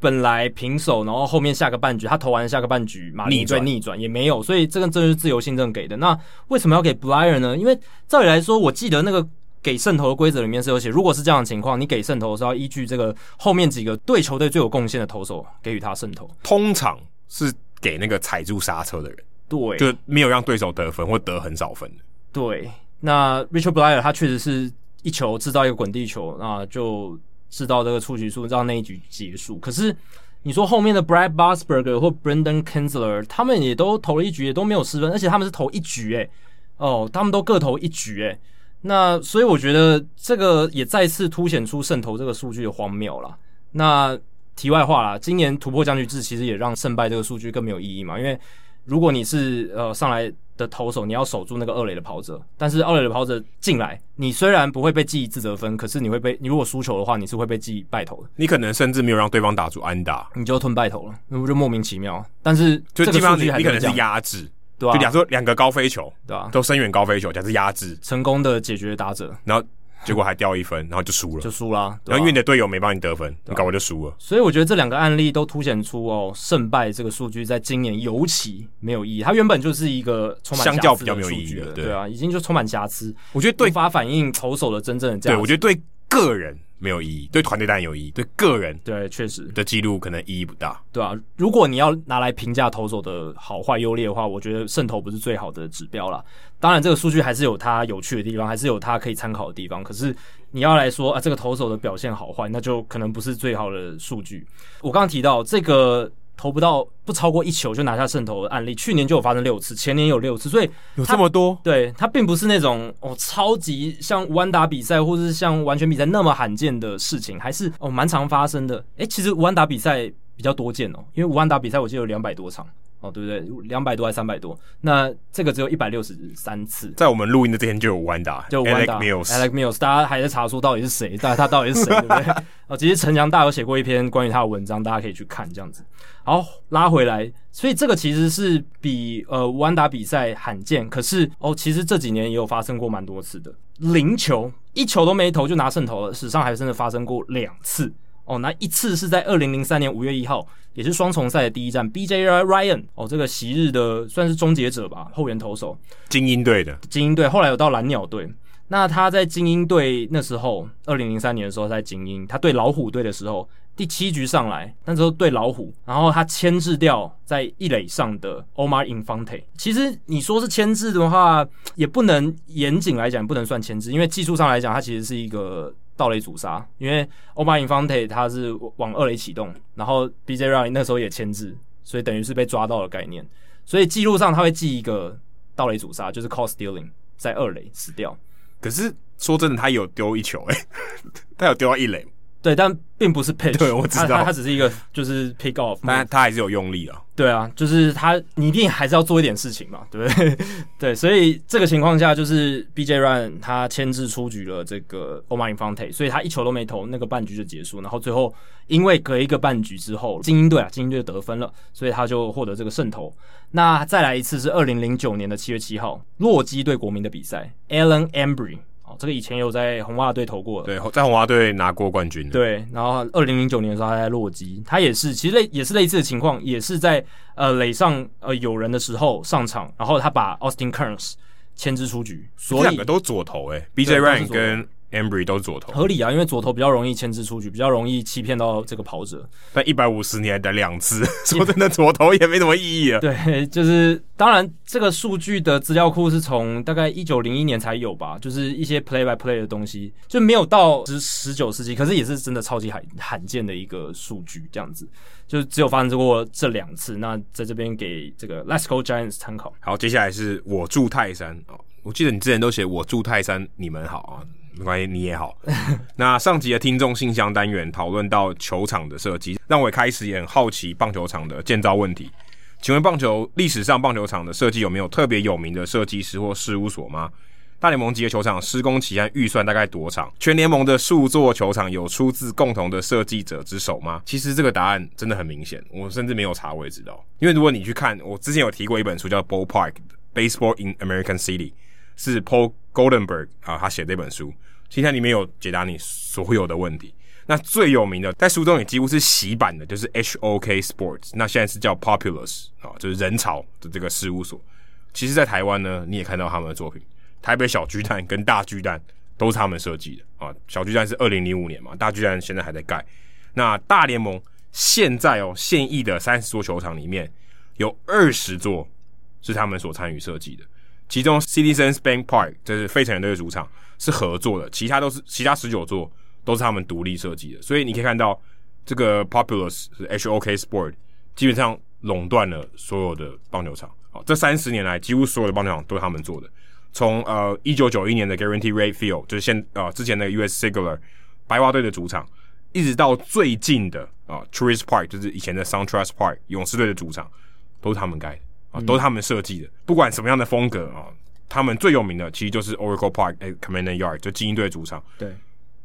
本来平手，然后后面下个半局，他投完下个半局，马林鱼逆转也没有，所以这个真的是自由行政给的。那为什么要给 Bleier 呢？因为照理来说，我记得那个给胜投的规则里面是有写，如果是这样的情况，你给胜投是要依据这个后面几个对球队最有贡献的投手给予他胜投，通常是给那个踩住刹车的人，对，就没有让对手得分或得很少分的。对，那 Richard Bleier 他确实是一球制造一个滚地球，那就。制造这个出局数，让那一局结束。可是你说后面的 Brad Bosberger 或 Brendan Kinsler，他们也都投了一局，也都没有失分，而且他们是投一局，诶，哦，他们都各投一局，诶。那所以我觉得这个也再次凸显出胜投这个数据的荒谬了。那题外话啦，今年突破僵局制其实也让胜败这个数据更没有意义嘛，因为如果你是呃上来。的投手，你要守住那个二垒的跑者，但是二垒的跑者进来，你虽然不会被记自责分，可是你会被你如果输球的话，你是会被记败投的。你可能甚至没有让对方打出安打，你就吞败投了，那不就莫名其妙？但是就基本上你你可能是压制，对、啊？就假设两个高飞球，对吧、啊？都深远高飞球，假设压制成功的解决打者，然后。结果还掉一分，然后就输了，就输了、啊。然后因为你的队友没帮你得分，你搞我就输了。所以我觉得这两个案例都凸显出哦，胜败这个数据在今年尤其没有意义。它原本就是一个充满相较比较没有意义的，对啊，已经就充满瑕疵。我觉得对，无法反映投手的真正的价值。对，我觉得对个人。没有意义，对团队当然有意义，对个人对确实的记录可能意义不大，对啊，如果你要拿来评价投手的好坏优劣的话，我觉得胜投不是最好的指标啦。当然，这个数据还是有它有趣的地方，还是有它可以参考的地方。可是你要来说啊，这个投手的表现好坏，那就可能不是最好的数据。我刚刚提到这个。投不到不超过一球就拿下胜投的案例，去年就有发生六次，前年有六次，所以有这么多。对，它并不是那种哦超级像无安打比赛或者是像完全比赛那么罕见的事情，还是哦蛮常发生的。诶，其实无安打比赛比较多见哦，因为无安打比赛我记得有两百多场。哦，对不对？两百多还是三百多？那这个只有一百六十三次。在我们录音的这天就有完打，就完打。Alec Mills，大家还在查出到底是谁，但他到底是谁，对不对？[LAUGHS] 哦，其实陈强大有写过一篇关于他的文章，大家可以去看这样子。好，拉回来，所以这个其实是比呃完打比赛罕见，可是哦，其实这几年也有发生过蛮多次的。零球，一球都没投就拿胜投了，史上还真的发生过两次。哦，那一次是在二零零三年五月一号，也是双重赛的第一站，B.J. Ryan 哦，这个昔日的算是终结者吧，后援投手，精英队的精英队，后来有到蓝鸟队。那他在精英队那时候，二零零三年的时候在精英，他对老虎队的时候，第七局上来，那时候对老虎，然后他牵制掉在一垒上的 Omar Infante。其实你说是牵制的话，也不能严谨来讲，不能算牵制，因为技术上来讲，他其实是一个。盗雷阻杀，因为 Omar Infante 他是往二雷启动，然后 BJ Ryan 那时候也牵制，所以等于是被抓到了概念。所以记录上他会记一个盗雷阻杀，就是 Call Stealing 在二雷死掉。可是说真的，他有丢一球诶、[LAUGHS] 他有丢到一垒。对，但并不是 [LAUGHS] pitch，对，我知道，他，他只是一个就是 pick off，但他还是有用力啊。对啊，就是他，你一定还是要做一点事情嘛，对不对？[LAUGHS] 对，所以这个情况下，就是 BJ Ryan 他牵制出局了这个 Omar Infante，所以他一球都没投，那个半局就结束。然后最后因为隔一个半局之后，精英队啊，精英队得分了，所以他就获得这个胜投。那再来一次是二零零九年的七月七号，洛基对国民的比赛，Alan 这个以前有在红袜队投过，对，在红袜队拿过冠军。对，然后二零零九年的时候他在洛基，他也是其实类也是类似的情况，也是在呃垒上呃有人的时候上场，然后他把 Austin Kearns 牵制出局，所以两个都左投诶，BJ Ryan 跟。Embree 都是左投，合理啊，因为左投比较容易牵制出局，比较容易欺骗到这个跑者。但一百五十年的两次，[LAUGHS] 说真的，左投也没什么意义啊。对，就是当然，这个数据的资料库是从大概一九零一年才有吧，就是一些 play by play 的东西，就没有到十十九世纪，可是也是真的超级罕罕见的一个数据，这样子，就只有发生过这两次。那在这边给这个 Let's Go Giants 参考。好，接下来是我住泰山哦，我记得你之前都写我住泰山，你们好啊。没关系，你也好。[LAUGHS] 那上集的听众信箱单元讨论到球场的设计，让我也开始也很好奇棒球场的建造问题。请问棒球历史上棒球场的设计有没有特别有名的设计师或事务所吗？大联盟级的球场施工期和预算大概多长？全联盟的数座球场有出自共同的设计者之手吗？其实这个答案真的很明显，我甚至没有查我也知道。因为如果你去看，我之前有提过一本书叫《Ballpark Baseball in American City》，是 Paul Goldenberg 啊，他写这本书，其实里面有解答你所有的问题。那最有名的，在书中也几乎是洗版的，就是 HOK Sports，那现在是叫 Populous 啊，就是人潮的这个事务所。其实，在台湾呢，你也看到他们的作品。台北小巨蛋跟大巨蛋都是他们设计的啊。小巨蛋是二零零五年嘛，大巨蛋现在还在盖。那大联盟现在哦，现役的三十座球场里面有二十座是他们所参与设计的，其中 Citizens Bank Park 就是费城人队的主场是合作的，其他都是其他十九座都是他们独立设计的。所以你可以看到这个 Populous 是 HOK Sport 基本上垄断了所有的棒球场。好，这三十年来，几乎所有的棒球场都是他们做的。从呃一九九一年的 Guarantee Rate Field，就是现呃之前的 US Sigler 白袜队的主场，一直到最近的啊 Truist Park，就是以前的 SunTrust Park 勇士队的主场，都是他们盖的啊，都是他们设计的。嗯、不管什么样的风格啊，他们最有名的其实就是 Oracle Park at Camden Yard，就精英队主场。对，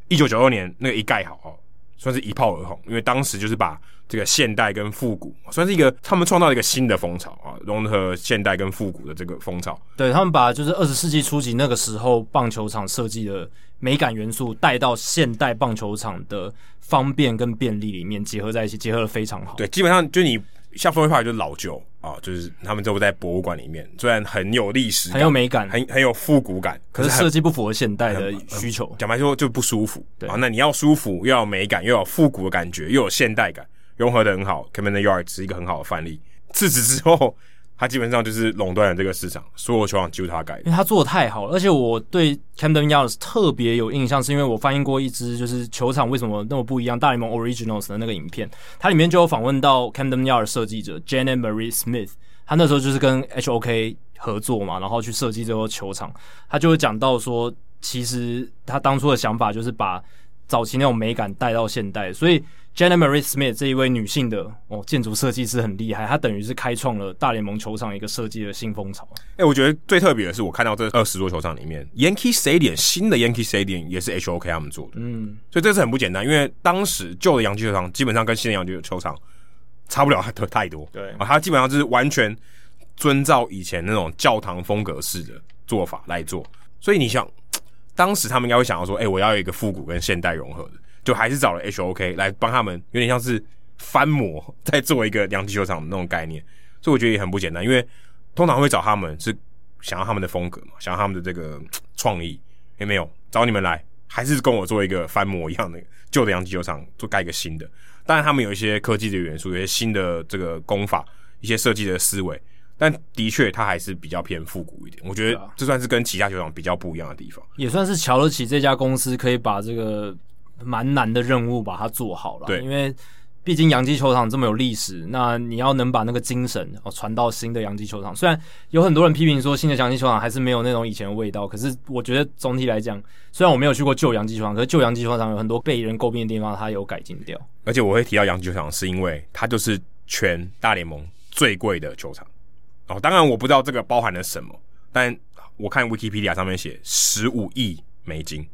一九九二年那个一盖好哦。算是一炮而红，因为当时就是把这个现代跟复古，算是一个他们创造了一个新的风潮啊，融合现代跟复古的这个风潮。对，他们把就是二十世纪初级那个时候棒球场设计的美感元素带到现代棒球场的方便跟便利里面结合在一起，结合的非常好。对，基本上就你。像风味派就是老旧啊，就是他们都在博物馆里面，虽然很有历史，很有美感，很很有复古感，可是设计不符合现代的需求。讲白说就不舒服。对啊，那你要舒服，又要美感，又有复古的感觉，又有现代感，融合的很好。Camden Yards 是一个很好的范例。自此之后。他基本上就是垄断了这个市场，所有球场就他盖的，因为他做的太好了。而且我对 Camden Yards 特别有印象，是因为我翻译过一支就是球场为什么那么不一样，大联盟 Originals 的那个影片，它里面就有访问到 Camden Yards 设计者 Janet Marie Smith，他那时候就是跟 HOK 合作嘛，然后去设计这个球场，他就会讲到说，其实他当初的想法就是把早期那种美感带到现代，所以。Janet Marie Smith 这一位女性的哦建筑设计师很厉害，她等于是开创了大联盟球场一个设计的新风潮。哎、欸，我觉得最特别的是，我看到这二十座球场里面，Yankee Stadium 新的 Yankee Stadium 也是 HOK 他们做的，嗯，所以这是很不简单，因为当时旧的洋基球场基本上跟新的洋基球场差不了太太多，对啊，它基本上就是完全遵照以前那种教堂风格式的做法来做，所以你想，当时他们应该会想要说，哎、欸，我要有一个复古跟现代融合的。就还是找了 HOK 来帮他们，有点像是翻模，[LAUGHS] 在做一个洋基球场的那种概念，所以我觉得也很不简单。因为通常会找他们是想要他们的风格嘛，想要他们的这个 [TSK] 创意，也没有找你们来，还是跟我做一个翻模一样的 [LAUGHS] 旧的洋基球场，做盖一个新的。当然，他们有一些科技的元素，有些新的这个功法，一些设计的思维，但的确它还是比较偏复古一点。我觉得这算是跟其他球场比较不一样的地方，也算是瞧得起这家公司，可以把这个。蛮难的任务把它做好了，对，因为毕竟洋基球场这么有历史，那你要能把那个精神哦传到新的洋基球场。虽然有很多人批评说新的洋基球场还是没有那种以前的味道，可是我觉得总体来讲，虽然我没有去过旧洋基球场，可是旧洋基球场有很多被人诟病的地方，它有改进掉。而且我会提到洋基球场，是因为它就是全大联盟最贵的球场哦。当然我不知道这个包含了什么，但我看 Wikipedia 上面写十五亿美金。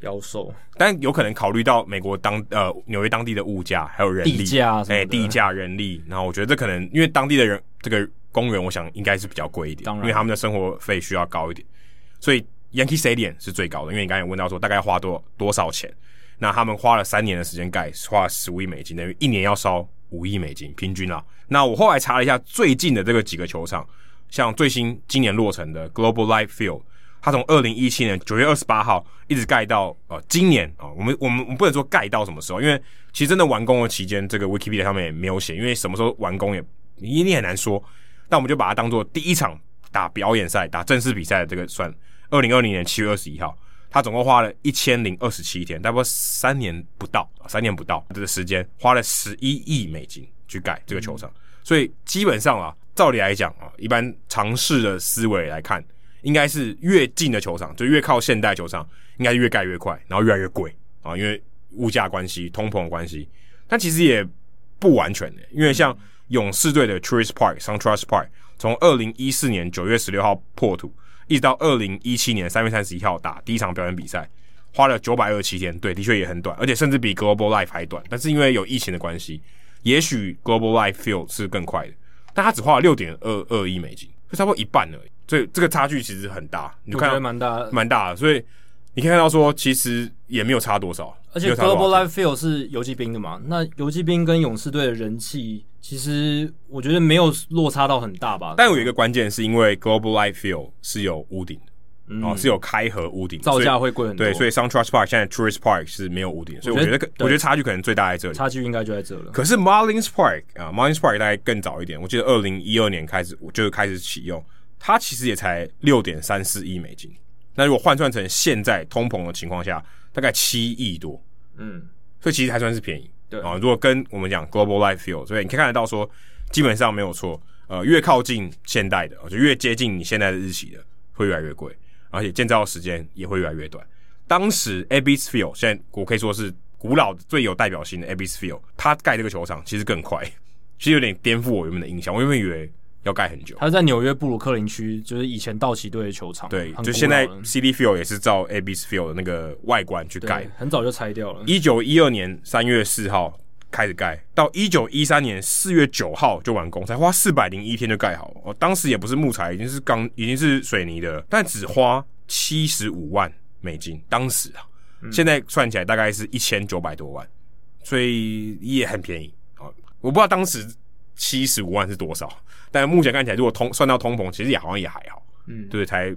妖兽，但有可能考虑到美国当呃纽约当地的物价还有人力，地价哎，地价人力，然后我觉得这可能因为当地的人这个公园，我想应该是比较贵一点，因为他们的生活费需要高一点，所以 Yankee Stadium 是最高的。因为你刚才有问到说大概花多多少钱，那他们花了三年的时间盖，花了十五亿美金，等于一年要烧五亿美金平均啦。那我后来查了一下最近的这个几个球场，像最新今年落成的 Global Life Field。他从二零一七年九月二十八号一直盖到呃今年啊、哦，我们我们我们不能说盖到什么时候，因为其实真的完工的期间，这个 Wikipedia 上面也没有写，因为什么时候完工也一定很难说。但我们就把它当做第一场打表演赛、打正式比赛的这个算，二零二零年七月二十一号，他总共花了一千零二十七天，大概三年不到，三年不到这个时间，花了十一亿美金去盖这个球场，嗯、所以基本上啊，照理来讲啊，一般常识的思维来看。应该是越近的球场，就越靠现代球场，应该越盖越快，然后越来越贵啊，因为物价关系、通膨的关系。但其实也不完全的，因为像勇士队的 Truist Park、SunTrust Park，从二零一四年九月十六号破土，一一直到二零一七年三月三十一号打第一场表演比赛，花了九百二十七天，对，的确也很短，而且甚至比 Global Life 还短。但是因为有疫情的关系，也许 Global Life Field 是更快的，但他只花了六点二二亿美金，就差不多一半而已。所以这个差距其实很大，你就看蛮大，蛮大的。所以你可以看到说，其实也没有差多少。而且 Global Life Field 是游击兵的嘛，那游击兵跟勇士队的人气，其实我觉得没有落差到很大吧。但有一个关键是因为 Global Life Field 是有屋顶的，嗯、哦，是有开合屋顶，造价会贵很多。对，所以 SunTrust Park 现在 Tourist Park 是没有屋顶，所以我觉得我觉得差距可能最大在这里，差距应该就在这了。可是 Marlins Park 啊，Marlins Park 大概更早一点，我记得二零一二年开始就开始启用。它其实也才六点三四亿美金，那如果换算成现在通膨的情况下，大概七亿多，嗯，所以其实还算是便宜，对啊。如果跟我们讲 Global Life Field，所以你可以看得到说，基本上没有错，呃，越靠近现代的，就越接近你现在的日期的，会越来越贵，而且建造的时间也会越来越短。当时 Abbey's Field，现在我可以说是古老最有代表性的 Abbey's Field，它盖这个球场其实更快，其实有点颠覆我原本的印象，我原本以为。要盖很久，他是在纽约布鲁克林区，就是以前道奇队的球场。对，就现在 Citi Field 也是照 Ebbets Field 的那个外观去盖，很早就拆掉了。一九一二年三月四号开始盖，到一九一三年四月九号就完工，才花四百零一天就盖好。哦，当时也不是木材，已经是钢，已经是水泥的，但只花七十五万美金。当时啊，嗯、现在算起来大概是一千九百多万，所以也很便宜啊。我不知道当时七十五万是多少。但目前看起来，如果通算到通膨，其实也好像也还好，嗯，对，才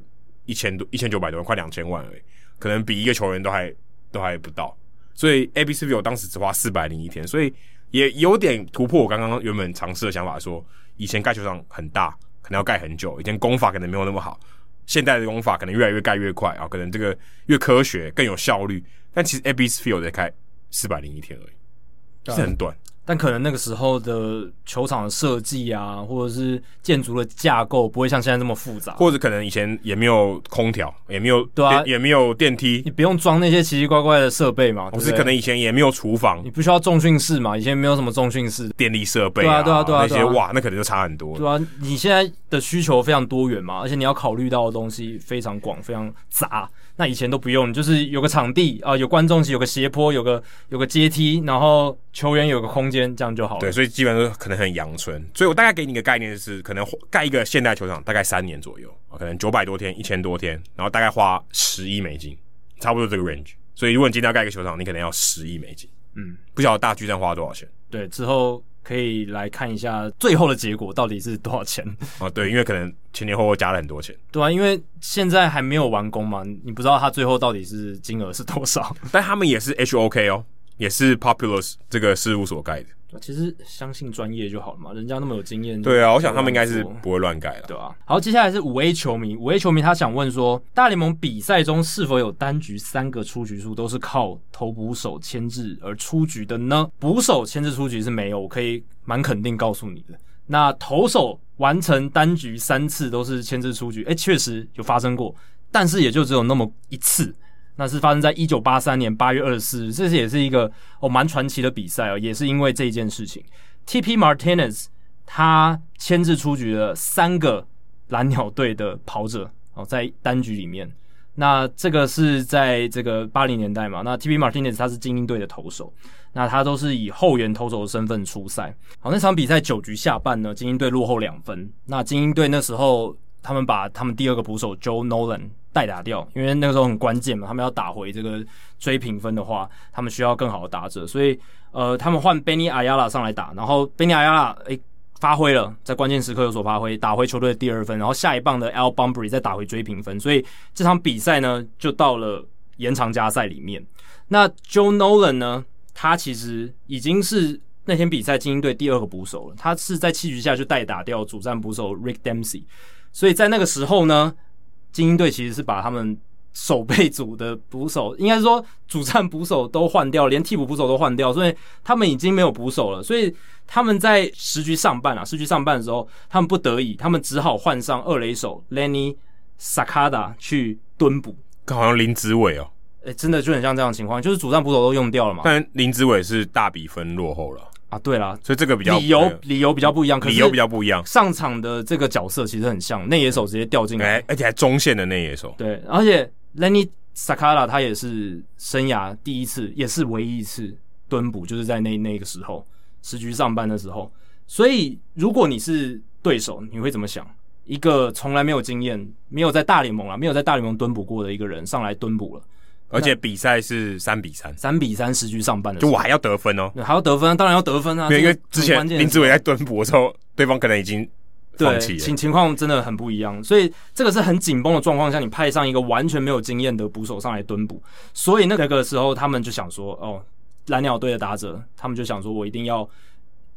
一千多、一千九百多万，快两千万而已，可能比一个球员都还都还不到。所以 Ebbets Field 当时只花四百零一天，所以也有点突破我刚刚原本尝试的想法说，说以前盖球场很大，可能要盖很久，以前功法可能没有那么好，现在的功法可能越来越盖越快啊，可能这个越科学更有效率。但其实 Ebbets Field 在开四百零一天而已，是很短。但可能那个时候的球场的设计啊，或者是建筑的架构不会像现在这么复杂，或者可能以前也没有空调，也没有对啊，也没有电梯，你不用装那些奇奇怪怪的设备嘛。不是，可能以前也没有厨房，你不需要重训室嘛？以前没有什么重训室、电力设备，对啊，对啊，对啊，那些哇，那可能就差很多。对啊，你现在的需求非常多元嘛，而且你要考虑到的东西非常广、非常杂。那以前都不用，就是有个场地啊、呃，有观众席，有个斜坡，有个有个阶梯，然后球员有个空间，这样就好了。对，所以基本上可能很阳春。所以我大概给你一个概念，就是可能盖一个现代球场大概三年左右，可能九百多天、一千多天，然后大概花十亿美金，差不多这个 range。所以如果你今天要盖一个球场，你可能要十亿美金。嗯，不晓得大巨蛋花了多少钱？对，之后。可以来看一下最后的结果到底是多少钱 [LAUGHS] 哦？对，因为可能前前后后加了很多钱。对啊，因为现在还没有完工嘛，你不知道他最后到底是金额是多少。[LAUGHS] 但他们也是 HOK 哦，也是 Populous 这个事务所盖的。其实相信专业就好了嘛，人家那么有经验。对啊，我想他们应该是不会乱改了，对啊。好，接下来是五 A 球迷，五 A 球迷他想问说，大联盟比赛中是否有单局三个出局数都是靠投捕手牵制而出局的呢？捕手牵制出局是没有，我可以蛮肯定告诉你的。那投手完成单局三次都是牵制出局，诶，确实有发生过，但是也就只有那么一次。那是发生在一九八三年八月二十四日，这是也是一个哦蛮传奇的比赛哦，也是因为这一件事情，T.P. Martinez 他牵制出局了三个蓝鸟队的跑者哦，在单局里面。那这个是在这个八零年代嘛？那 T.P. Martinez 他是精英队的投手，那他都是以后援投手的身份出赛。好，那场比赛九局下半呢，精英队落后两分。那精英队那时候他们把他们第二个捕手 Joe Nolan。代打掉，因为那个时候很关键嘛，他们要打回这个追平分的话，他们需要更好的打者，所以呃，他们换 Benny Ayala 上来打，然后 Benny Ayala 诶发挥了，在关键时刻有所发挥，打回球队的第二分，然后下一棒的 Al Bumbry 再打回追平分，所以这场比赛呢就到了延长加赛里面。那 Joe Nolan 呢，他其实已经是那天比赛精英队第二个捕手了，他是在七局下就代打掉主战捕手 Rick Dempsey，所以在那个时候呢。精英队其实是把他们守备组的捕手，应该说主战捕手都换掉，连替补捕手都换掉，所以他们已经没有捕手了。所以他们在十局上半啊，十局上半的时候，他们不得已，他们只好换上二垒手 Lenny Sakada 去蹲捕。好像林子伟哦，哎、欸，真的就很像这样的情况，就是主战捕手都用掉了嘛。但林子伟是大比分落后了。啊。对啦，所以这个比较理由理由比较不一样，可是理由比较不一样。上场的这个角色其实很像，内野手直接掉进来，而且还中线的内野手。对，而且 Lenny Sakala 他也是生涯第一次，也是唯一一次蹲捕，就是在那那个时候十局上班的时候。所以如果你是对手，你会怎么想？一个从来没有经验、没有在大联盟啊、没有在大联盟蹲捕过的一个人上来蹲捕了，而且比赛是三比三，三比三十局上半的，就我还要得分哦，还要得分，当然要得分啊！因为之前林志伟在蹲捕的时候，对方可能已经放弃了，情情况真的很不一样，所以这个是很紧绷的状况下，你派上一个完全没有经验的捕手上来蹲捕，所以那个时候他们就想说，哦，蓝鸟队的打者，他们就想说我一定要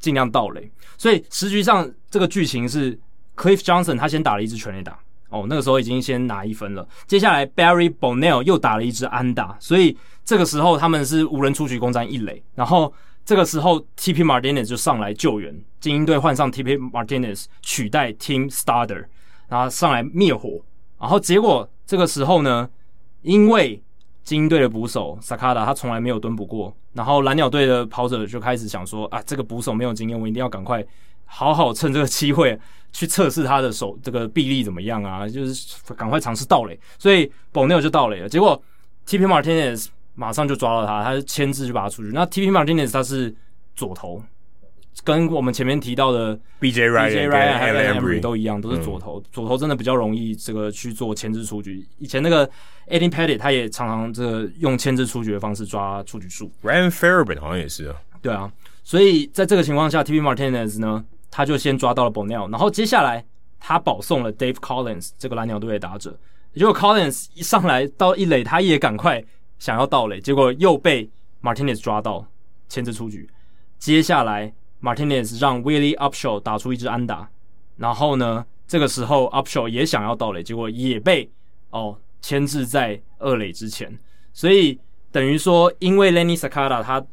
尽量倒垒，所以实际上这个剧情是。Cliff Johnson 他先打了一支全垒打，哦，那个时候已经先拿一分了。接下来 Barry Bonnell 又打了一支安打，所以这个时候他们是无人出局，攻占一垒。然后这个时候 TP Martinez 就上来救援，精英队换上 TP Martinez 取代 Team Starter，然后上来灭火。然后结果这个时候呢，因为精英队的捕手 Sakata 他从来没有蹲捕过，然后蓝鸟队的跑者就开始想说啊，这个捕手没有经验，我一定要赶快。好好趁这个机会去测试他的手这个臂力怎么样啊？就是赶快尝试盗垒，所以 Bonnell 就盗垒了。结果 TP Martinez 马上就抓到他，他牵制就把他出去。那 TP Martinez 他是左投，跟我们前面提到的 BJ Ryan 还有 Embry 都一样，都是左投。嗯、左投真的比较容易这个去做牵制出局。以前那个 Eddie Pettitte 他也常常这个用牵制出局的方式抓出局数。Ryan Fairbairn 好像也是啊。对啊，所以在这个情况下，TP Martinez 呢？他就先抓到了 Bonell，然后接下来他保送了 Dave Collins 这个蓝鸟队的打者，结果 Collins 一上来到一垒，他也赶快想要盗垒，结果又被 Martinez 抓到牵制出局。接下来 Martinez 让 Willie Upshaw 打出一支安打，然后呢，这个时候 Upshaw 也想要盗垒，结果也被哦牵制在二垒之前，所以等于说，因为 Lenny Sakata 他。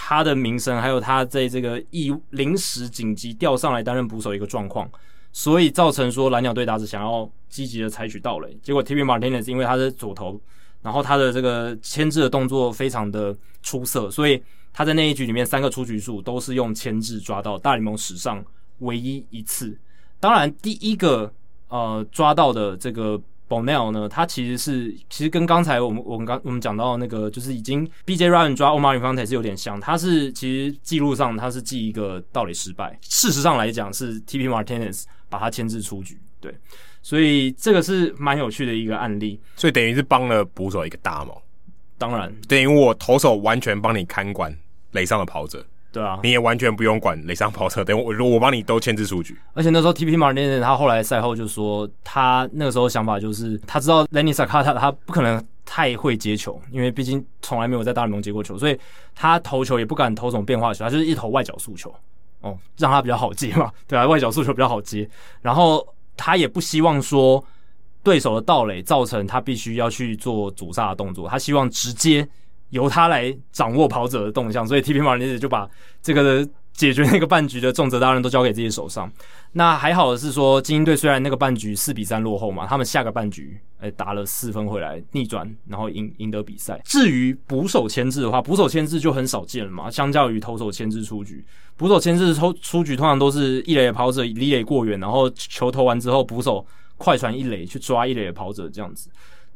他的名声，还有他在这个一临时紧急调上来担任捕手一个状况，所以造成说蓝鸟队打者想要积极的采取盗垒，结果 TP Martinez 因为他是左投，然后他的这个牵制的动作非常的出色，所以他在那一局里面三个出局数都是用牵制抓到，大联盟史上唯一一次。当然，第一个呃抓到的这个。Bonnell 呢，他其实是其实跟刚才我们我们刚我们讲到的那个，就是已经 BJ Ryan 抓 Omar Infante 是有点像，他是其实记录上他是记一个盗垒失败，事实上来讲是 TP Martinez 把他牵制出局，对，所以这个是蛮有趣的一个案例，所以等于是帮了捕手一个大忙，当然。等于我投手完全帮你看管垒上的跑者。对啊，你也完全不用管雷上跑车，等我我帮你都牵制出局。而且那时候 TP Martinez 他后来赛后就说，他那个时候想法就是，他知道 Lenny Sakata 他，他不可能太会接球，因为毕竟从来没有在大联盟接过球，所以他投球也不敢投什么变化球，他就是一投外角速球，哦，让他比较好接嘛，[LAUGHS] 对啊，外角速球比较好接。然后他也不希望说对手的盗垒造成他必须要去做阻杀的动作，他希望直接。由他来掌握跑者的动向，所以 TP Martinez 就把这个解决那个半局的重责大任都交给自己手上。那还好的是说，精英队虽然那个半局四比三落后嘛，他们下个半局诶、打了四分回来逆转，然后赢赢得比赛。至于捕手牵制的话，捕手牵制就很少见了嘛，相较于投手牵制出局，捕手牵制出出局通常都是一垒的跑者离垒过远，然后球投完之后，捕手快传一垒去抓一垒的跑者这样子。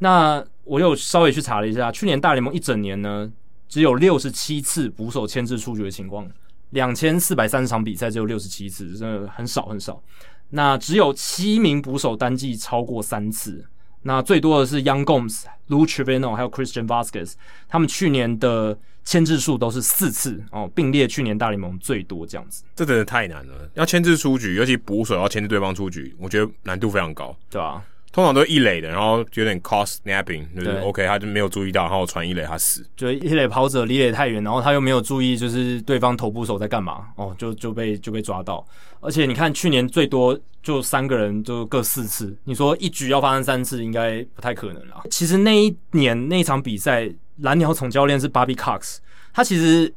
那我有稍微去查了一下，去年大联盟一整年呢，只有六十七次捕手牵制出局的情况，两千四百三十场比赛只有六十七次，真的很少很少。那只有七名捕手单季超过三次，那最多的是 Young Gomes、Lou Trivino 还有 Christian Vasquez，他们去年的牵制数都是四次哦，并列去年大联盟最多这样子。这真的太难了，要牵制出局，尤其捕手要牵制对方出局，我觉得难度非常高，对吧、啊？通常都是一垒的，然后有点 caught snapping，就是 OK，他就没有注意到，然后传一垒他死。就一垒跑者离垒太远，然后他又没有注意，就是对方头部手在干嘛，哦，就就被就被抓到。而且你看去年最多就三个人就各四次，你说一局要发生三次，应该不太可能了。其实那一年那一场比赛，蓝鸟总教练是 Bobby Cox，他其实。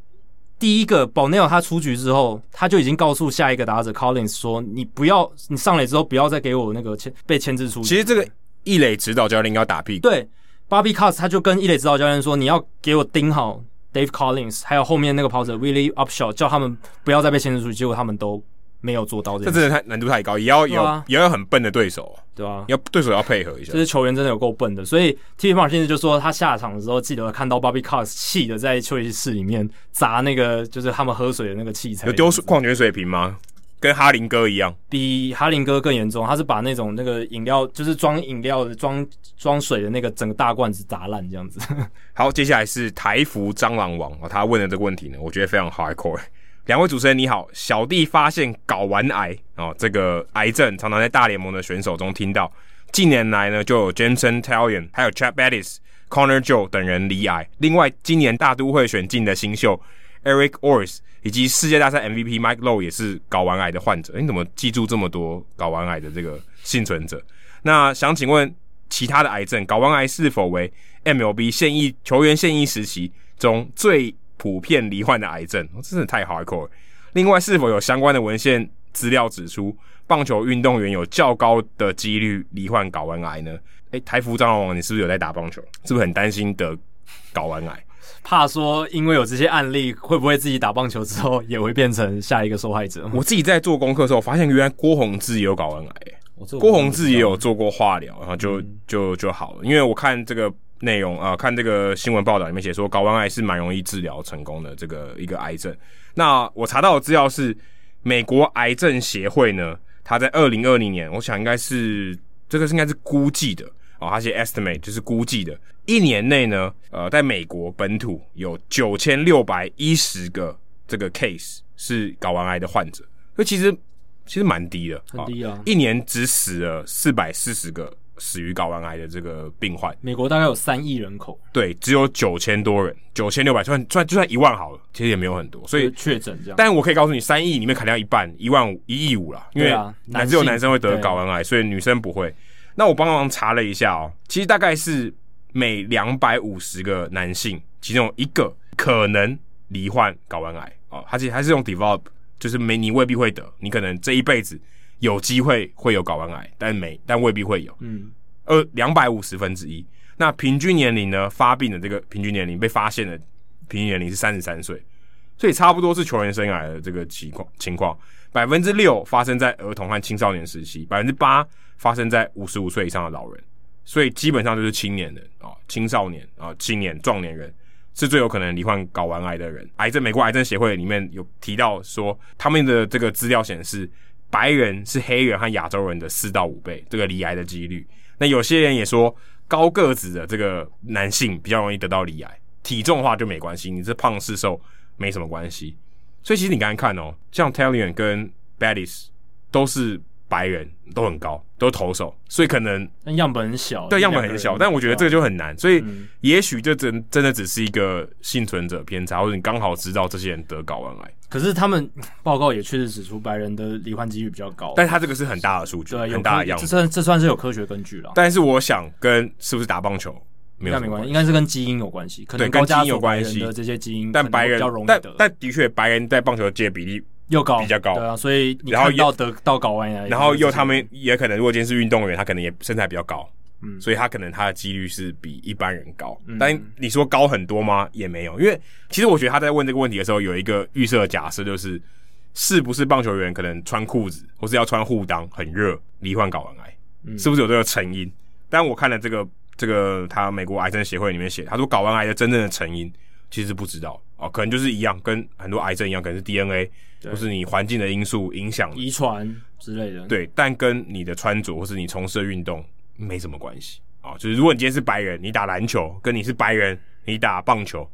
第一个 Bonnell 他出局之后，他就已经告诉下一个打者 Collins 说：“你不要，你上来之后不要再给我那个牵被牵制出局。”其实这个一垒指导教练应该要打屁股。对，Bobby Cox 他就跟一垒指导教练说：“你要给我盯好 Dave Collins，还有后面那个跑者 Willie Upshaw，叫他们不要再被牵制出去，结果他们都没有做到这。这真的太难度太高，也要有、啊、也要有很笨的对手，对啊，要对手要配合一下。这些球员真的有够笨的，所以 T. Martin 现在就说他下场的时候，记得看到 Bobby Cox 气的在休息室里面砸那个就是他们喝水的那个器材，有丢矿泉水瓶吗？跟哈林哥一样，比哈林哥更严重。他是把那种那个饮料，就是装饮料的、装装水的那个整个大罐子砸烂这样子。[LAUGHS] 好，接下来是台服蟑螂王哦，他问的这个问题呢，我觉得非常 hardcore。两位主持人你好，小弟发现睾丸癌哦，这个癌症常常在大联盟的选手中听到。近年来呢，就有 Jameson Taillon 还有 Chad Bettis、Connor Joe 等人罹癌。另外，今年大都会选进的新秀 Eric Ors。以及世界大赛 MVP Mike Lowe 也是睾丸癌的患者，你怎么记住这么多睾丸癌的这个幸存者？那想请问，其他的癌症，睾丸癌是否为 MLB 现役球员现役时期中最普遍罹患的癌症？哦，真的太 hardcore。另外，是否有相关的文献资料指出，棒球运动员有较高的几率罹患睾丸癌呢？诶，台服蟑螂王，你是不是有在打棒球？是不是很担心得睾丸癌？怕说，因为有这些案例，会不会自己打棒球之后也会变成下一个受害者？我自己在做功课的时候，发现原来郭宏志也有睾丸癌，郭宏志也有做过化疗，然后就就就好了。因为我看这个内容啊、呃，看这个新闻报道里面写说，睾丸癌是蛮容易治疗成功的这个一个癌症。那我查到的资料是，美国癌症协会呢，他在二零二零年，我想应该是这个是应该是估计的。哦，他写 estimate 就是估计的，一年内呢，呃，在美国本土有九千六百一十个这个 case 是睾丸癌的患者，所以其实其实蛮低的，很低啊，哦，一年只死了四百四十个死于睾丸癌的这个病患。美国大概有三亿人口，对，只有九千多人，九千六百算算就算一万好了，其实也没有很多，所以确诊这样。但我可以告诉你，三亿里面砍掉一半，一万五，一亿五了，因为男只有男生会得睾丸癌，所以女生不会。那我帮忙查了一下哦，其实大概是每两百五十个男性，其中一个可能罹患睾丸癌哦。它其实还是用 develop，就是没你未必会得，你可能这一辈子有机会会有睾丸癌，但没但未必会有。嗯，呃，两百五十分之一。那平均年龄呢？发病的这个平均年龄被发现的平均年龄是三十三岁，所以差不多是球员生涯的这个情况情况。百分之六发生在儿童和青少年时期，百分之八发生在五十五岁以上的老人，所以基本上就是青年人啊、青少年啊、青年、壮年人是最有可能罹患睾丸癌的人。癌症美国癌症协会里面有提到说，他们的这个资料显示，白人是黑人和亚洲人的四到五倍这个离癌的几率。那有些人也说，高个子的这个男性比较容易得到离癌，体重的话就没关系，你这胖是瘦没什么关系。所以其实你刚才看哦，像 Tallian 跟 b a d d i s 都是白人，都很高，都是投手，所以可能但样本很小，对，样本很小，但我觉得这个就很难。所以也许这真真的只是一个幸存者偏差，或者你刚好知道这些人得睾丸癌。可是他们报告也确实指出白人的罹患几率比较高，但他这个是很大的数据，很大的样本，这算这算是有科学根据了。但是我想跟是不是打棒球？没有没关系，应该是跟基因有关系，可能高加索白人的这些基因，但白人但但的确白人在棒球界比例又高。比较高，对啊，所以然后要得到睾丸癌，然后又他们也可能如果今天是运动员，他可能也身材比较高，嗯，所以他可能他的几率是比一般人高，但你说高很多吗？也没有，因为其实我觉得他在问这个问题的时候有一个预设的假设，就是是不是棒球员可能穿裤子或是要穿护裆很热罹患睾丸癌，是不是有这个成因？但我看了这个。这个他美国癌症协会里面写，他说睾丸癌的真正的成因其实不知道哦，可能就是一样，跟很多癌症一样，可能是 DNA 或是你环境的因素影响，遗传之类的。对，但跟你的穿着或是你从事的运动没什么关系啊、哦。就是如果你今天是白人，你打篮球，跟你是白人，你打棒球，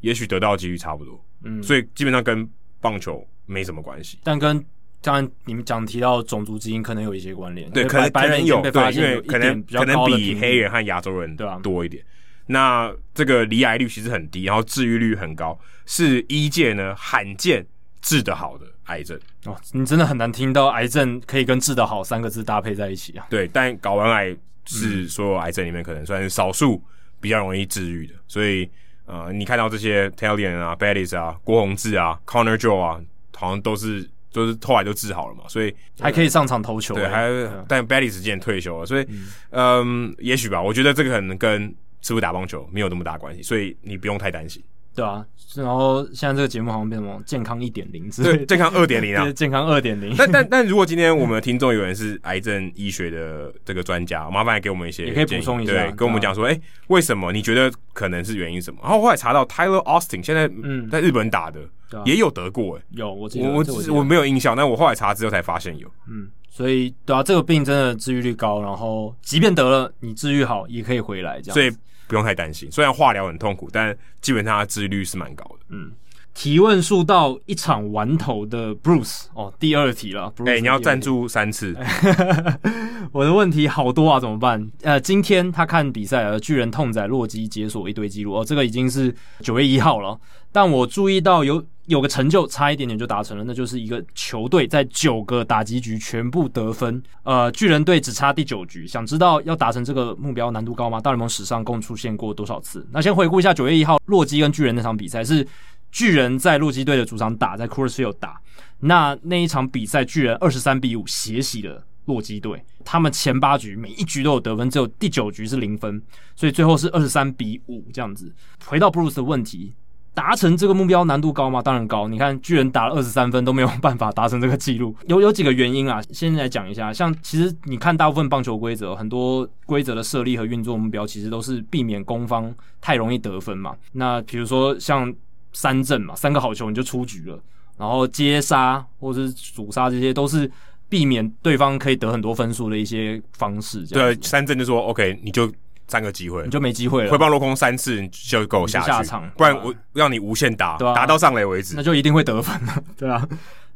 也许得到的几率差不多。嗯，所以基本上跟棒球没什么关系，但跟。当然，你们讲提到种族基因可能有一些关联，对，可能白人有，对，因为可能可能比黑人和亚洲人对吧多一点。那这个离癌率其实很低，然后治愈率很高，是医界呢罕见治得好的癌症哦。你真的很难听到癌症可以跟治得好三个字搭配在一起啊。对，但睾丸癌是所有癌症里面可能算是少数比较容易治愈的，所以呃，你看到这些 Taillon 啊、Bellis 啊、郭宏志啊、Connor Joe 啊，好像都是。就是后来就治好了嘛，所以还可以上场投球。对，还但今年退休了，所以嗯，也许吧。我觉得这个可能跟是不是打棒球没有那么大关系，所以你不用太担心。对啊，然后现在这个节目好像变成健康一点零，对，健康二点零啊，[LAUGHS] 健康二点零。但但但如果今天我们的听众有人是癌症医学的这个专家，麻烦给我们一些，也可以补充一下，对，跟我们讲说，哎、啊，为什么你觉得可能是原因什么？然后后来查到 Tyler Austin 现在嗯在日本打的、嗯、也有得过，哎，有，我我我我没有印象，但我后来查之后才发现有，嗯，所以对啊，这个病真的治愈率高，然后即便得了，你治愈好也可以回来，这样，所以。不用太担心，虽然化疗很痛苦，但基本上他治愈率是蛮高的。嗯，提问数到一场完头的 Bruce 哦，第二题了。哎、欸，你要赞助三次。[LAUGHS] 我的问题好多啊，怎么办？呃，今天他看比赛，而，巨人痛宰洛基解锁一堆记录哦，这个已经是九月一号了。但我注意到有有个成就差一点点就达成了，那就是一个球队在九个打击局全部得分。呃，巨人队只差第九局，想知道要达成这个目标难度高吗？大联盟史上共出现过多少次？那先回顾一下九月一号洛基跟巨人那场比赛，是巨人在洛基队的主场打，在 Coors Field 打。那那一场比赛，巨人二十三比五血洗了洛基队。他们前八局每一局都有得分，只有第九局是零分，所以最后是二十三比五这样子。回到 Bruce 的问题。达成这个目标难度高吗？当然高。你看巨人打了二十三分都没有办法达成这个记录，[LAUGHS] 有有几个原因啊。先来讲一下，像其实你看大部分棒球规则，很多规则的设立和运作目标其实都是避免攻方太容易得分嘛。那比如说像三振嘛，三个好球你就出局了，然后接杀或者是阻杀，这些都是避免对方可以得很多分数的一些方式。对，三振就说 OK，你就。三个机会，你就没机会了。回棒落空三次就够下去，下场，不然我让你无限打，打到上垒为止，那就一定会得分了，对啊。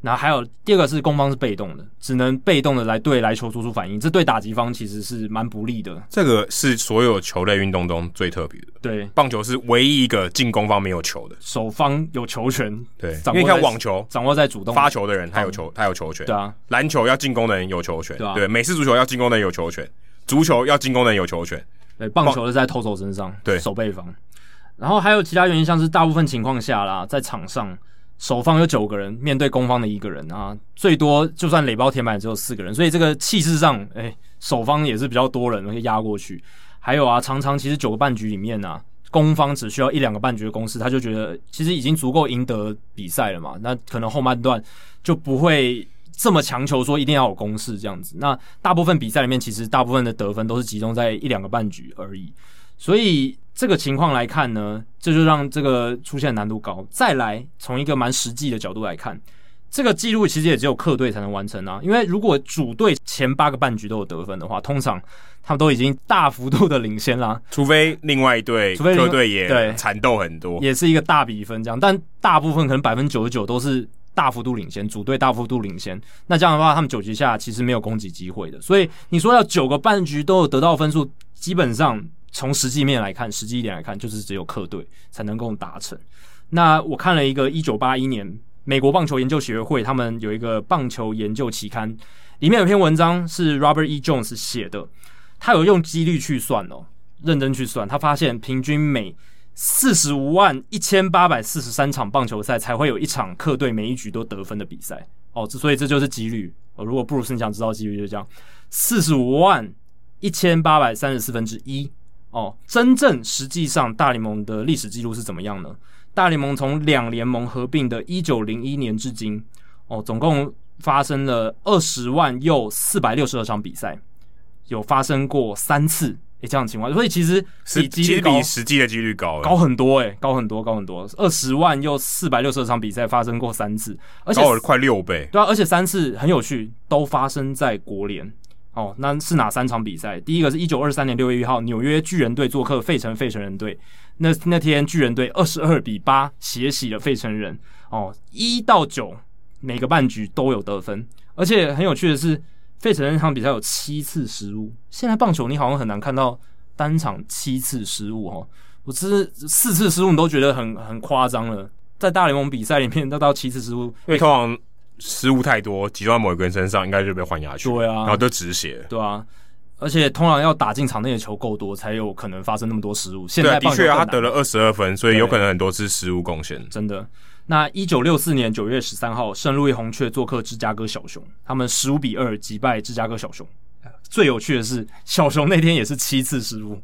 然后还有第二个是攻方是被动的，只能被动的来对来球做出反应，这对打击方其实是蛮不利的。这个是所有球类运动中最特别的。对，棒球是唯一一个进攻方没有球的，守方有球权。对，因为你看网球掌握在主动发球的人，他有球，他有球权。对啊，篮球要进攻的人有球权。对啊，对，美式足球要进攻的人有球权，足球要进攻的人有球权。对，棒球是在投手身上，对，守备方。然后还有其他原因，像是大部分情况下啦，在场上守方有九个人，面对攻方的一个人啊，最多就算垒包填满只有四个人，所以这个气势上，哎、欸，守方也是比较多人，可以压过去。还有啊，常常其实九个半局里面啊，攻方只需要一两个半局的攻势，他就觉得其实已经足够赢得比赛了嘛，那可能后半段就不会。这么强求说一定要有攻势这样子，那大部分比赛里面其实大部分的得分都是集中在一两个半局而已，所以这个情况来看呢，这就让这个出现难度高。再来从一个蛮实际的角度来看，这个记录其实也只有客队才能完成啊，因为如果主队前八个半局都有得分的话，通常他们都已经大幅度的领先啦，除非另外一队除非客队也对缠斗很多，也是一个大比分这样，但大部分可能百分之九十九都是。大幅度领先，主队大幅度领先，那这样的话，他们九局下其实没有攻击机会的。所以你说要九个半局都有得到分数，基本上从实际面来看，实际一点来看，就是只有客队才能够达成。那我看了一个一九八一年美国棒球研究协会，他们有一个棒球研究期刊，里面有篇文章是 Robert E. Jones 写的，他有用几率去算哦，认真去算，他发现平均每四十五万一千八百四十三场棒球赛才会有一场客队每一局都得分的比赛哦，所以这就是几率哦。如果布鲁斯你想知道几率，就这样，四十五万一千八百三十四分之一哦。真正实际上大联盟的历史记录是怎么样呢？大联盟从两联盟合并的一九零一年至今哦，总共发生了二十万又四百六十二场比赛，有发生过三次。诶，这样的情况，所以其实比其实比实际的几率高高很多，诶，高很多，高很多。二十万又四百六十二场比赛发生过三次，而且高了快六倍。对啊，而且三次很有趣，都发生在国联。哦，那是哪三场比赛？第一个是一九二三年六月一号，纽约巨人队做客费城费城人队，那那天巨人队二十二比八血洗了费城人。哦，一到九每个半局都有得分，而且很有趣的是。费城那场比赛有七次失误，现在棒球你好像很难看到单场七次失误哦。我只是四次失误你都觉得很很夸张了，在大联盟比赛里面那到七次失误，因为通常失误太多，集中在某一个人身上，应该就被换下去。对啊，然后就止血。对啊，而且通常要打进场内的球够多，才有可能发生那么多失误。现在的确啊，他得了二十二分，所以有可能很多次失误贡献。真的。那一九六四年九月十三号，圣路易红雀做客芝加哥小熊，他们十五比二击败芝加哥小熊。最有趣的是，小熊那天也是七次失误，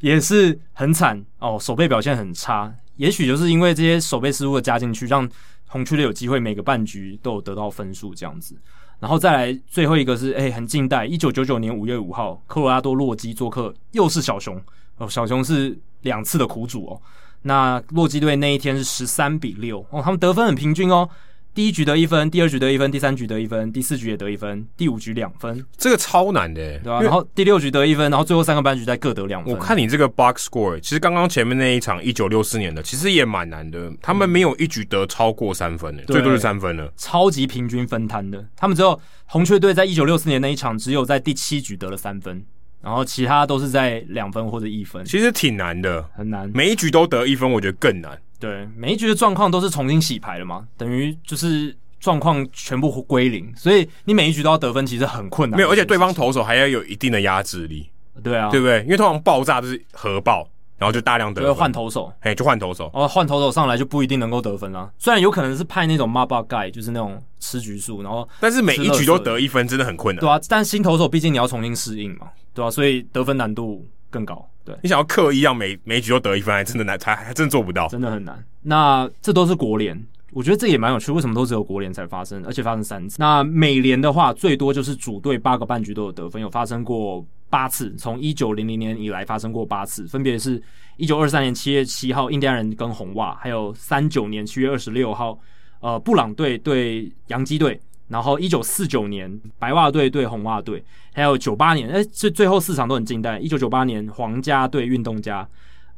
也是很惨哦，守备表现很差。也许就是因为这些守备失误的加进去，让红雀队有机会每个半局都有得到分数这样子。然后再来最后一个是，哎，很近代，一九九九年五月五号，科罗拉多洛基做客，又是小熊哦，小熊是两次的苦主哦。那洛基队那一天是十三比六哦，他们得分很平均哦。第一局得一分，第二局得一分，第三局得一分，第四局也得一分，第五局两分，这个超难的，对吧？然后第六局得一分，然后最后三个半局再各得两分。我看你这个 box score，其实刚刚前面那一场一九六四年的，其实也蛮难的。他们没有一局得超过三分的，最多是三分了，超级平均分摊的。他们只有红雀队在一九六四年那一场，只有在第七局得了三分，然后其他都是在两分或者一分。其实挺难的，很难，每一局都得一分，我觉得更难。对，每一局的状况都是重新洗牌了嘛，等于就是。状况全部归零，所以你每一局都要得分，其实很困难。没有，而且对方投手还要有一定的压制力。对啊，对不对？因为通常爆炸就是核爆，然后就大量得分。换投手，哎，就换投手。哦，换投手上来就不一定能够得分啦。虽然有可能是派那种 mop up guy，就是那种吃局数，然后但是每一局都得一分，真的很困难。对啊，但新投手毕竟你要重新适应嘛，对啊，所以得分难度更高。对，你想要刻意让每每局都得一分，还真的难，才还真做不到，真的很难。那这都是国联。我觉得这也蛮有趣，为什么都只有国联才发生，而且发生三次？那美联的话，最多就是主队八个半局都有得分，有发生过八次，从一九零零年以来发生过八次，分别是一九二三年七月七号印第安人跟红袜，还有三九年七月二十六号，呃，布朗队对洋基队，然后一九四九年白袜队对红袜队，还有九八年，哎，这最后四场都很近代，一九九八年皇家对运动家，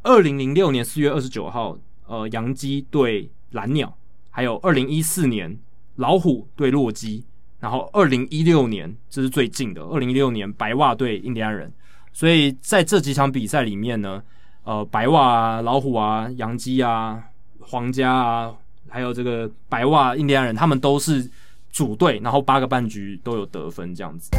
二零零六年四月二十九号，呃，洋基对蓝鸟。还有二零一四年老虎对洛基，然后二零一六年这是最近的，二零一六年白袜对印第安人，所以在这几场比赛里面呢，呃，白袜啊、老虎啊、洋基啊、皇家啊，还有这个白袜印第安人，他们都是组队，然后八个半局都有得分这样子。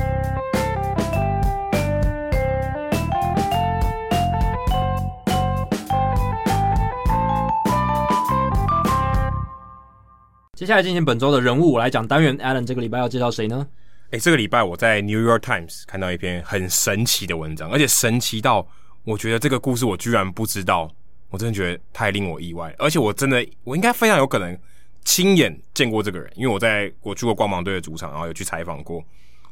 接下来进行本周的人物，我来讲单元。Alan 这个礼拜要介绍谁呢？诶，这个礼拜我在 New York Times 看到一篇很神奇的文章，而且神奇到我觉得这个故事我居然不知道，我真的觉得太令我意外。而且我真的，我应该非常有可能亲眼见过这个人，因为我在我去过光芒队的主场，然后有去采访过，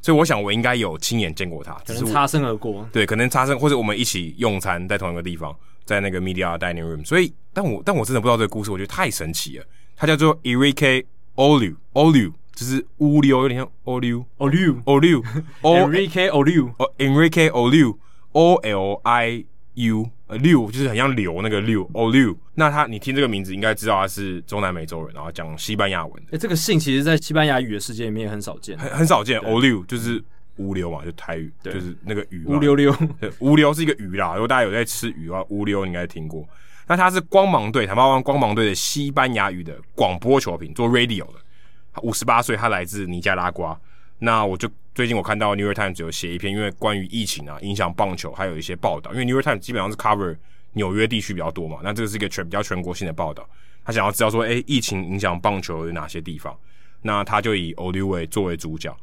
所以我想我应该有亲眼见过他，只是擦身而过。对，可能擦身，或者我们一起用餐在同一个地方，在那个 Media Dining Room。所以，但我但我真的不知道这个故事，我觉得太神奇了。他叫做 Enrique Oliu，Oliu 就是乌溜，有点像 Oliu，Oliu，Oliu，Enrique Oliu，[LAUGHS] 哦，Enrique Oliu，O L I U，呃，六就是很像流那个溜，Oliu。那他，你听这个名字应该知道他是中南美洲人，然后讲西班牙文。诶，这个姓其实，在西班牙语的世界里面很少见，很很少见。Oliu 就是乌溜嘛，就台语，就是那个鱼。乌溜溜，乌溜是一个鱼啦。如果大家有在吃鱼的话，乌溜应该听过。那他是光芒队，坦帕湾光芒队的西班牙语的广播球评，做 radio 的。五十八岁，他来自尼加拉瓜。那我就最近我看到 New York Times 有写一篇，因为关于疫情啊影响棒球，还有一些报道。因为 New York Times 基本上是 cover 纽约地区比较多嘛，那这个是一个全比较全国性的报道。他想要知道说，诶、欸，疫情影响棒球有哪些地方？那他就以 Oliu 作为主角。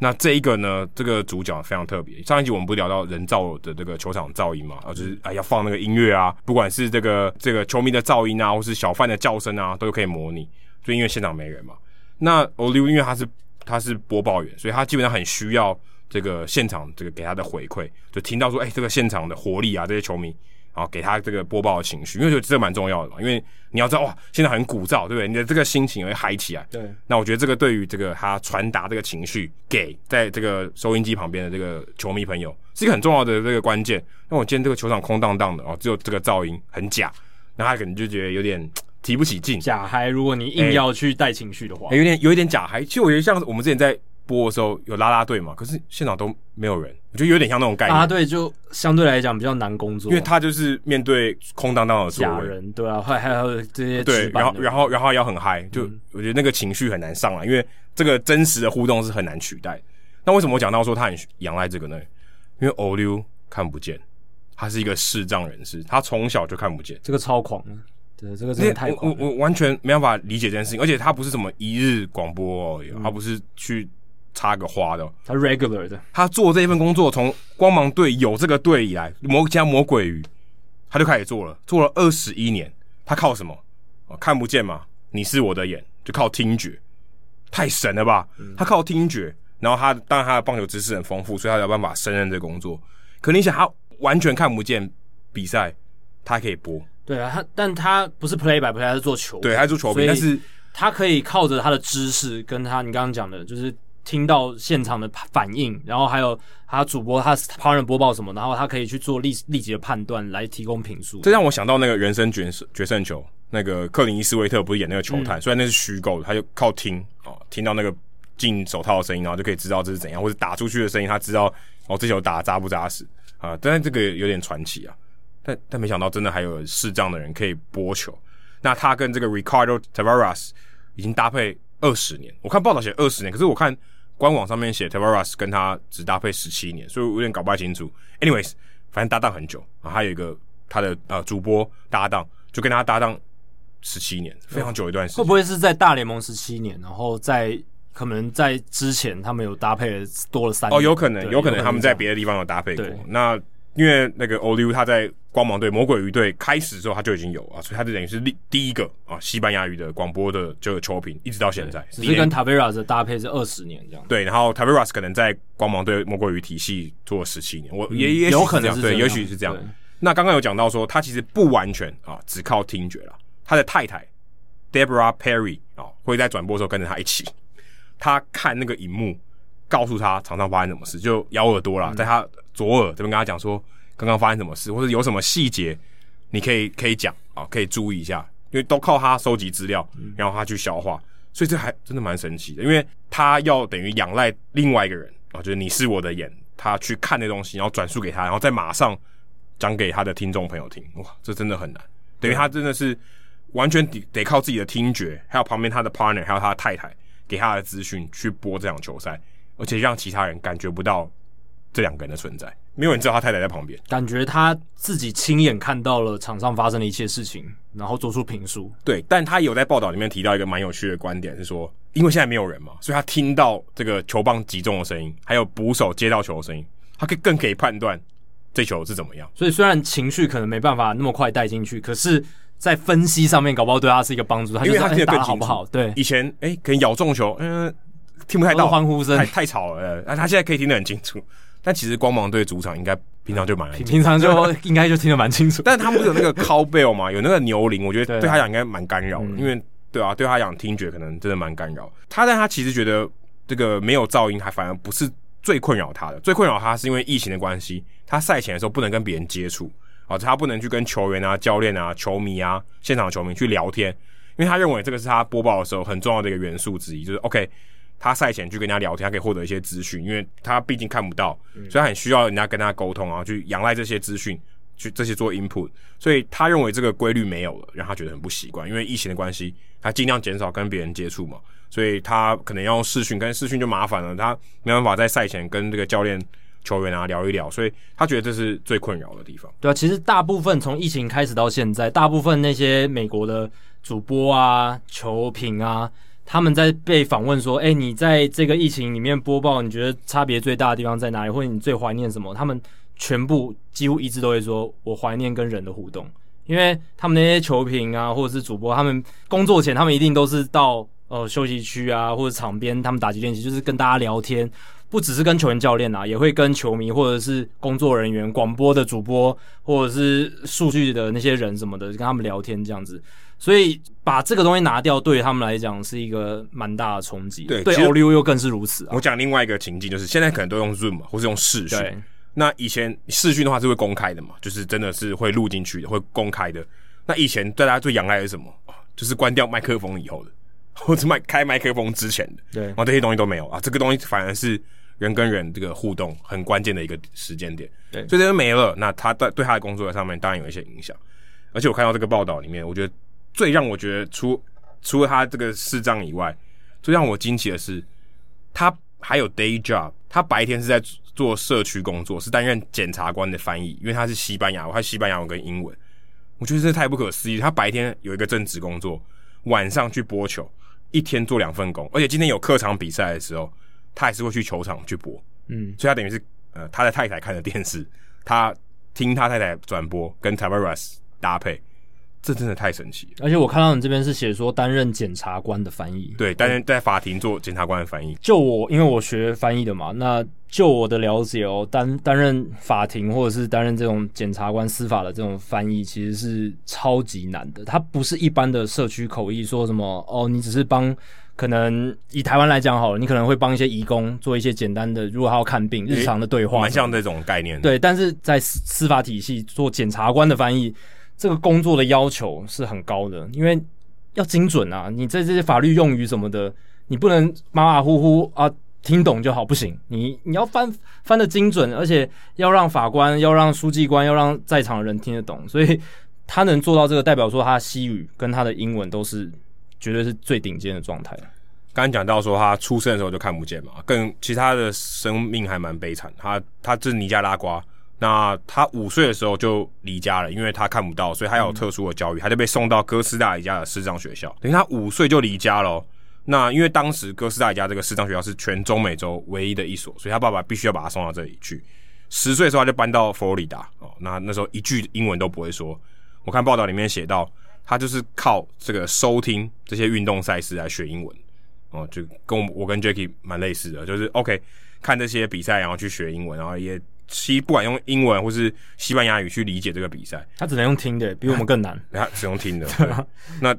那这一个呢，这个主角非常特别。上一集我们不是聊到人造的这个球场噪音嘛，啊，就是啊要放那个音乐啊，不管是这个这个球迷的噪音啊，或是小贩的叫声啊，都可以模拟。就因为现场没人嘛。那 Oliu 因为他是他是播报员，所以他基本上很需要这个现场这个给他的回馈，就听到说，哎，这个现场的活力啊，这些球迷。然后给他这个播报的情绪，因为觉得这蛮重要的嘛。因为你要知道，哇，现在很鼓噪，对不对？你的这个心情会嗨起来。对。那我觉得这个对于这个他传达这个情绪给在这个收音机旁边的这个球迷朋友，是一个很重要的这个关键。那我今天这个球场空荡荡的哦，只有这个噪音很假，那他可能就觉得有点提不起劲。假嗨，如果你硬要去带情绪的话，有点有一点假嗨。其实我觉得像我们之前在。播的时候有拉拉队嘛，可是现场都没有人，我觉得有点像那种概念。啦啦队就相对来讲比较难工作，因为他就是面对空荡荡的假人，对啊，还还有这些对，然后然后然后要很嗨，就我觉得那个情绪很难上来，因为这个真实的互动是很难取代。那为什么我讲到说他很仰赖这个呢？因为 Oliu 看不见，他是一个视障人士，他从小就看不见，这个超狂。对，这个真的太狂，我我完全没办法理解这件事情，而且他不是什么一日广播哦，他不是去。插个花的、哦，他 regular 的。他做这一份工作，从光芒队有这个队以来，魔加魔鬼鱼，他就开始做了，做了二十一年。他靠什么？看不见嘛？你是我的眼，就靠听觉，太神了吧？嗯、他靠听觉，然后他当然他的棒球知识很丰富，所以他有办法胜任这个工作。可你想，他完全看不见比赛，他还可以播。对啊，他但他不是 play by play，他是做球，对，他是做球评，但是他可以靠着他的知识，跟他你刚刚讲的，就是听到现场的反应，然后还有他主播他旁人播报什么，然后他可以去做立立即的判断，来提供评述。这让我想到那个原生决胜决胜球，那个克林伊斯威特不是演那个球探，嗯、虽然那是虚构的，他就靠听哦，听到那个进手套的声音，然后就可以知道这是怎样，或者打出去的声音，他知道哦这球打扎不扎实啊？但是这个有点传奇啊。但但没想到，真的还有视障的人可以播球。那他跟这个 Ricardo Tavares 已经搭配二十年。我看报道写二十年，可是我看官网上面写 Tavares 跟他只搭配十七年，所以我有点搞不太清楚。Anyways，反正搭档很久啊，还有一个他的呃主播搭档，就跟他搭档十七年，非常久一段时间。会不会是在大联盟十七年，然后在可能在之前他们有搭配了多了三年？哦，有可能，有可能他们在别的地方有搭配过。那因为那个 Oliu 他在光芒队、魔鬼鱼队开始之后他就已经有啊，所以他就等于是第第一个啊西班牙语的广播的这个球评，一直到现在。只是跟 Taveras 的搭配是二十年这样。对，然后 Taveras 可能在光芒队、魔鬼鱼体系做了十七年，我也也许有可能是对，也许是这样。那刚刚有讲到说，他其实不完全啊，只靠听觉了。他的太太 Deborah Perry 啊，会在转播的时候跟着他一起，他看那个荧幕，告诉他场上发生什么事，就咬耳朵了，在他左耳这边跟他讲说。刚刚发生什么事，或者有什么细节，你可以可以讲啊，可以注意一下，因为都靠他收集资料，然后他去消化，所以这还真的蛮神奇的。因为他要等于仰赖另外一个人啊，就是你是我的眼，他去看那东西，然后转述给他，然后再马上讲给他的听众朋友听。哇，这真的很难，等于他真的是完全得得靠自己的听觉，还有旁边他的 partner，还有他的太太给他的资讯去播这场球赛，而且让其他人感觉不到这两个人的存在。没有人知道他太太在旁边，感觉他自己亲眼看到了场上发生的一切事情，然后做出评述。对，但他有在报道里面提到一个蛮有趣的观点，是说，因为现在没有人嘛，所以他听到这个球棒击中的声音，还有捕手接到球的声音，他可以更可以判断这球是怎么样。所以虽然情绪可能没办法那么快带进去，可是，在分析上面搞不好对他是一个帮助。他因为他听得更清楚，好不好？对，以前哎，可能咬中球，嗯，听不太到欢呼声，太太吵了。那他现在可以听得很清楚。但其实光芒队主场应该平常就蛮平，平常就 [LAUGHS] 应该就听得蛮清楚。但他们不是有那个 cowbell 嘛，有那个牛铃，我觉得对他讲应该蛮干扰的，嗯、因为对啊，对他讲听觉可能真的蛮干扰。他但他其实觉得这个没有噪音，还反而不是最困扰他的，最困扰他是因为疫情的关系，他赛前的时候不能跟别人接触啊，他不能去跟球员啊、教练啊、球迷啊、现场球迷去聊天，因为他认为这个是他播报的时候很重要的一个元素之一，就是 OK。他赛前去跟人家聊天，他可以获得一些资讯，因为他毕竟看不到，所以他很需要人家跟他沟通，然后去仰赖这些资讯，去这些做 input。所以他认为这个规律没有了，让他觉得很不习惯。因为疫情的关系，他尽量减少跟别人接触嘛，所以他可能要用视讯，跟视讯就麻烦了，他没办法在赛前跟这个教练、球员啊聊一聊，所以他觉得这是最困扰的地方。对啊，其实大部分从疫情开始到现在，大部分那些美国的主播啊、球评啊。他们在被访问说：“哎，你在这个疫情里面播报，你觉得差别最大的地方在哪里？或者你最怀念什么？”他们全部几乎一致都会说：“我怀念跟人的互动。”因为他们那些球评啊，或者是主播，他们工作前他们一定都是到呃休息区啊，或者场边，他们打击练习就是跟大家聊天，不只是跟球员教练啊，也会跟球迷或者是工作人员、广播的主播或者是数据的那些人什么的，跟他们聊天这样子。所以把这个东西拿掉，对他们来讲是一个蛮大的冲击。对，对，Oliu 又更是如此啊。我讲另外一个情境，就是现在可能都用 Zoom 或是用视讯。那以前视讯的话是会公开的嘛？就是真的是会录进去的，会公开的。那以前对大家最仰赖的是什么？就是关掉麦克风以后的，[LAUGHS] 或者麦开麦克风之前的。对。然后这些东西都没有啊，这个东西反而是人跟人这个互动很关键的一个时间点。对。所以这个没了，那他在对他的工作上面当然有一些影响。而且我看到这个报道里面，我觉得。最让我觉得除除了他这个视障以外，最让我惊奇的是，他还有 day job。他白天是在做社区工作，是担任检察官的翻译，因为他是西班牙，他西班牙文跟英文。我觉得这太不可思议。他白天有一个正职工作，晚上去播球，一天做两份工，而且今天有客场比赛的时候，他还是会去球场去播，嗯，所以他等于是呃他的太太看的电视，他听他太太转播，跟 Tavares 搭配。这真的太神奇了，而且我看到你这边是写说担任检察官的翻译，对，担任在法庭做检察官的翻译。就我，因为我学翻译的嘛，那就我的了解哦，担担任法庭或者是担任这种检察官司法的这种翻译，其实是超级难的。它不是一般的社区口译，说什么哦，你只是帮可能以台湾来讲好了，你可能会帮一些移工做一些简单的，如果他要看病日常的对话，蛮像这种概念。对，但是在司司法体系做检察官的翻译。这个工作的要求是很高的，因为要精准啊！你在这些法律用语什么的，你不能马马虎虎啊，听懂就好，不行。你你要翻翻得精准，而且要让法官、要让书记官、要让在场的人听得懂。所以他能做到这个，代表说他西语跟他的英文都是绝对是最顶尖的状态。刚刚讲到说他出生的时候就看不见嘛，更其他的生命还蛮悲惨。他他是尼加拉瓜。那他五岁的时候就离家了，因为他看不到，所以他有特殊的教育，他就被送到哥斯达黎加的视障学校。等于他五岁就离家了。那因为当时哥斯达黎加这个视障学校是全中美洲唯一的一所，所以他爸爸必须要把他送到这里去。十岁的时候他就搬到佛罗里达哦，那那时候一句英文都不会说。我看报道里面写到，他就是靠这个收听这些运动赛事来学英文哦，就跟我我跟 Jacky 蛮类似的，就是 OK 看这些比赛，然后去学英文，然后也。西不管用英文或是西班牙语去理解这个比赛，他只能用听的，比我们更难。[LAUGHS] 他只用听的，[LAUGHS] 对。那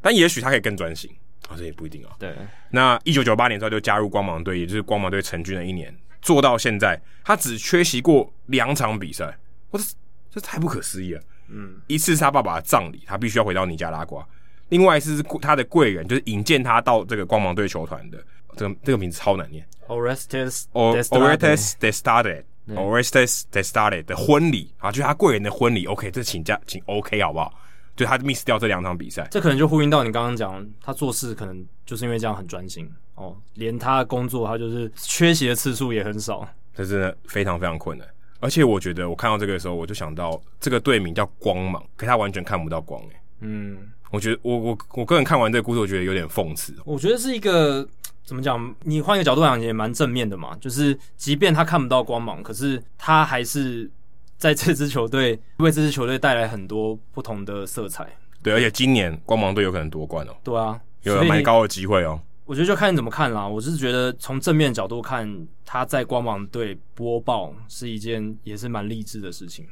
但也许他可以更专心啊，这也不一定啊。对，那一九九八年之后就加入光芒队，也就是光芒队成军的一年，做到现在，他只缺席过两场比赛，我这这太不可思议了。嗯，一次是他爸爸的葬礼，他必须要回到尼加拉瓜；另外一次是他的贵人，就是引荐他到这个光芒队球团的，这个这个名字超难念，Orestes Orestes Destade Orestes Destade 的婚礼啊，就是他贵人的婚礼。OK，这请假请 OK 好不好？就他 miss 掉这两场比赛，这可能就呼应到你刚刚讲，他做事可能就是因为这样很专心哦，连他工作他就是缺席的次数也很少，这真的非常非常困难。而且我觉得我看到这个的时候，我就想到这个队名叫光芒，可他完全看不到光诶。嗯，我觉得我我我个人看完这个故事，我觉得有点讽刺。我觉得是一个。怎么讲？你换一个角度讲，也蛮正面的嘛。就是即便他看不到光芒，可是他还是在这支球队 [LAUGHS] 为这支球队带来很多不同的色彩。对，而且今年光芒队有可能夺冠哦。对啊，有蛮高的机会哦。我觉得就看你怎么看啦。我是觉得从正面角度看，他在光芒队播报是一件也是蛮励志的事情。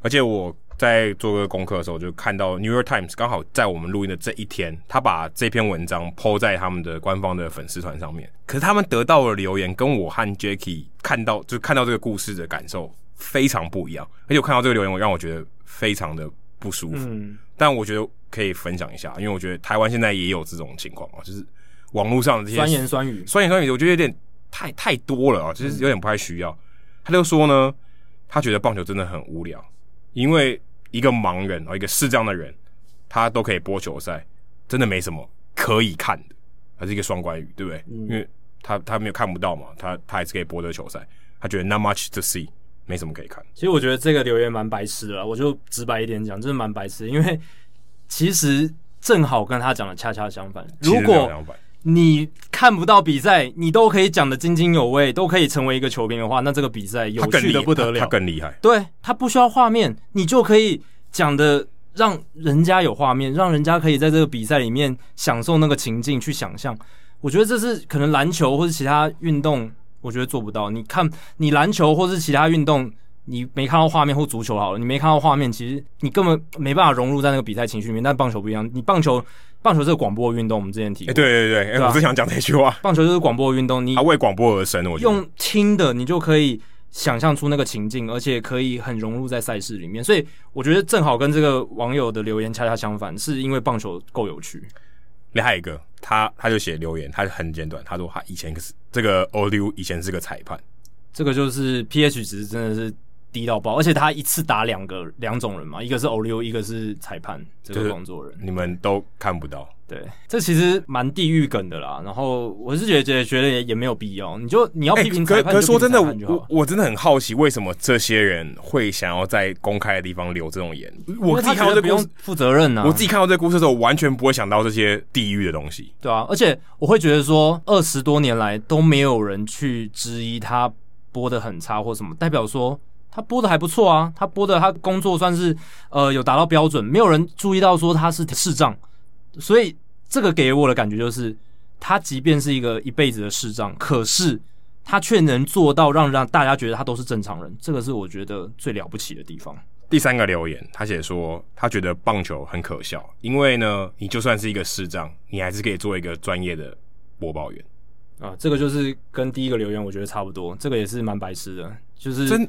而且我。在做个功课的时候，就看到 New York Times 刚好在我们录音的这一天，他把这篇文章 po 在他们的官方的粉丝团上面。可是他们得到的留言跟我和 Jacky 看到就看到这个故事的感受非常不一样。而且我看到这个留言，我让我觉得非常的不舒服。嗯，但我觉得可以分享一下，因为我觉得台湾现在也有这种情况啊，就是网络上的这些酸言酸语，酸言酸语，我觉得有点太太多了啊，就是有点不太需要。他就说呢，他觉得棒球真的很无聊，因为。一个盲人哦，一个视障的人，他都可以播球赛，真的没什么可以看的，还是一个双关语，对不对？嗯、因为他他没有看不到嘛，他他还是可以播这个球赛，他觉得 not much to see，没什么可以看。其实我觉得这个留言蛮白痴的啦，我就直白一点讲，真的蛮白痴，因为其实正好跟他讲的恰恰相反。如果你看不到比赛，你都可以讲得津津有味，都可以成为一个球评的话，那这个比赛有趣的不得了。他更厉害，对，他不需要画面，你就可以讲的让人家有画面，让人家可以在这个比赛里面享受那个情境去想象。我觉得这是可能篮球或者其他运动，我觉得做不到。你看，你篮球或是其他运动。你没看到画面或足球好了，你没看到画面，其实你根本没办法融入在那个比赛情绪里面。但棒球不一样，你棒球棒球是个广播运动，我们之前提过。欸、对对对，哎、欸，我最想讲这句话。棒球就是广播运动，你他为广播而生，我觉得用听的，你就可以想象出那个情境，而且可以很融入在赛事里面。所以我觉得正好跟这个网友的留言恰恰相反，是因为棒球够有趣。另外一个，他他就写留言，他很简短，他说他以前可是这个 Oliu 以前是个裁判，这个就是 pH 值真的是。低到爆，而且他一次打两个两种人嘛，一个是欧溜，一个是裁判这个工作人，你们都看不到。对，这其实蛮地狱梗的啦。然后我是觉得觉得也也没有必要，你就你要批评裁判，可可说真的，我我真的很好奇，为什么这些人会想要在公开的地方留这种言？我自己看到这不用负责任啊！我自己看到这个故事的时候，我完全不会想到这些地狱的东西。对啊，而且我会觉得说，二十多年来都没有人去质疑他播的很差或什么，代表说。他播的还不错啊，他播的他工作算是呃有达到标准，没有人注意到说他是视障，所以这个给我的感觉就是，他即便是一个一辈子的视障，可是他却能做到让让大家觉得他都是正常人，这个是我觉得最了不起的地方。第三个留言，他写说他觉得棒球很可笑，因为呢，你就算是一个视障，你还是可以做一个专业的播报员啊，这个就是跟第一个留言我觉得差不多，这个也是蛮白痴的，就是真。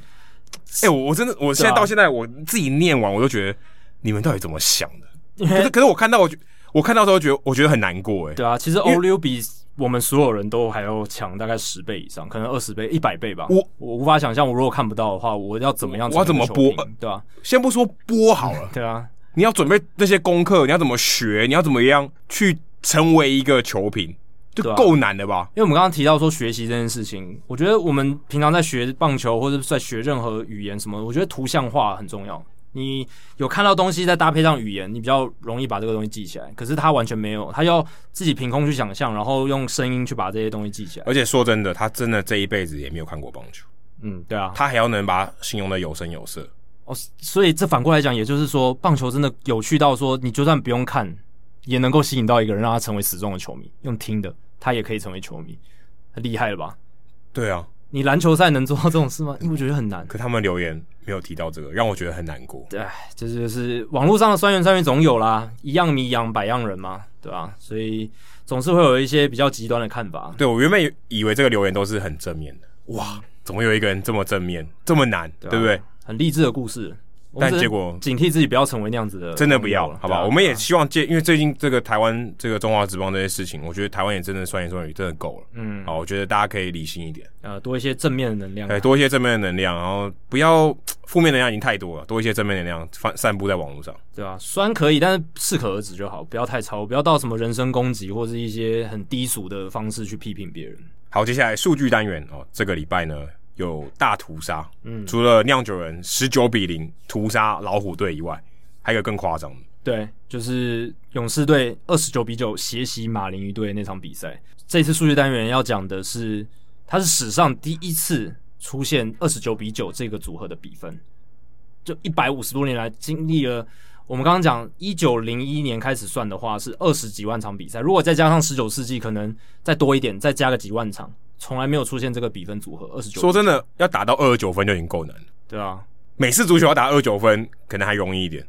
哎、欸，我我真的，我现在到现在，我自己念完，我都觉得你们到底怎么想的？[LAUGHS] 可是可是我看到我，我看到时候觉得，我觉得很难过。哎，对啊，其实欧溜比我们所有人都还要强，大概十倍以上，可能二十倍、一百倍吧。我我无法想象，我如果看不到的话，我要怎么样？我要怎么播？对啊，先不说播好了，[LAUGHS] 对啊，你要准备那些功课，你要怎么学？你要怎么样去成为一个球评？就够难的吧？因为我们刚刚提到说学习这件事情，我觉得我们平常在学棒球或者在学任何语言什么，我觉得图像化很重要。你有看到东西再搭配上语言，你比较容易把这个东西记起来。可是他完全没有，他要自己凭空去想象，然后用声音去把这些东西记起来。而且说真的，他真的这一辈子也没有看过棒球。嗯，对啊，他还要能把它形容的有声有色。哦，所以这反过来讲，也就是说，棒球真的有趣到说，你就算不用看，也能够吸引到一个人，让他成为死忠的球迷，用听的。他也可以成为球迷，很厉害了吧？对啊，你篮球赛能做到这种事吗？[LAUGHS] 因为我觉得很难。可他们留言没有提到这个，让我觉得很难过。对，这就是网络上的酸言酸语总有啦，一样米养百样人嘛，对吧？所以总是会有一些比较极端的看法。对，我原本以为这个留言都是很正面的，哇，怎么有一个人这么正面，这么难，对，不对？很励志的故事。但结果警惕自己不要成为那样子的，真的不要，好不好？我们也希望借，因为最近这个台湾这个中华职棒这些事情，我觉得台湾也真的酸言酸语真的够了。嗯，好，我觉得大家可以理性一点，呃，多一些正面的能量，对，多一些正面的能量，然后不要负面能量已经太多了，多一些正面能量散散布在网络上，对吧？酸可以，但是适可而止就好，不要太超，不要到什么人身攻击或是一些很低俗的方式去批评别人。好，接下来数据单元哦，这个礼拜呢。有大屠杀，嗯，除了酿酒人十九比零屠杀老虎队以外，还有更夸张的，对，就是勇士队二十九比九血洗马林鱼队那场比赛。这次数据单元要讲的是，它是史上第一次出现二十九比九这个组合的比分，就一百五十多年来经历了。我们刚刚讲一九零一年开始算的话，是二十几万场比赛，如果再加上十九世纪，可能再多一点，再加个几万场。从来没有出现这个比分组合，二十九。说真的，要打到二十九分就已经够难了。对啊，美式足球要打二十九分，可能还容易一点。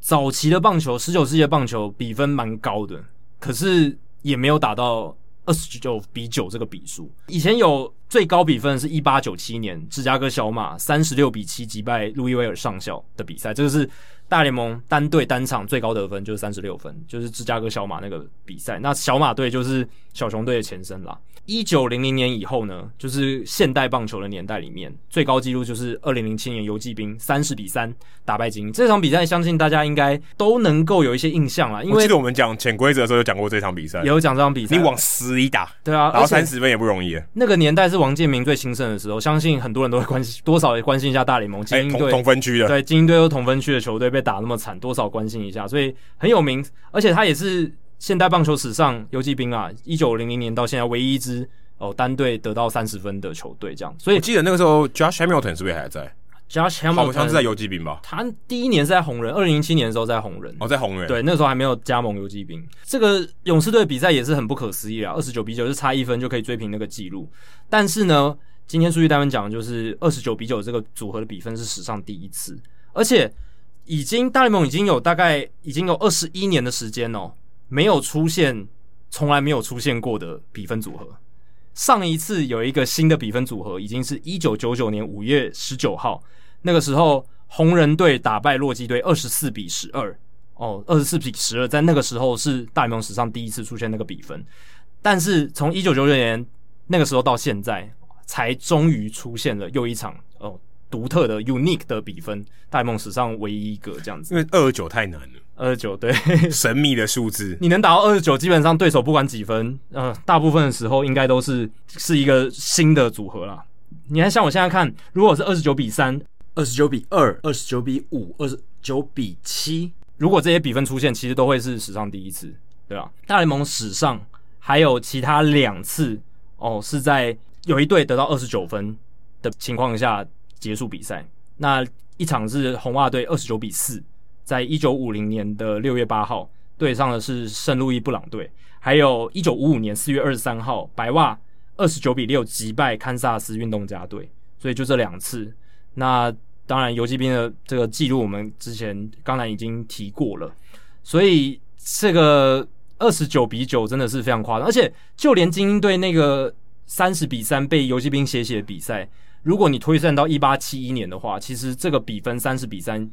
早期的棒球，十九世纪的棒球比分蛮高的，可是也没有打到二十九比九这个比数。以前有最高比分是一八九七年芝加哥小马三十六比七击败路易威尔上校的比赛，这个是大联盟单队单场最高得分，就是三十六分，就是芝加哥小马那个比赛。那小马队就是小熊队的前身啦。一九零零年以后呢，就是现代棒球的年代里面，最高纪录就是二零零七年游击兵三十比三打败精英这场比赛，相信大家应该都能够有一些印象啦。因为我记得我们讲潜规则的时候有讲过这场比赛，也有讲这场比赛。你往死里打，对啊，然后三十分也不容易。那个年代是王建民最兴盛的时候，相信很多人都会关心，[LAUGHS] 多少也关心一下大联盟精英队、欸、同分区的，对精英队和同分区的球队被打那么惨，多少关心一下，所以很有名。而且他也是现代棒球史上游骑兵啊，一九零零年到现在唯一一支。哦，单队得到三十分的球队这样，所以我记得那个时候，Josh Hamilton 是不是还在？Josh Hamilton 好像是在游骑兵吧？他第一年是在红人，二零零七年的时候在红人。哦，在红人。对，那个时候还没有加盟游骑兵。这个勇士队比赛也是很不可思议啊，二十九比九就差一分就可以追平那个记录。但是呢，今天数据单位讲的就是二十九比九这个组合的比分是史上第一次，而且已经大联盟已经有大概已经有二十一年的时间哦，没有出现从来没有出现过的比分组合。上一次有一个新的比分组合，已经是一九九九年五月十九号，那个时候红人队打败洛基队二十四比十二。哦，二十四比十二，在那个时候是大联盟史上第一次出现那个比分。但是从一九九九年那个时候到现在，才终于出现了又一场哦独特的 unique 的比分，大联盟史上唯一一个这样子。因为二十九太难了，二十九对 [LAUGHS] 神秘的数字，你能打到二十九，基本上对手不管几分，呃，大部分的时候应该都是是一个新的组合啦。你看，像我现在看，如果是二十九比三、二十九比二、二十九比五、二十九比七，如果这些比分出现，其实都会是史上第一次，对吧？大联盟史上还有其他两次哦，是在有一队得到二十九分的情况下结束比赛。那一场是红袜队二十九比四，在一九五零年的六月八号对上的是圣路易布朗队，还有一九五五年四月二十三号白袜。二十九比六击败堪萨斯运动家队，所以就这两次。那当然，游击兵的这个记录我们之前刚才已经提过了，所以这个二十九比九真的是非常夸张。而且，就连精英队那个三十比三被游击兵血洗的比赛，如果你推算到一八七一年的话，其实这个比分三十比三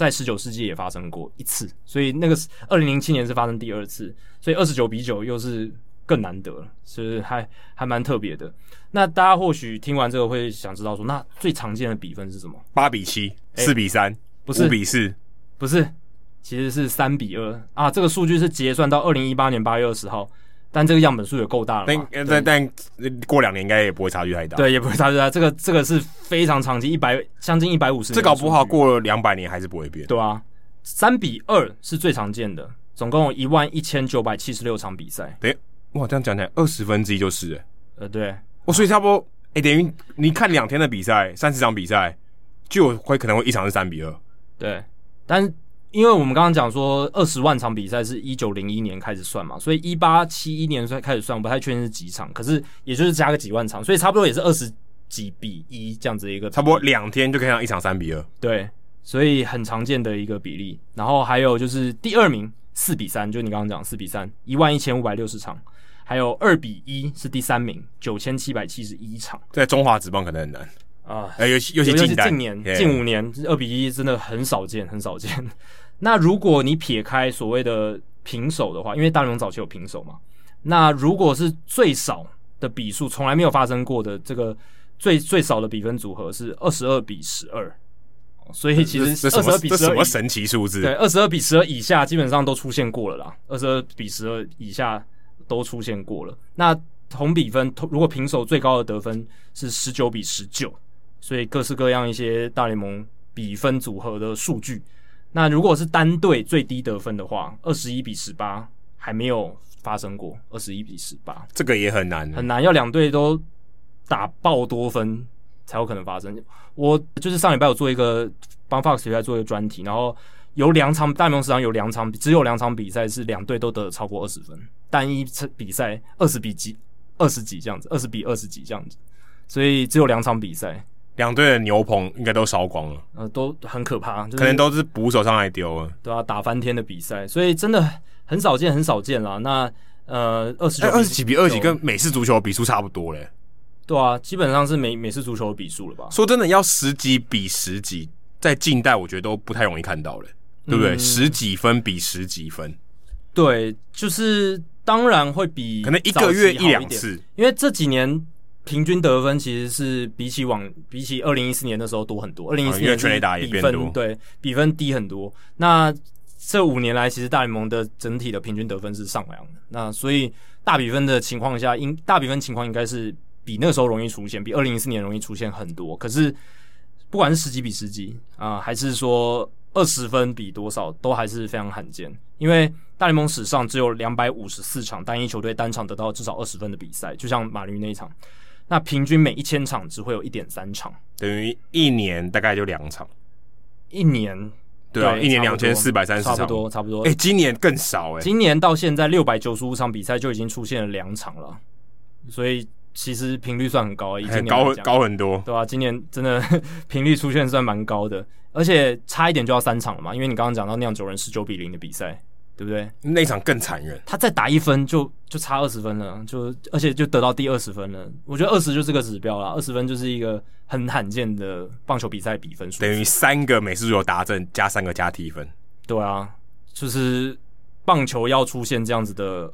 在十九世纪也发生过一次。所以那个二零零七年是发生第二次，所以二十九比九又是。更难得了，所以还还蛮特别的。那大家或许听完这个会想知道说，那最常见的比分是什么？八比七、四比三，不是五比四，不是，其实是三比二啊。这个数据是结算到二零一八年八月二十号，但这个样本数也够大了。但但但过两年应该也不会差距太大。对，也不会差距太大。这个这个是非常常见，一百将近一百五十。这搞不好过了两百年还是不会变。对啊，三比二是最常见的，总共有一万一千九百七十六场比赛。对。哇，这样讲起来，二十分之一就是，欸，呃，对，我所以差不多，哎，欸，等于你看两天的比赛，三十场比赛，就会可能会一场是三比二，对。但是因为我们刚刚讲说，二十万场比赛是一九零一年开始算嘛，所以一八七一年算开始算，我不太确定是几场，可是也就是加个几万场，所以差不多也是二十几比一这样子一个，差不多两天就可以上一场三比二，对，所以很常见的一个比例。然后还有就是第二名四比三，就你刚刚讲四比三，一万一千五百六十场。还有二比一是第三名，九千七百七十一场，在中华职棒可能很难啊，尤其尤其近近年近五年二比一真的很少见，很少见。那如果你撇开所谓的平手的话，因为大联盟早期有平手嘛，那如果是最少的比数，从来没有发生过的这个最最少的比分组合是二十二比十二，所以其实二十二比十二什么神奇数字？对，二十二比十二以下基本上都出现过了啦，二十二比十二以下。都出现过了。那同比分，如果平手最高的得分是十九比十九，所以各式各样一些大联盟比分组合的数据。那如果是单队最低得分的话，二十一比十八还没有发生过。二十一比十八，这个也很难，很难，要两队都打爆多分才有可能发生。我就是上礼拜有做一个帮 Fox 在做一个专题，然后。有两场大联盟史上有两场，只有两场比赛是两队都得了超过二十分，单一次比赛二十比几、二十几这样子，二十比二十几这样子，所以只有两场比赛，两队的牛棚应该都烧光了，呃，都很可怕，就是、可能都是捕手上来丢了，对啊，打翻天的比赛，所以真的很少见，很少见啦。那呃，二十二十几比二十几跟美式足球的比数差不多嘞，对啊，基本上是美美式足球的比数了吧？说真的，要十几比十几，在近代我觉得都不太容易看到了。对不对？嗯、十几分比十几分，对，就是当然会比可能一个月一两次，因为这几年平均得分其实是比起往比起二零一四年的时候多很多。二零一四年全垒打也比分对比分低很多。那这五年来，其实大联盟的整体的平均得分是上扬的。那所以大比分的情况下，应大比分情况应该是比那时候容易出现，比二零一四年容易出现很多。可是不管是十几比十几啊、呃，还是说。二十分比多少都还是非常罕见，因为大联盟史上只有两百五十四场单一球队单场得到至少二十分的比赛，就像马林那一场，那平均每一千场只会有一点三场，等于一年大概就两场，一年对啊，一年两千四百三十场，差不多差不多。哎、欸，今年更少哎、欸，今年到现在六百九十五场比赛就已经出现了两场了，所以。其实频率算很高，已经高高很多，对吧、啊？今年真的 [LAUGHS] 频率出现算蛮高的，而且差一点就要三场了嘛。因为你刚刚讲到酿酒人十九比零的比赛，对不对？那场更残忍，他再打一分就就差二十分了，就而且就得到第二十分了。我觉得二十就是个指标了，二十分就是一个很罕见的棒球比赛比分数，等于三个美式足球达阵加三个加踢分。对啊，就是棒球要出现这样子的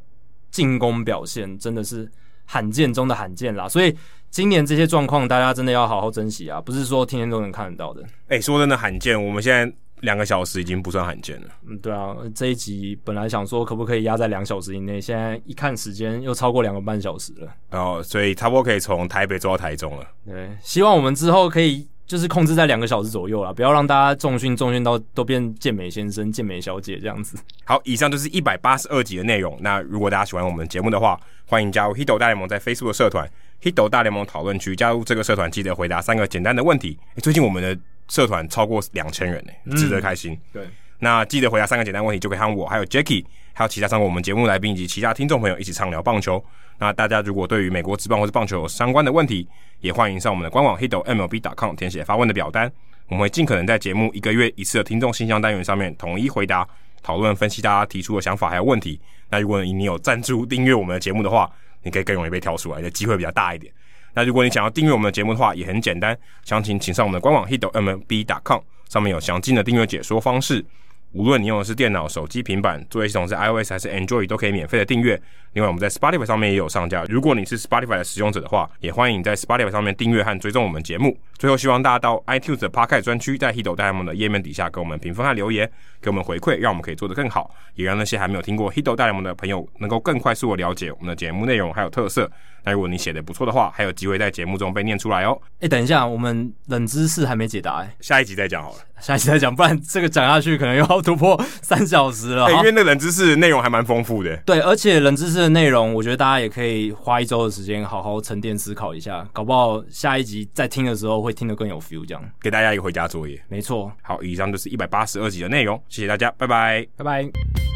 进攻表现，真的是。罕见中的罕见啦。所以今年这些状况，大家真的要好好珍惜啊，不是说天天都能看得到的。哎、欸，说真的，罕见，我们现在。两个小时已经不算罕见了。嗯，对啊，这一集本来想说可不可以压在两小时以内，现在一看时间又超过两个半小时了。哦，所以差不多可以从台北做到台中了。对，希望我们之后可以就是控制在两个小时左右啦，不要让大家重训重训到都变健美先生、健美小姐这样子。好，以上就是一百八十二集的内容。那如果大家喜欢我们的节目的话，欢迎加入 Hito 大联盟在 Facebook 的社团 Hito 大联盟讨论区，加入这个社团记得回答三个简单的问题。欸，最近我们的。社团超过两千人呢，值得开心。嗯、对，那记得回答三个简单问题，就可以和我、还有 Jacky，还有其他上过我们节目来宾以及其他听众朋友一起畅聊棒球。那大家如果对于美国职棒或是棒球有相关的问题，也欢迎上我们的官网 hitomlb.com 填写发问的表单，我们会尽可能在节目一个月一次的听众信箱单元上面统一回答、讨论、分析大家提出的想法还有问题。那如果你有赞助订阅我们的节目的话，你可以更容易被挑出来，的机会比较大一点。那如果你想要订阅我们的节目的话，也很简单，详情请上我们的官网 hitomlb.com，上面有详尽的订阅解说方式。无论你用的是电脑、手机、平板，作业系统是 iOS 还是 Android，都可以免费的订阅。另外，我们在 Spotify 上面也有上架。如果你是 Spotify 的使用者的话，也欢迎你在 Spotify 上面订阅和追踪我们节目。最后，希望大家到 iTunes 的 Podcast 专区，在 Hito 大联盟的页面底下给我们评分和留言，给我们回馈，让我们可以做得更好，也让那些还没有听过 Hito 大联盟的朋友能够更快速的了解我们的节目内容还有特色。那如果你写的不错的话，还有机会在节目中被念出来哦。哎，等一下，我们冷知识还没解答，哎，下一集再讲好了。下一集再讲，不然这个讲下去可能又要突破三小时了。因为那冷知识内容还蛮丰富的。对，而且冷知识的内容，我觉得大家也可以花一周的时间好好沉淀思考一下，搞不好下一集在听的时候会听得更有 feel。这样，给大家一个回家作业。没错。好，以上就是一百八十二集的内容，谢谢大家，拜拜，拜拜。